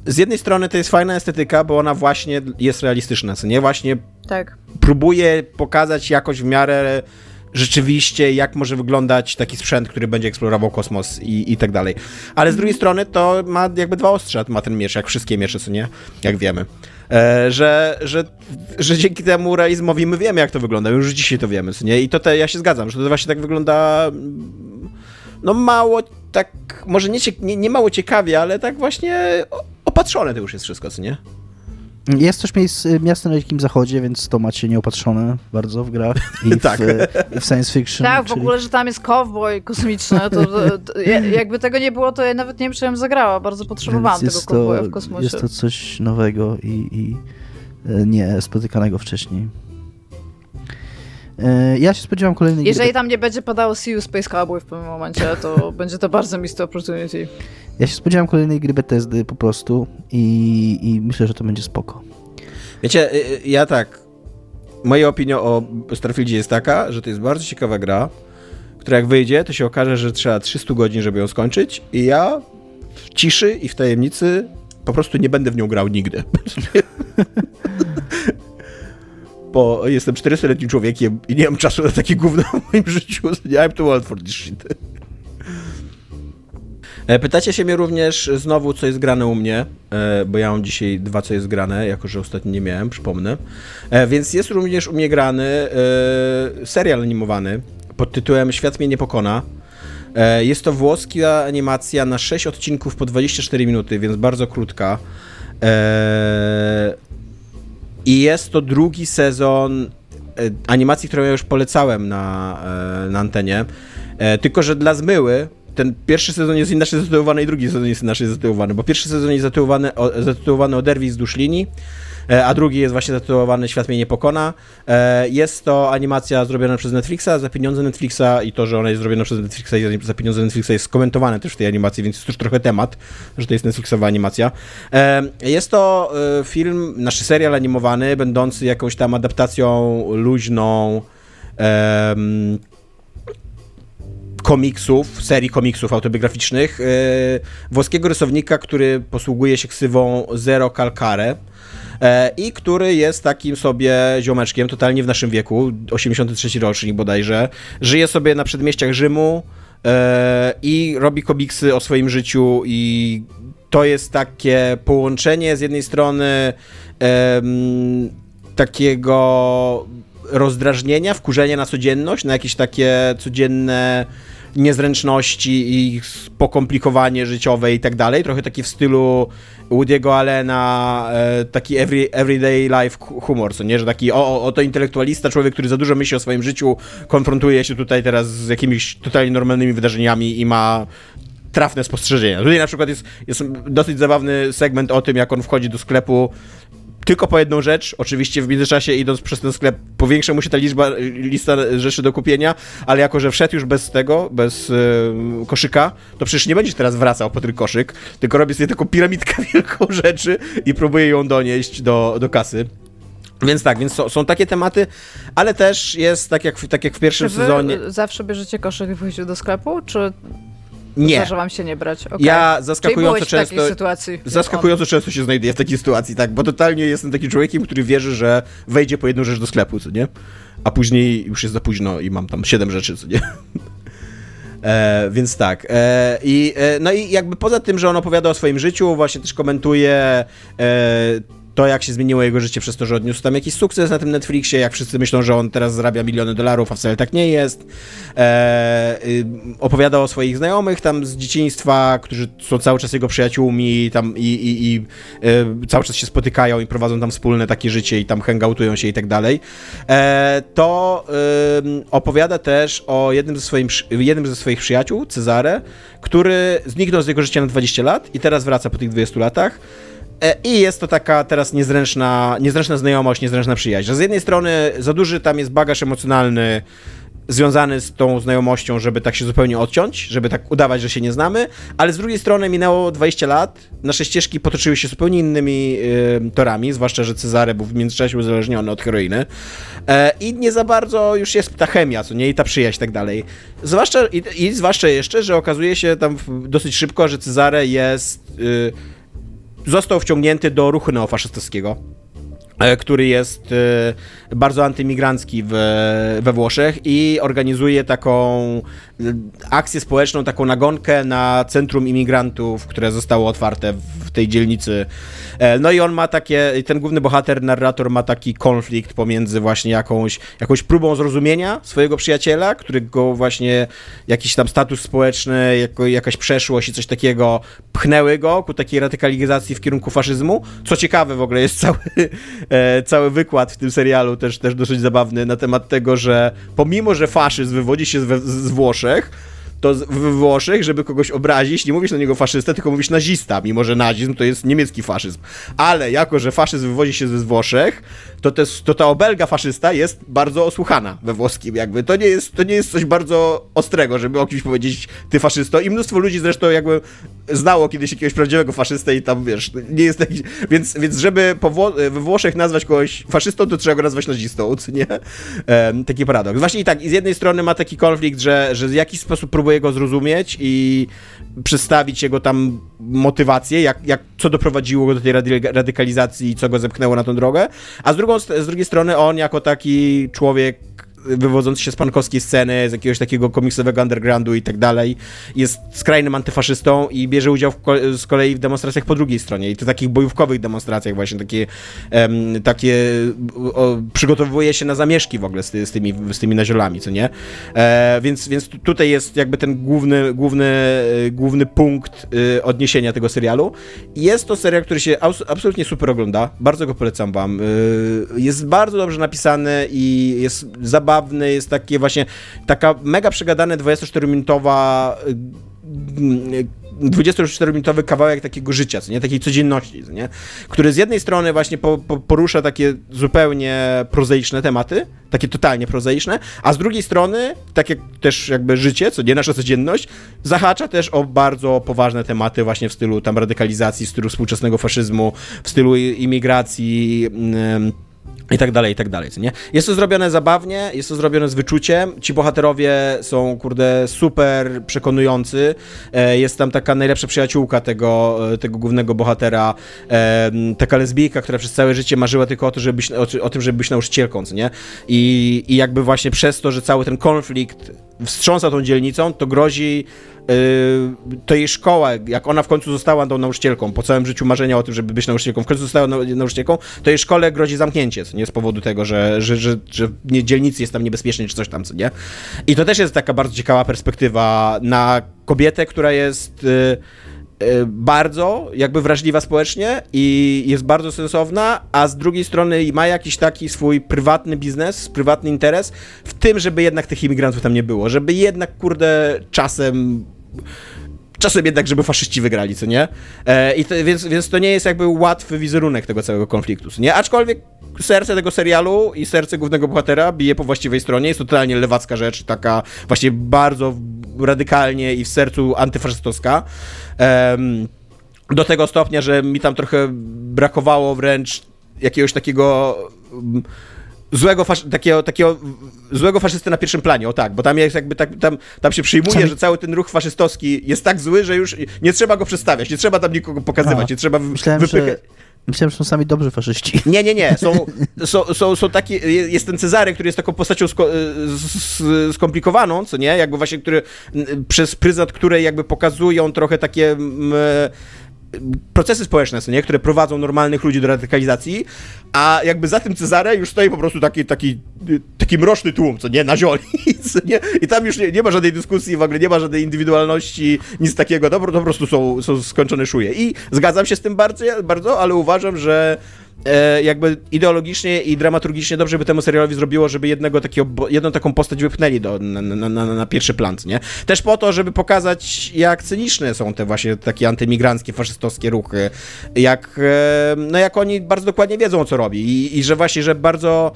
z jednej strony to jest fajna estetyka, bo ona właśnie jest realistyczna, co nie? Właśnie Tak. próbuje pokazać jakoś w miarę rzeczywiście, jak może wyglądać taki sprzęt, który będzie eksplorował kosmos i, i tak dalej. Ale z drugiej strony to ma jakby dwa ostrza, ma ten miecz, jak wszystkie miecze, co nie? Jak wiemy. E, że, że, że dzięki temu realizmowi my wiemy, jak to wygląda, już dzisiaj to wiemy, co nie? I to te, ja się zgadzam, że to właśnie tak wygląda mm, no mało tak, może nie, nie, nie mało ciekawie, ale tak właśnie opatrzone to już jest wszystko, co nie? Jest też miejsc, miasto na Dzikim Zachodzie, więc to macie nieopatrzone bardzo w grach i (laughs) w, Tak. i w science fiction. Tak, w czyli- ogóle, że tam jest cowboy kosmiczny, to, to, to ja- jakby tego nie było, to ja nawet nie wiem, czy bym zagrała. Bardzo potrzebowałam tego cowboya w kosmosie. Jest to coś nowego i, i e, nie spotykanego wcześniej. E, Ja się spodziewam kolejnej Jeżeli gry. tam nie będzie padało See You Space Cowboy w pewnym momencie, to (laughs) będzie to bardzo missed opportunity. Ja się spodziewam kolejnej gry Bethesdy po prostu i, i myślę, że to będzie spoko. Wiecie, y, y, ja tak. Moja opinia o Starfieldzie jest taka, że to jest bardzo ciekawa gra, która jak wyjdzie, to się okaże, że trzeba 300 godzin, żeby ją skończyć i ja w ciszy i w tajemnicy po prostu nie będę w nią grał nigdy. (laughs) Bo jestem 400-letnim człowiekiem i nie mam czasu na takie gówno w moim życiu. I'm too old for this shit. E, Pytacie się mnie również znowu, co jest grane u mnie, e, bo ja mam dzisiaj dwa, co jest grane, jako że ostatnio nie miałem, przypomnę. E, Więc jest również u mnie grany serial animowany pod tytułem Świat mnie nie pokona. Jest to włoska animacja na 6 odcinków po 24 minuty, więc bardzo krótka. I jest to drugi sezon e, animacji, którą ja już polecałem na, e, na antenie. E, Tylko, że dla zmyły ten pierwszy sezon jest inaczej zatytułowany i drugi sezon jest inaczej zatytułowany, bo pierwszy sezon jest zatytułowany, o, zatytułowany Oderwij z dusz linii, e, a drugi jest właśnie zatytułowany Świat mnie nie pokona. E, Jest to animacja zrobiona przez Netflixa za pieniądze Netflixa i to, że ona jest zrobiona przez Netflixa i za pieniądze Netflixa jest skomentowane też w tej animacji, więc jest już trochę temat, że to jest Netflixowa animacja. E, Jest to e, film, nasz serial animowany, będący jakąś tam adaptacją luźną komiksów, serii komiksów autobiograficznych włoskiego rysownika, który posługuje się ksywą Zero Calcare e, i który jest takim sobie ziomeczkiem, totalnie w naszym wieku, 83 rocznik bodajże, żyje sobie na przedmieściach Rzymu e, i robi komiksy o swoim życiu i to jest takie połączenie z jednej strony em, takiego rozdrażnienia, wkurzenia na codzienność, na jakieś takie codzienne niezręczności i pokomplikowanie życiowe i tak dalej. Trochę taki w stylu Woody'ego Allena, e, taki every, everyday life hu- humor, co nie? Że taki o, o, oto intelektualista, człowiek, który za dużo myśli o swoim życiu, konfrontuje się tutaj teraz z jakimiś totalnie normalnymi wydarzeniami i ma trafne spostrzeżenia. Tutaj na przykład jest, jest dosyć zabawny segment o tym, jak on wchodzi do sklepu tylko po jedną rzecz. Oczywiście w międzyczasie idąc przez ten sklep powiększa mu się ta liczba, lista rzeczy do kupienia, ale jako, że wszedł już bez tego, bez e, koszyka, to przecież nie będziesz teraz wracał po ten koszyk, tylko robi sobie taką piramidkę (laughs) wielką rzeczy i próbuje ją donieść do, do kasy. Więc tak, więc są, są takie tematy, ale też jest tak jak, w- tak jak w pierwszym Czy sezonie. zawsze bierzecie koszyk i wychodzicie do sklepu, czy Nie. zdarza wam się nie brać? Okej. Ja zaskakująco byłeś w często. takiej sytuacji. Zaskakująco często się znajduję w takiej sytuacji, tak, bo totalnie jestem takim człowiekiem, który wierzy, że wejdzie po jedną rzecz do sklepu, co nie? A później już jest za późno i mam tam siedem rzeczy, co nie? (laughs) E, więc tak. E, i, e, no i jakby poza tym, że on opowiada o swoim życiu, właśnie też komentuje e, to, jak się zmieniło jego życie przez to, że odniósł tam jakiś sukces na tym Netflixie, jak wszyscy myślą, że on teraz zarabia miliony dolarów, a wcale tak nie jest. E, y, opowiada o swoich znajomych tam z dzieciństwa, którzy są cały czas jego przyjaciółmi tam i, i, i e, cały czas się spotykają i prowadzą tam wspólne takie życie i tam hangoutują się i tak dalej. E, to ym, opowiada też o jednym ze, swoim, jednym ze swoich przyjaciół, Cezare, który zniknął z jego życia na 20 lat i teraz wraca po tych 20 latach. E, I jest to taka teraz niezręczna, niezręczna znajomość, niezręczna przyjaźń. Że z jednej strony za duży tam jest bagaż emocjonalny związany z tą znajomością, żeby tak się zupełnie odciąć, żeby tak udawać, że się nie znamy, ale z drugiej strony minęło 20 lat, nasze ścieżki potoczyły się zupełnie innymi torami, zwłaszcza, że Cezary był w międzyczasie uzależniony od heroiny e, i nie za bardzo już jest ta chemia, co nie, i ta przyjaźń i tak dalej. Zwłaszcza, i, i zwłaszcza jeszcze, że okazuje się tam dosyć szybko, że Cezary jest... Y, został wciągnięty do ruchu neofaszystowskiego E, który jest e, bardzo antymigrancki we Włoszech i organizuje taką akcję społeczną, taką nagonkę na centrum imigrantów, które zostało otwarte w tej dzielnicy. No i on ma takie, ten główny bohater, narrator ma taki konflikt pomiędzy właśnie jakąś, jakąś próbą zrozumienia swojego przyjaciela, którego właśnie jakiś tam status społeczny, jako, jakaś przeszłość i coś takiego pchnęły go ku takiej radykalizacji w kierunku faszyzmu. Co ciekawe w ogóle jest cały e, cały wykład w tym serialu też, też dosyć zabawny na temat tego, że pomimo, że faszyzm wywodzi się z, z Włoszech, to we Włoszech, żeby kogoś obrazić, nie mówisz na niego faszysta, tylko mówisz nazista, mimo że nazizm to jest niemiecki faszyzm. Ale jako, że faszyzm wywodzi się ze Włoszech, to, te, to ta obelga faszysta jest bardzo osłuchana we włoskim, jakby. To nie jest, to nie jest coś bardzo ostrego, żeby o kimś powiedzieć ty faszysto i mnóstwo ludzi zresztą jakby znało kiedyś jakiegoś prawdziwego faszystę i tam, wiesz, nie jest taki... Więc, więc żeby Wło we Włoszech nazwać kogoś faszystą, to trzeba go nazwać nazistą, nie? E, taki paradoks. Właśnie i tak, i z jednej strony ma taki konflikt, że, że w jakiś sposób próbuje go zrozumieć i przedstawić jego tam motywację, jak, jak, co doprowadziło go do tej radykalizacji i co go zepchnęło na tą drogę, a z, drugą, z drugiej strony on jako taki człowiek wywodzący się z pankowskiej sceny, z jakiegoś takiego komiksowego undergroundu i tak dalej, jest skrajnym antyfaszystą i bierze udział w, z kolei w demonstracjach po drugiej stronie i to takich bojówkowych demonstracjach właśnie, takie, takie o, przygotowuje się na zamieszki w ogóle z, ty, z, tymi, z tymi naziolami, co nie? E, więc, więc tutaj jest jakby ten główny, główny, główny punkt y, odniesienia tego serialu. Jest to serial, który się absolutnie super ogląda, bardzo go polecam wam. Y, jest bardzo dobrze napisany i jest zabawny zabawny, jest takie właśnie, taka mega przegadane 24-minutowa 24-minutowy kawałek takiego życia, co nie? takiej codzienności, co nie? który z jednej strony właśnie po, po, porusza takie zupełnie prozaiczne tematy, takie totalnie prozaiczne, a z drugiej strony, tak jak też jakby życie, co nie nasza codzienność, zahacza też o bardzo poważne tematy właśnie w stylu tam radykalizacji, w stylu współczesnego faszyzmu, w stylu imigracji, yy, i tak dalej, i tak dalej, co nie? Jest to zrobione zabawnie, jest to zrobione z wyczuciem, ci bohaterowie są, kurde, super przekonujący, e, jest tam taka najlepsza przyjaciółka tego, e, tego głównego bohatera, e, taka lesbijka, która przez całe życie marzyła tylko o, to, żeby być, o, o tym, żeby być nauczycielką, co nie? I, I jakby właśnie przez to, że cały ten konflikt wstrząsa tą dzielnicą, to grozi to jej szkoła, jak ona w końcu została tą nauczycielką, po całym życiu marzenia o tym, żeby być nauczycielką, w końcu została nauczycielką, to jej szkole grozi zamknięcie, nie z powodu tego, że, że, że, że dzielnicy jest tam niebezpiecznie, czy coś tam, co nie. I to też jest taka bardzo ciekawa perspektywa na kobietę, która jest... Yy, bardzo jakby wrażliwa społecznie i jest bardzo sensowna, a z drugiej strony ma jakiś taki swój prywatny biznes, prywatny interes w tym, żeby jednak tych imigrantów tam nie było, żeby jednak, kurde, czasem czasem jednak, żeby faszyści wygrali, co nie? E, i to, więc, więc to nie jest jakby łatwy wizerunek tego całego konfliktu, co nie? Aczkolwiek serce tego serialu i serce głównego bohatera bije po właściwej stronie, jest to totalnie lewacka rzecz, taka właśnie bardzo radykalnie i w sercu antyfaszystowska. Do tego stopnia, że mi tam trochę brakowało wręcz jakiegoś takiego złego, fasz, takiego, takiego złego faszysty na pierwszym planie, o tak, bo tam jest jakby tak, tam, tam się przyjmuje, że cały ten ruch faszystowski jest tak zły, że już nie trzeba go przedstawiać, nie trzeba tam nikogo pokazywać, nie trzeba Myślałem, wypychać. Że... Myślałem, że są sami dobrzy faszyści. Nie, nie, nie. Są, (laughs) są, są, są takie, jest ten Cezary, który jest taką postacią sko skomplikowaną, co nie? Jakby właśnie, który, przez pryzmat której jakby pokazują trochę takie procesy społeczne, nie? które prowadzą normalnych ludzi do radykalizacji, a jakby za tym Cezarem już stoi po prostu taki, taki, taki mroczny tłum, co nie, na zioli, (laughs) nie? I tam już nie, nie ma żadnej dyskusji, w ogóle nie ma żadnej indywidualności, nic takiego, to, to po prostu są, są skończone szuje. I zgadzam się z tym bardzo, bardzo ale uważam, że jakby ideologicznie i dramaturgicznie dobrze by temu serialowi zrobiło, żeby jednego takiego, jedną taką postać wypchnęli do, na, na, na, na pierwszy plan, nie? Też po to, żeby pokazać, jak cyniczne są te właśnie takie antymigranckie, faszystowskie ruchy, jak, e, no jak oni bardzo dokładnie wiedzą, co robi i, i że właśnie, że bardzo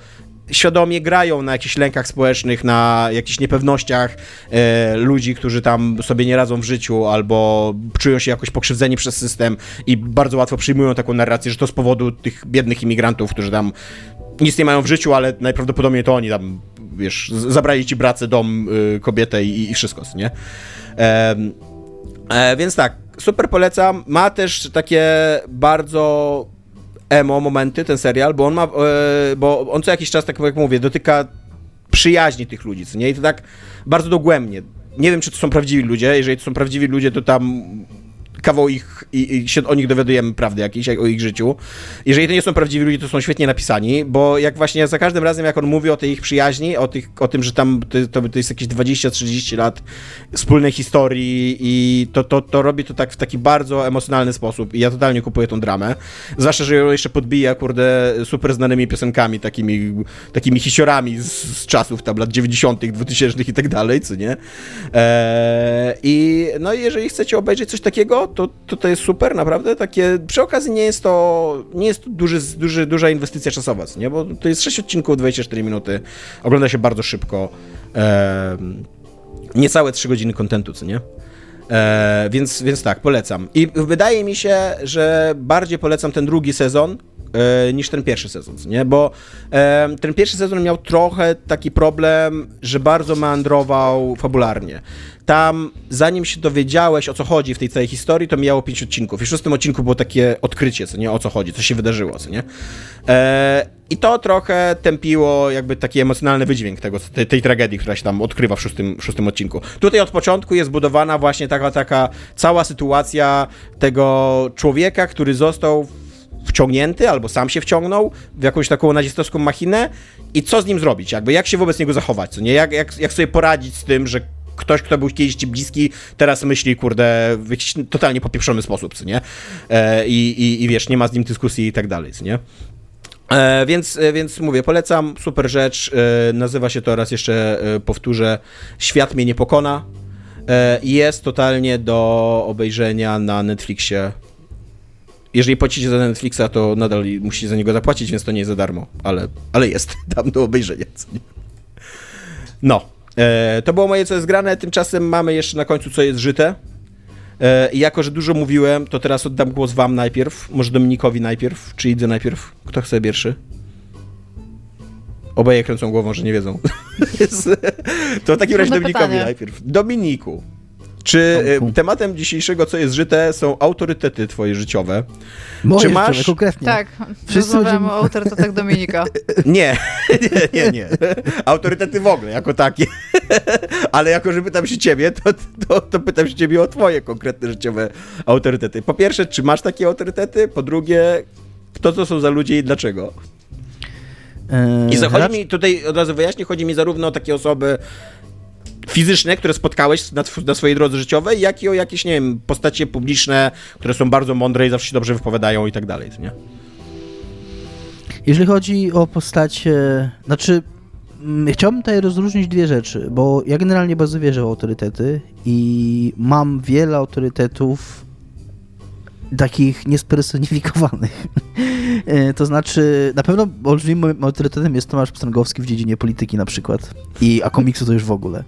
świadomie grają na jakichś lękach społecznych, na jakichś niepewnościach e, ludzi, którzy tam sobie nie radzą w życiu albo czują się jakoś pokrzywdzeni przez system i bardzo łatwo przyjmują taką narrację, że to z powodu tych biednych imigrantów, którzy tam nic nie mają w życiu, ale najprawdopodobniej to oni tam, wiesz, zabrali ci pracę, dom, y, kobietę i, i wszystko, nie? Em, e, więc tak, super polecam. Ma też takie bardzo emo momenty, ten serial, bo on ma, e, bo on co jakiś czas, tak jak mówię, dotyka przyjaźni tych ludzi, co nie? I to tak bardzo dogłębnie. Nie wiem, czy to są prawdziwi ludzie. Jeżeli to są prawdziwi ludzie, to tam kawał ich i, i się o nich dowiadujemy prawdy jakiejś, o ich życiu. Jeżeli to nie są prawdziwi ludzie, to są świetnie napisani, bo jak właśnie za każdym razem, jak on mówi o tej ich przyjaźni, o, tych, o tym, że tam to, to, jest jakieś 20-30 lat wspólnej historii i to, to, to robi to tak w taki bardzo emocjonalny sposób i ja totalnie kupuję tą dramę. Zwłaszcza, że ją jeszcze podbija, kurde, super znanymi piosenkami, takimi, takimi hisiorami z, z czasów tam lat 90., 2000 i tak dalej, co nie? Eee, I no jeżeli chcecie obejrzeć coś takiego, to, to to jest super, naprawdę. Takie, przy okazji nie jest to, nie jest to duży, duży, duża inwestycja czasowa, nie? Bo to jest 6 odcinków, 24 minuty. Ogląda się bardzo szybko. Eee, niecałe 3 godziny kontentu, co nie? E, więc, więc tak, polecam. I wydaje mi się, że bardziej polecam ten drugi sezon e, niż ten pierwszy sezon, nie? Bo e, ten pierwszy sezon miał trochę taki problem, że bardzo meandrował fabularnie. Tam, zanim się dowiedziałeś, o co chodzi w tej całej historii, to miało pięć odcinków. I w szóstym odcinku było takie odkrycie, co nie? O co chodzi, co się wydarzyło, co nie? E, I to trochę tępiło jakby taki emocjonalny wydźwięk tego, tej, tej tragedii, która się tam odkrywa w szóstym, szóstym odcinku. Tutaj od początku jest budowana właśnie taka, taka cała sytuacja tego człowieka, który został wciągnięty albo sam się wciągnął w jakąś taką nazistowską machinę i co z nim zrobić, jakby jak się wobec niego zachować, co nie? Jak, jak, jak sobie poradzić z tym, że ktoś, kto był kiedyś ci bliski, teraz myśli, kurde, w jakiś totalnie popieprzony sposób, co nie? E, i, i, I wiesz, nie ma z nim dyskusji i tak dalej, co nie? E, więc, e, więc mówię, polecam, super rzecz. E, nazywa się to raz jeszcze e, powtórzę. Świat mnie nie pokona. E, jest totalnie do obejrzenia na Netflixie. Jeżeli płacicie za Netflixa, to nadal musicie za niego zapłacić, więc to nie jest za darmo, ale, ale jest (laughs) tam do obejrzenia. No, e, to było moje co jest grane. Tymczasem mamy jeszcze na końcu co jest żyte. E, I jako, że dużo mówiłem, to teraz oddam głos wam najpierw. Może Dominikowi najpierw, czy idę najpierw? Kto chce pierwszy? Oboje kręcą głową, że nie wiedzą. (laughs) to w takim razie Dominikowi pytanie. najpierw. Dominiku, czy Tomku. e, tematem dzisiejszego co jest żyte są autorytety twoje życiowe? Moje Czy masz- masz... konkretnie. Tak, Wszyscy będziemy- o autorytetach Dominika. (laughs) Nie, (laughs) nie, nie, nie. Autorytety w ogóle, jako takie. (laughs) Ale jako, że pytam się ciebie, to, to, to pytam się ciebie o twoje konkretne życiowe autorytety. Po pierwsze, czy masz takie autorytety? Po drugie, kto to są za ludzie i dlaczego? E, I zachodzi racz- mi, tutaj od razu wyjaśnię, chodzi mi zarówno o takie osoby fizyczne, które spotkałeś na, na swojej drodze życiowej, jak i o jakieś, nie wiem, postacie publiczne, które są bardzo mądre i zawsze się dobrze wypowiadają i tak dalej, nie? Jeżeli chodzi o postacie, znaczy mm, chciałbym tutaj rozróżnić dwie rzeczy, bo ja generalnie bardzo wierzę w autorytety i mam wiele autorytetów takich niespersonifikowanych. (laughs) E, to znaczy, na pewno olbrzymim autorytetem jest Tomasz Pstrągowski w dziedzinie polityki na przykład, i, a komiksu to już w ogóle.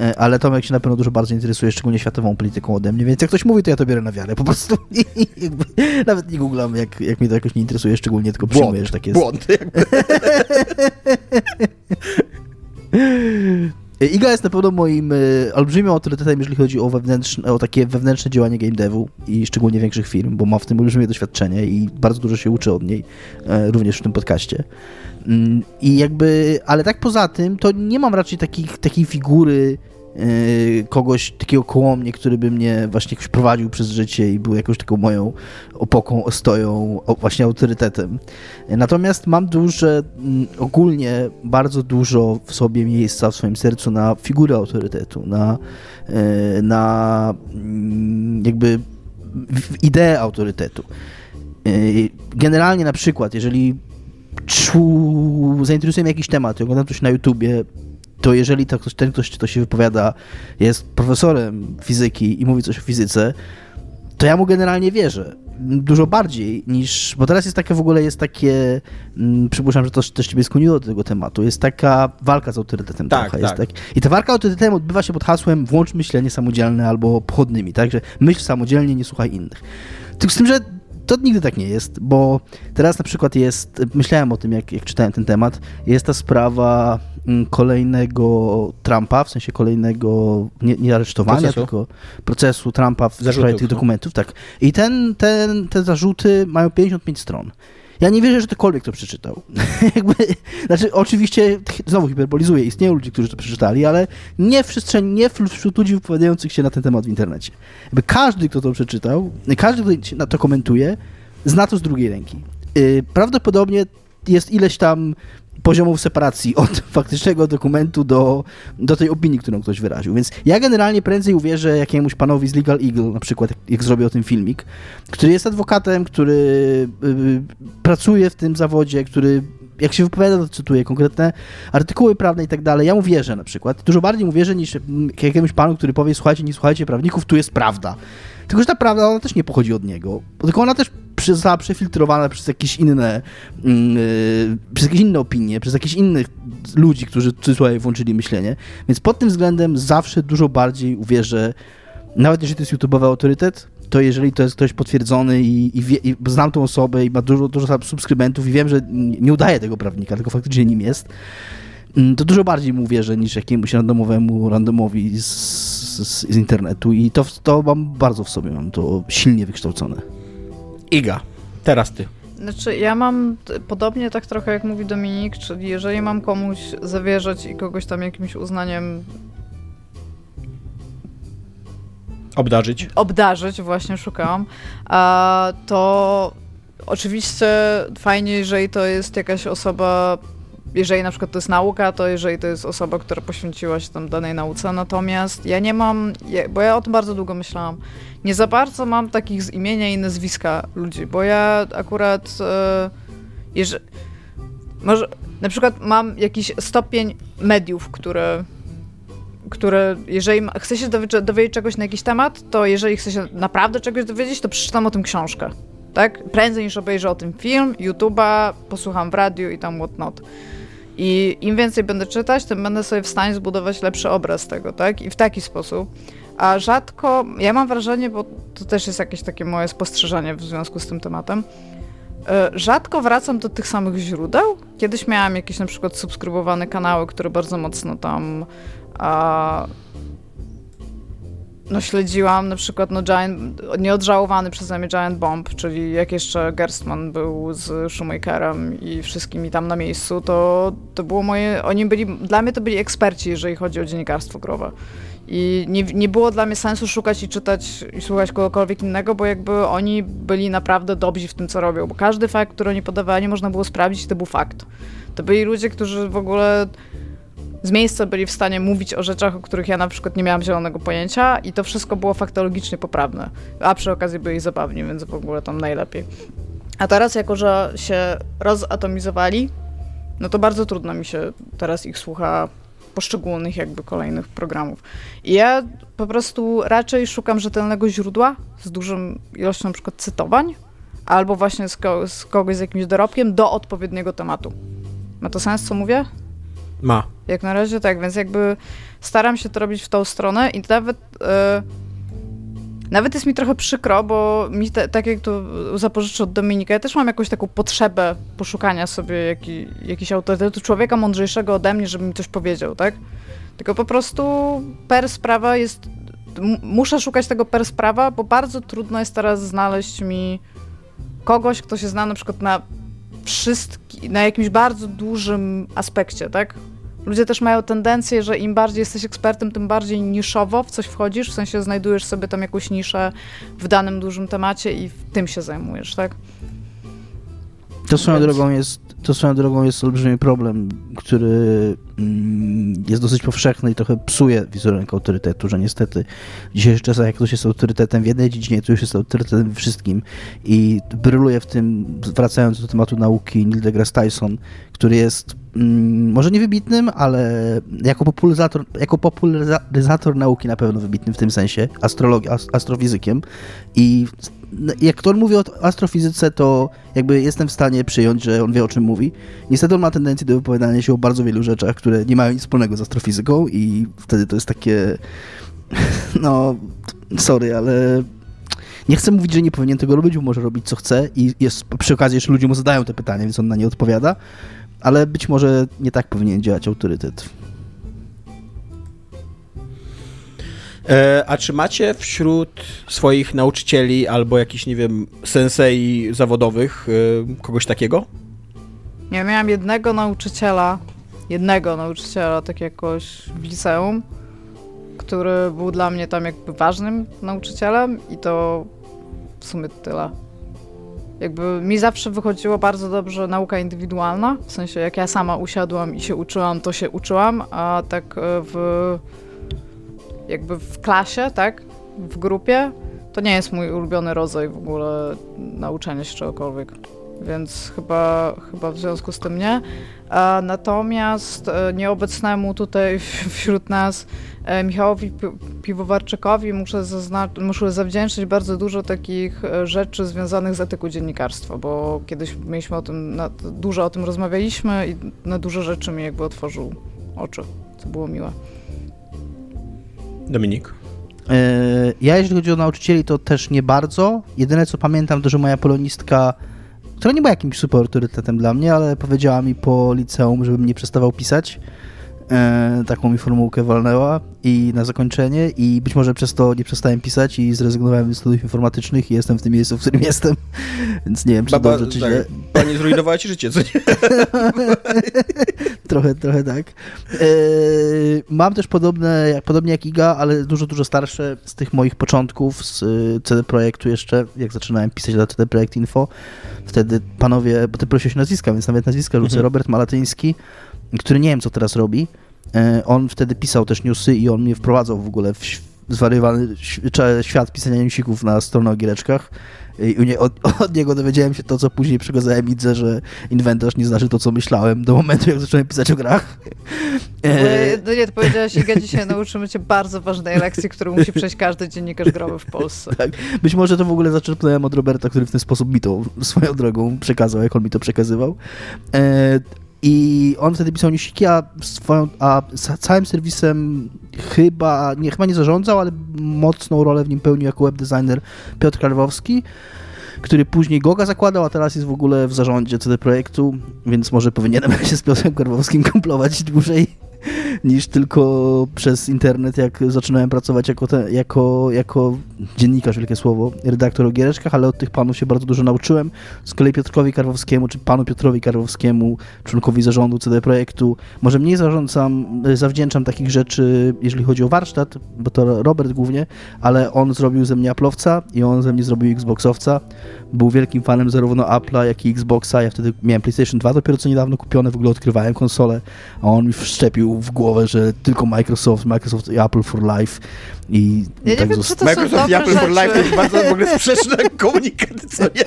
E, Ale Tomek się na pewno dużo bardziej interesuje, szczególnie światową polityką ode mnie, więc jak ktoś mówi, to ja to biorę na wiarę po prostu. (laughs) Jakby, nawet nie googlam, jak, jak mnie to jakoś nie interesuje, szczególnie tylko przyjmuję, że tak jest. Błąd. jakby. (laughs) (laughs) Iga jest na pewno moim y, olbrzymim autorytetem, jeżeli chodzi o, wewnętrzne, o takie wewnętrzne działanie game devu i szczególnie większych firm, bo ma w tym olbrzymie doświadczenie i bardzo dużo się uczy od niej, e, również w tym podcaście. Mm, I jakby, ale tak poza tym, to nie mam raczej takich, takiej figury e, kogoś takiego koło mnie, który by mnie właśnie jakoś prowadził przez życie i był jakąś taką moją opoką, ostoją, właśnie autorytetem. Natomiast mam duże, mm, ogólnie bardzo dużo w sobie miejsca w swoim sercu na figurę autorytetu, na, e, na mm, jakby ideę autorytetu. E, Generalnie na przykład, jeżeli zainteresuje mnie jakiś temat oglądam coś na YouTubie, to jeżeli to ktoś, ten ktoś, kto się wypowiada, jest profesorem fizyki i mówi coś o fizyce, to ja mu generalnie wierzę. dużo bardziej niż, bo teraz jest takie w ogóle, jest takie, mm, przypuszczam, że to też ciebie skłoniło do tego tematu, jest taka walka z autorytetem Tak, trochę. Jest tak. I ta walka z autorytetem odbywa się pod hasłem włącz myślenie samodzielne albo pochodnymi, tak, że myśl samodzielnie, nie słuchaj innych. Tylko z tym, że to nigdy tak nie jest, bo teraz na przykład jest, myślałem o tym, jak, jak czytałem ten temat, jest ta sprawa mm, kolejnego Trumpa, w sensie kolejnego, nie, nie aresztowania, Procesu. tylko procesu Trumpa w Zarzutów, sprawie tych no. dokumentów, tak. I ten, ten, te zarzuty mają 55 stron. Ja nie wierzę, że ktokolwiek to przeczytał. (laughs) Jakby, znaczy, oczywiście, znowu hiperbolizuję, istnieją ludzie, którzy to przeczytali, ale nie w przestrzeni, nie wśród ludzi wypowiadających się na ten temat w internecie. Jakby każdy, kto to przeczytał, każdy, kto to komentuje, zna to z drugiej ręki. Yy, Prawdopodobnie jest ileś tam poziomów separacji od (laughs) faktycznego dokumentu do, do tej opinii, którą ktoś wyraził. Więc ja generalnie prędzej uwierzę jakiemuś panowi z Legal Eagle, na przykład, jak, zrobię o tym filmik, który jest adwokatem, który y, pracuje w tym zawodzie, który jak się wypowiada, to cytuję konkretne artykuły prawne i tak dalej. Ja mu wierzę na przykład. Dużo bardziej mu wierzę niż jakiemuś panu, który powie, słuchajcie, nie słuchajcie prawników, tu jest prawda. Tylko, że ta prawda, ona też nie pochodzi od niego. Tylko ona też została przefiltrowana przez jakieś inne, mm, y, przez jakieś inne opinie, przez jakichś innych ludzi, którzy w włączyli myślenie. Więc pod tym względem zawsze dużo bardziej uwierzę, nawet jeżeli to jest YouTube'owy autorytet, to jeżeli to jest ktoś potwierdzony i, i, wie, i znam tą osobę i ma dużo, dużo subskrybentów i wiem, że nie udaje tego prawnika, tylko faktycznie nim jest, mm, to dużo bardziej mu wierzę niż jakiemuś randomowemu randomowi z, z, z internetu i to, to mam bardzo w sobie, mam to silnie wykształcone. Iga, teraz ty. Znaczy, ja mam podobnie tak trochę jak mówi Dominik, czyli jeżeli mam komuś zawierzać i kogoś tam jakimś uznaniem Obdarzyć. obdarzyć, właśnie szukałam, a, to oczywiście fajnie, jeżeli to jest jakaś osoba, jeżeli na przykład to jest nauka, to jeżeli to jest osoba, która poświęciła się tam danej nauce, natomiast ja nie mam, bo ja o tym bardzo długo myślałam, nie za bardzo mam takich z imienia i nazwiska ludzi, bo ja akurat, e, jeżeli, może, na przykład mam jakiś stopień mediów, które które jeżeli chcę się dowie- dowiedzieć czegoś na jakiś temat, to jeżeli chcę się naprawdę czegoś dowiedzieć, to przeczytam o tym książkę. Tak? Prędzej niż obejrzę o tym film, YouTube'a, posłucham w radiu i tam whatnot. I im więcej będę czytać, tym będę sobie w stanie zbudować lepszy obraz tego, tak? I w taki sposób. A rzadko, ja mam wrażenie, bo to też jest jakieś takie moje spostrzeżenie w związku z tym tematem, e, rzadko wracam do tych samych źródeł. Kiedyś miałam jakieś na przykład subskrybowane kanały, które bardzo mocno tam a, no śledziłam na przykład no Giant, nieodżałowany przeze mnie Giant Bomb, czyli jak jeszcze Gerstmann był z Shoemakerem i wszystkimi tam na miejscu, to, to było moje, oni byli, dla mnie to byli eksperci, jeżeli chodzi o dziennikarstwo growe. I nie, nie było dla mnie sensu szukać i czytać i słuchać kogokolwiek innego, bo jakby oni byli naprawdę dobrzy w tym, co robią, bo każdy fakt, który oni podawali, można było sprawdzić to był fakt. To byli ludzie, którzy w ogóle z miejsca byli w stanie mówić o rzeczach, o których ja na przykład nie miałam zielonego pojęcia i to wszystko było faktologicznie poprawne. A przy okazji byli zabawni, więc w ogóle tam najlepiej. A teraz, jako że się rozatomizowali, no to bardzo trudno mi się teraz ich słucha poszczególnych jakby kolejnych programów. I ja po prostu raczej szukam rzetelnego źródła z dużą ilością na przykład cytowań, albo właśnie z, ko- z kogoś z jakimś dorobkiem do odpowiedniego tematu. Ma to sens, co mówię? Ma. Jak na razie tak, więc jakby staram się to robić w tą stronę i nawet e, nawet jest mi trochę przykro, bo mi te, tak jak to zapożyczę od Dominika, ja też mam jakąś taką potrzebę poszukania sobie jaki, jakiś autorytetu człowieka mądrzejszego ode mnie, żeby mi coś powiedział, tak? Tylko po prostu per sprawa jest muszę szukać tego per sprawa, bo bardzo trudno jest teraz znaleźć mi kogoś, kto się zna na przykład na wszystki, na jakimś bardzo dużym aspekcie, tak? Ludzie też mają tendencję, że im bardziej jesteś ekspertem, tym bardziej niszowo w coś wchodzisz, w sensie znajdujesz sobie tam jakąś niszę w danym dużym temacie i w tym się zajmujesz, tak? To swoją Więc- drogą jest, to swoją drogą jest olbrzymi problem, który mm, jest dosyć powszechny i trochę psuje wizerunek autorytetu, że niestety w dzisiejszych czasach, jak ktoś jest autorytetem w jednej dziedzinie, to już jest autorytetem wszystkim i bryluje w tym, wracając do tematu nauki, Neil deGrasse Tyson, który jest mm, może nie wybitnym, ale jako popularyzator, jako popularyzator nauki na pewno wybitnym w tym sensie, astrolog, ast, astrofizykiem i jak on mówi o astrofizyce, to jakby jestem w stanie przyjąć, że on wie o czym mówi. Niestety on ma tendencję do wypowiadania się o bardzo wielu rzeczach, które nie mają nic wspólnego z astrofizyką i wtedy to jest takie (laughs) no, sorry, ale nie chcę mówić, że nie powinien tego robić, bo może robić co chce i jest przy okazji jeszcze ludzie mu zadają te pytania, więc on na nie odpowiada, ale być może nie tak powinien działać autorytet. A czy macie wśród swoich nauczycieli albo jakichś, nie wiem, sensei zawodowych e, kogoś takiego? Ja miałam jednego nauczyciela, jednego nauczyciela, tak jakoś w liceum, który był dla mnie tam jakby ważnym nauczycielem i to w sumie tyle. Jakby mi zawsze wychodziła bardzo dobrze nauka indywidualna, w sensie jak ja sama usiadłam i się uczyłam, to się uczyłam, a tak e, w jakby w klasie, tak, w grupie, to nie jest mój ulubiony rodzaj w ogóle nauczania się czegokolwiek. Więc chyba, chyba w związku z tym nie. A natomiast e, nieobecnemu tutaj wśród nas e, Michałowi Piwowarczykowi muszę, muszę zawdzięczyć bardzo dużo takich e, rzeczy związanych z etyką dziennikarstwa, bo kiedyś mieliśmy o tym, dużo o tym rozmawialiśmy i na dużo rzeczy mi jakby otworzył oczy, co było miłe. Dominik? Ja, jeśli chodzi o nauczycieli, to też nie bardzo. Jedyne, co pamiętam, to, że moja polonistka która nie była jakimś super autorytetem dla mnie, ale powiedziała mi po liceum, żebym nie przestawał pisać. E, taką mi formułkę walnęła i na zakończenie i być może przez to nie przestałem pisać i zrezygnowałem z studiów informatycznych i jestem w tym miejscu, w którym jestem, (laughs) więc nie wiem, czy Baba, dobrze, czy tak, źle. Pani zrujnowała ci życie, co nie? (laughs) trochę, trochę tak. E, mam też podobne, jak, podobnie jak Iga, ale dużo, dużo starsze z tych moich początków z y, CD Projektu jeszcze, jak zaczynałem pisać dla CD Projekt Info, wtedy panowie, bo ty prosiłeś nazwiska, więc nawet nazwiska rzucę, mhm. Robert Malatyński, który nie wiem, co teraz robi. E, on wtedy pisał też newsy i on mnie wprowadzał w ogóle w zwariowany świat pisania newsików na stronę o giereczkach. I od, (laughs) od, niego dowiedziałem się to, co później przekazałem Idze, że inwentarz nie znaczy to, co myślałem do momentu, jak zacząłem pisać o grach. E, no nie, to powiedziałeś, Iga, dzisiaj nauczymy cię bardzo ważnej lekcji, którą musi przejść każdy dziennikarz growy w Polsce. (laughs) Tak. Być może to w ogóle zaczerpnąłem od Roberta, który w ten sposób mi to swoją drogą przekazał, jak on mi to przekazywał. I on wtedy pisał newsiki, a, swoją, a całym serwisem chyba nie, chyba nie zarządzał, ale mocną rolę w nim pełnił jako webdesigner Piotr Karwowski, który później Goga zakładał, a teraz jest w ogóle w zarządzie CD Projektu, więc może powinienem (laughs) się z Piotrem Karwowskim kumplować dłużej niż tylko przez internet, jak zaczynałem pracować jako, te, jako, jako dziennikarz, wielkie słowo, redaktor o giereczkach, ale od tych panów się bardzo dużo nauczyłem. Z kolei Piotrowi Karwowskiemu, czy panu Piotrowi Karwowskiemu, członkowi zarządu CD Projektu, może mniej zarządzam, zawdzięczam takich rzeczy, jeżeli chodzi o warsztat, bo to Robert głównie, ale on zrobił ze mnie Apple'owca i on ze mnie zrobił Xboxowca. Był wielkim fanem zarówno Apple'a, jak i Xboxa. Ja wtedy miałem PlayStation 2 dopiero co niedawno kupione, w ogóle odkrywałem konsolę, a on mi wszczepił w głowę, że tylko Microsoft, Microsoft i Apple for Life. I ja tak nie wiem, to Microsoft i Apple rzeczy. for Life to jest bardzo w ogóle (laughs) sprzeczne komunikaty, co nie?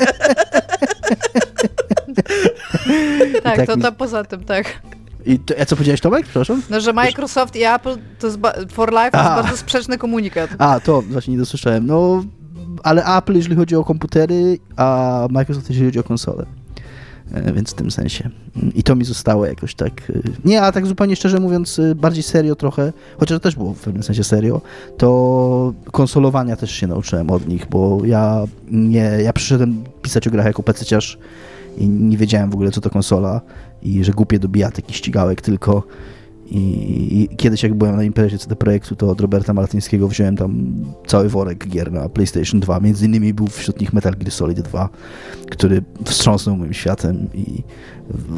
tak, tak, to mi... poza tym, tak. I to, a co powiedziałeś, Tomek? Przepraszam? No, że Microsoft i Apple to jest for life to jest bardzo sprzeczny komunikat. A, to właśnie nie dosłyszałem. No, ale Apple, jeżeli chodzi o komputery, a Microsoft, jeżeli chodzi o konsole. E, więc w tym sensie. Mm, I to mi zostało jakoś tak. E, nie, a tak zupełnie szczerze mówiąc, e, bardziej serio trochę, chociaż to też było w pewnym sensie serio, to konsolowania też się nauczyłem od nich, bo ja nie, ja przyszedłem pisać o grach jako pececiarz i nie wiedziałem w ogóle, co to konsola i że głupie dobija taki ścigałek tylko i, I, kiedyś jak byłem na imprezie CD Projektu, to od Roberta Martyńskiego wziąłem tam cały worek gier na PlayStation 2. Między innymi był wśród nich Metal Gear Solid 2, który wstrząsnął moim światem i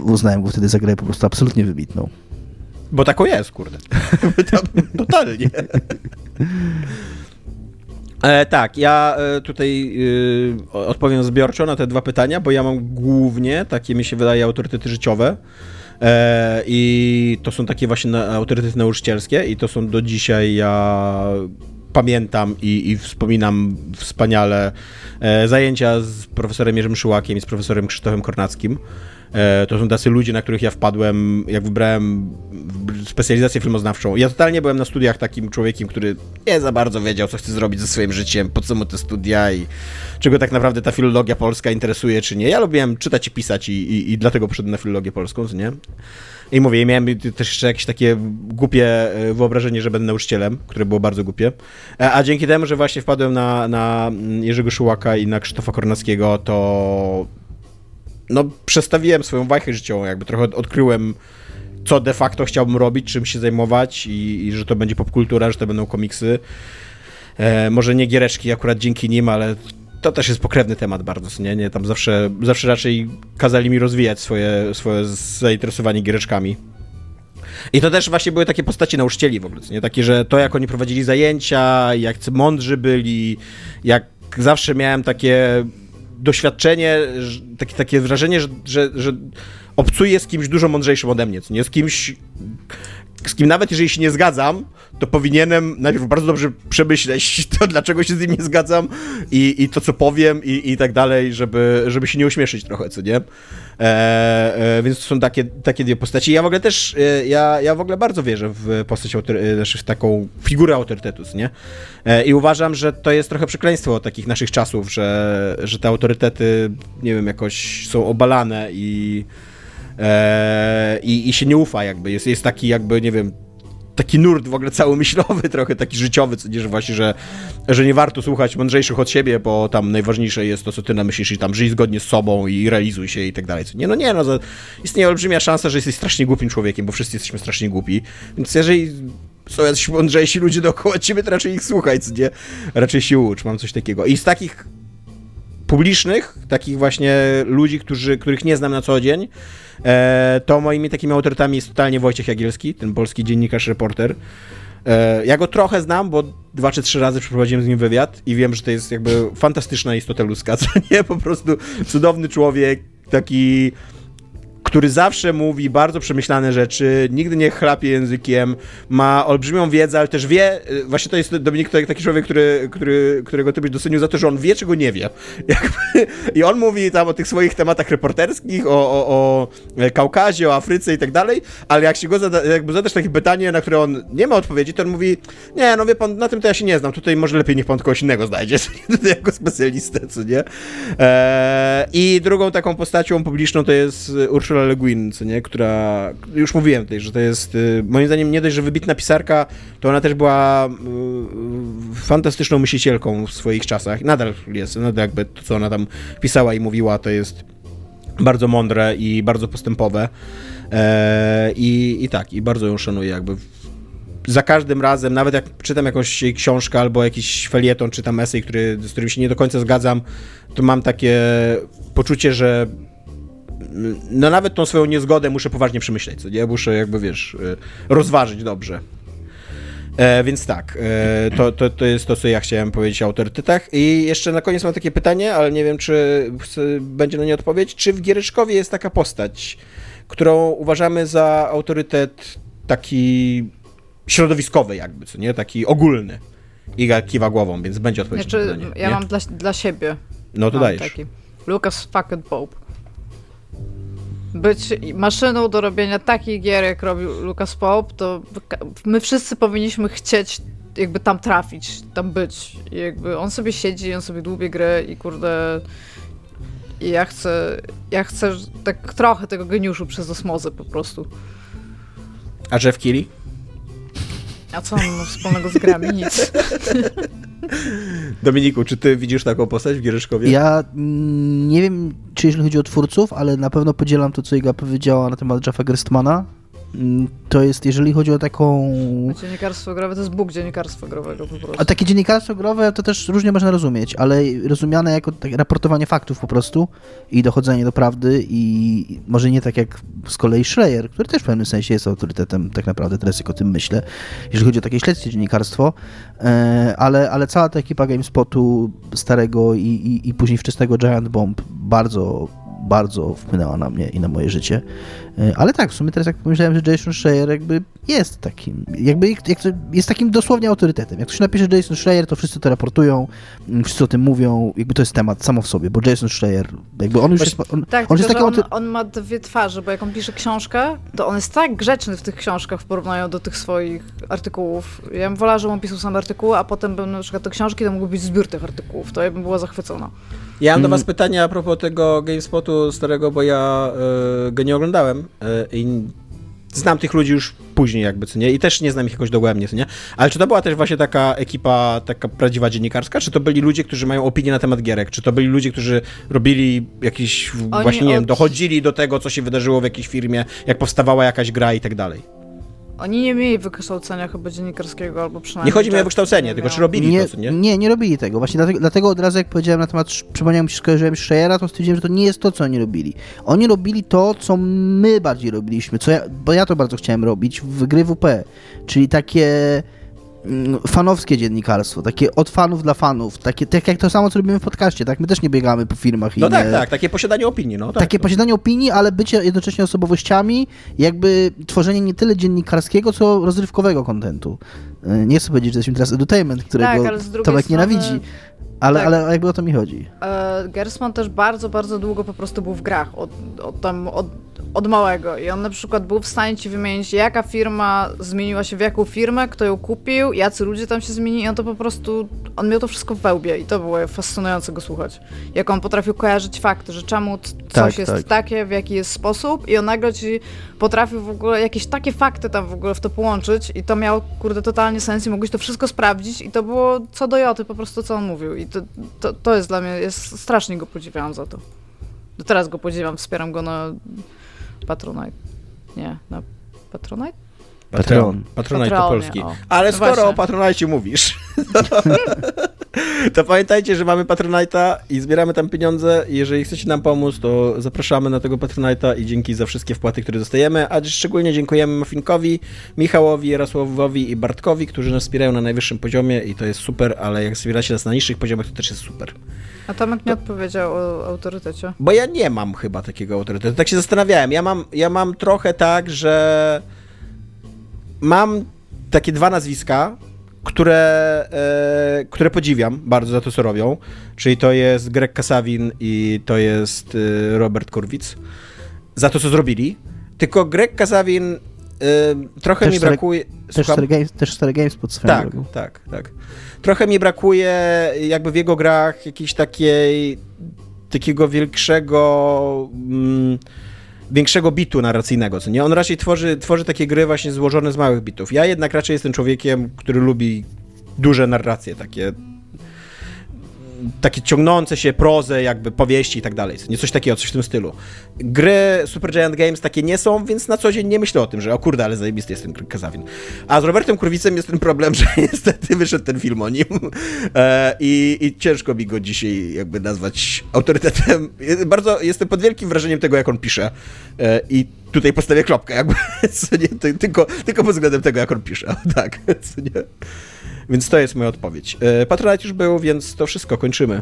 uznałem go wtedy za grę po prostu absolutnie wybitną. Bo taką jest, kurde. (laughs) Totalnie. E, tak, ja e, tutaj e, odpowiem zbiorczo na te dwa pytania, bo ja mam głównie takie, mi się wydaje, autorytety życiowe. E, I to są takie właśnie autorytety nauczycielskie i to są do dzisiaj ja pamiętam i, i wspominam wspaniale e, zajęcia z profesorem Jerzym Szyłakiem i z profesorem Krzysztofem Kornackim. E, to są tacy ludzie, na których ja wpadłem, jak wybrałem specjalizację filmoznawczą. Ja totalnie byłem na studiach takim człowiekiem, który nie za bardzo wiedział, co chce zrobić ze swoim życiem, po co mu te studia i czego tak naprawdę ta filologia polska interesuje, czy nie. Ja lubiłem czytać i pisać i, i, i dlatego poszedłem na filologię polską, nie? I mówię, miałem też jeszcze jakieś takie głupie e, wyobrażenie, że będę nauczycielem, które było bardzo głupie. E, a dzięki temu, że właśnie wpadłem na, na Jerzego Szułaka i na Krzysztofa Kornackiego, to no, przestawiłem swoją wajchę życiową, jakby trochę odkryłem, co de facto chciałbym robić, czym się zajmować i, i że to będzie popkultura, że to będą komiksy. E, może nie giereczki akurat dzięki nim, ale to też jest pokrewny temat bardzo, nie? nie? Tam zawsze, zawsze raczej kazali mi rozwijać swoje, swoje zainteresowanie giereczkami. I to też właśnie były takie postacie nauczycieli w ogóle, nie? Takie, że to jak oni prowadzili zajęcia, jak mądrzy byli, jak zawsze miałem takie doświadczenie, takie, takie wrażenie, że, że, że obcuję z kimś dużo mądrzejszym ode mnie, co nie? Z kimś, z kim nawet jeżeli się nie zgadzam, to powinienem najpierw bardzo dobrze przemyśleć (laughs) to, dlaczego się z nim nie zgadzam i, i to, co powiem i, i tak dalej, żeby, żeby się nie uśmieszyć trochę, co nie? E, e, więc to są takie, takie dwie postaci. Ja w ogóle też, e, ja, ja w ogóle bardzo wierzę w postać, e, znaczy w taką figurę autorytetu, nie? E, I uważam, że to jest trochę przekleństwo takich naszych czasów, że, że te autorytety, nie wiem, jakoś są obalane i e, i, i się nie ufa jakby. Jest, jest taki jakby, nie wiem, taki nurt w ogóle cały myślowy, (laughs) trochę taki życiowy, co nie, że właśnie, że, że nie warto słuchać mądrzejszych od siebie, bo tam najważniejsze jest to, co ty namyślisz i tam żyj zgodnie z sobą i realizuj się i tak dalej. Nie, no nie, no istnieje olbrzymia szansa, że jesteś strasznie głupim człowiekiem, bo wszyscy jesteśmy strasznie głupi, więc jeżeli są jacyś mądrzejsi ludzie dookoła ciebie, to raczej ich słuchaj, co nie? Raczej się ucz, mam coś takiego. I z takich publicznych, takich właśnie ludzi, którzy, których nie znam na co dzień, to moimi takimi autorytetami jest totalnie Wojciech Jagielski, ten polski dziennikarz, reporter. E, ja go trochę znam, bo dwa czy trzy razy przeprowadziłem z nim wywiad i wiem, że to jest jakby fantastyczna istota ludzka, (laughs) co nie? Po prostu cudowny człowiek, taki który zawsze mówi bardzo przemyślane rzeczy, nigdy nie chlapie językiem, ma olbrzymią wiedzę, ale też wie, y, właśnie to jest Dominik taki człowiek, który, który, którego ty byś docenił za to, że on wie, czego nie wie. (laughs) I on mówi tam o tych swoich tematach reporterskich, o, o, o Kaukazie, o Afryce i tak dalej, ale jak się go zada, jakby zadasz takie pytanie, na które on nie ma odpowiedzi, to on mówi, nie, no wie pan, na tym to ja się nie znam, tutaj może lepiej niech pan kogoś innego znajdzie, (laughs) tutaj jako specjalistę, co nie? Eee, I drugą taką postacią publiczną to jest Urszula Le Guin, co nie, która, już mówiłem tutaj, że to jest, y, moim zdaniem nie dość, że wybitna pisarka, to ona też była y, fantastyczną myślicielką w swoich czasach, nadal jest, nadal jakby to, co ona tam pisała i mówiła, to jest bardzo mądre i bardzo postępowe. E, i, i tak, i bardzo ją szanuję jakby za każdym razem, nawet jak czytam jakąś książkę albo jakiś felieton, czytam esej, który, z którym się nie do końca zgadzam, to mam takie poczucie, że no nawet tą swoją niezgodę muszę poważnie przemyśleć, co nie? Muszę jakby, wiesz, y, rozważyć dobrze. E, więc tak, e, to, to, to jest to, co ja chciałem powiedzieć o autorytetach. I jeszcze na koniec mam takie pytanie, ale nie wiem, czy będzie na nie odpowiedź. Czy w Giereczkowie jest taka postać, którą uważamy za autorytet taki środowiskowy jakby, co nie? Taki ogólny. Iga kiwa głową, więc będzie odpowiedź znaczy, na pytanie. Ja nie? mam dla, dla siebie. No to dajesz. Taki. Lucas fucking Pope być maszyną do robienia takich gier, jak robił Lucas Pope, to my wszyscy powinniśmy chcieć jakby tam trafić, tam być. I jakby on sobie siedzi, on sobie dłubie grę i kurde... I ja chcę, ja chcę tak trochę tego geniuszu przez osmozę po prostu. A Jeff Keighley? A co on ma wspólnego z grami? Nic. (laughs) Dominiku, czy ty widzisz taką postać w Giereszkowie? Ja mm, nie wiem, czy jeżeli chodzi o twórców, ale na pewno podzielam to, co Iga powiedziała na temat Jeffa Gerstmana. Mm, to jest, jeżeli chodzi o taką... Dziennikarstwo growe to jest Bóg dziennikarstwa growego po prostu. A takie dziennikarstwo growe to też różnie można rozumieć, ale rozumiane jako raportowanie faktów po prostu i dochodzenie do prawdy i może nie tak jak z kolei Schreier, który też w pewnym sensie jest autorytetem tak naprawdę, teraz jak o tym myślę, jeżeli chodzi o takie śledztwie dziennikarstwo, e, ale, ale cała ta ekipa GameSpotu starego i, i, i później wczesnego Giant Bomb bardzo bardzo wpłynęła na mnie i na moje życie. E, Ale tak, w sumie teraz jak pomyślałem, że Jason Schreier jakby jest takim, jakby jak to- jest takim dosłownie autorytetem. Jak ktoś napisze Jason Schreier, to wszyscy to raportują, mm, wszyscy o tym mówią, jakby to jest temat samo w sobie, bo Jason Schreier, jakby on już jest, on, Tak, on jest że takim on, on ma dwie twarze, bo jak on pisze książkę, to on jest tak grzeczny w tych książkach w porównaniu do tych swoich artykułów. Ja bym wolała, żeby on pisał same artykuły, a potem bym na przykład te książki, to mógł być zbiór tych artykułów, to ja bym była zachwycona. Ja mam do Mm. was pytanie a propos tego GameSpotu starego, bo ja e, go nie oglądałem e, i znam tych ludzi już później jakby, co nie? I też nie znam ich jakoś dogłębnie, co nie? Ale czy to była też właśnie taka ekipa, taka prawdziwa dziennikarska? Czy to byli ludzie, którzy mają opinię na temat gierek? Czy to byli ludzie, którzy robili jakieś, Oni właśnie nie wiem, od- dochodzili do tego, co się wydarzyło w jakiejś firmie, jak powstawała jakaś gra i tak dalej? Oni nie mieli wykształcenia chyba dziennikarskiego, albo przynajmniej... Nie chodzi mi o tak, wykształcenie, nie tylko czy robili nie, to, nie? nie, nie robili tego. Właśnie dlatego, dlatego od razu jak powiedziałem na temat, przypomniałem się, skojarzyłem Schreiera, to stwierdziłem, że to nie jest to, co oni robili. Oni robili to, co my bardziej robiliśmy, co ja, bo ja to bardzo chciałem robić w gry WP, czyli takie fanowskie dziennikarstwo, takie od fanów dla fanów, takie tak jak to samo, co robimy w podcaście, tak? My też nie biegamy po firmach i No nie... tak, tak, takie posiadanie opinii, no tak. takie posiadanie opinii, ale bycie jednocześnie osobowościami, jakby tworzenie nie tyle dziennikarskiego, co rozrywkowego kontentu. Y, Nie chcę powiedzieć, że jesteśmy teraz edutainment, którego Tak, Tomek strony- nienawidzi, ale, tak. ale jakby o to mi chodzi. E, Gersman też bardzo, bardzo długo po prostu był w grach, od, od, tam, od, od małego. I on na przykład był w stanie ci wymienić, jaka firma zmieniła się w jaką firmę, kto ją kupił, jacy ludzie tam się zmienili. I on to po prostu, on miał to wszystko w wełbie i to było fascynujące go słuchać. Jak on potrafił kojarzyć fakty, że czemu coś Tak, jest tak. takie, w jaki jest sposób i on nagle ci potrafił w ogóle jakieś takie fakty tam w ogóle w to połączyć i to miało, kurde, totalnie sens i mogłeś to wszystko sprawdzić i to było co do joty po prostu, co on mówił. I to, to, to jest dla mnie, jest, strasznie go podziwiałam za to. Do teraz go podziwiam, wspieram go na Patronite. Nie, na Patronite? Patreon. Patronite to polski. o. Ale No skoro właśnie. o Patronite mówisz, (laughs) to pamiętajcie, że mamy Patronite'a i zbieramy tam pieniądze. I Jeżeli chcecie nam pomóc, to zapraszamy na tego Patronite'a i dzięki za wszystkie wpłaty, które dostajemy. A szczególnie dziękujemy Muffinkowi, Michałowi, Jarosławowi i Bartkowi, którzy nas wspierają na najwyższym poziomie i to jest super, ale jak wspieracie nas na niższych poziomach, to też jest super. A Tomek nie odpowiedział o autorytecie. Bo ja nie mam chyba takiego autorytetu. Tak się zastanawiałem. Ja mam, ja mam trochę tak, że mam takie dwa nazwiska, które, e, które podziwiam bardzo za to, co robią. Czyli to jest Greg Kasawin i to jest e, Robert Kurwic. Za to, co zrobili. Tylko Greg Kasawin e, trochę Też mi brakuje... Też Słucham? Games, też Stary Games pod swoją Tak, drogą. tak, tak. Trochę mi brakuje jakby w jego grach jakiejś takiej takiego większego mm, większego bitu narracyjnego, co nie? On raczej tworzy, tworzy takie gry właśnie złożone z małych bitów. Ja jednak raczej jestem człowiekiem, który lubi duże narracje, takie takie ciągnące się prozę, jakby powieści i tak dalej. Nie coś takiego, coś w tym stylu. Gry Supergiant Games takie nie są, więc na co dzień nie myślę o tym, że o kurde, ale zajebisty jest ten Kazawin. A z Robertem Kurwicem jest ten problem, (laughs) że niestety wyszedł ten film o nim e, i, i ciężko mi go dzisiaj jakby nazwać autorytetem. Bardzo jestem pod wielkim wrażeniem tego, jak on pisze e, i tutaj postawię klopkę, jakby, (laughs) nie, ty, tylko, tylko pod względem tego, jak on pisze, (laughs) tak, co nie. Więc to jest moja odpowiedź. E, Patronite już był, więc to wszystko kończymy.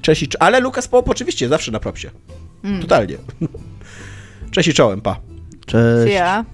Cześć i cz- Ale Lukas Pop oczywiście, zawsze na propsie. Totalnie. (laughs) Cześć i czołem, pa. Cześć. Ja.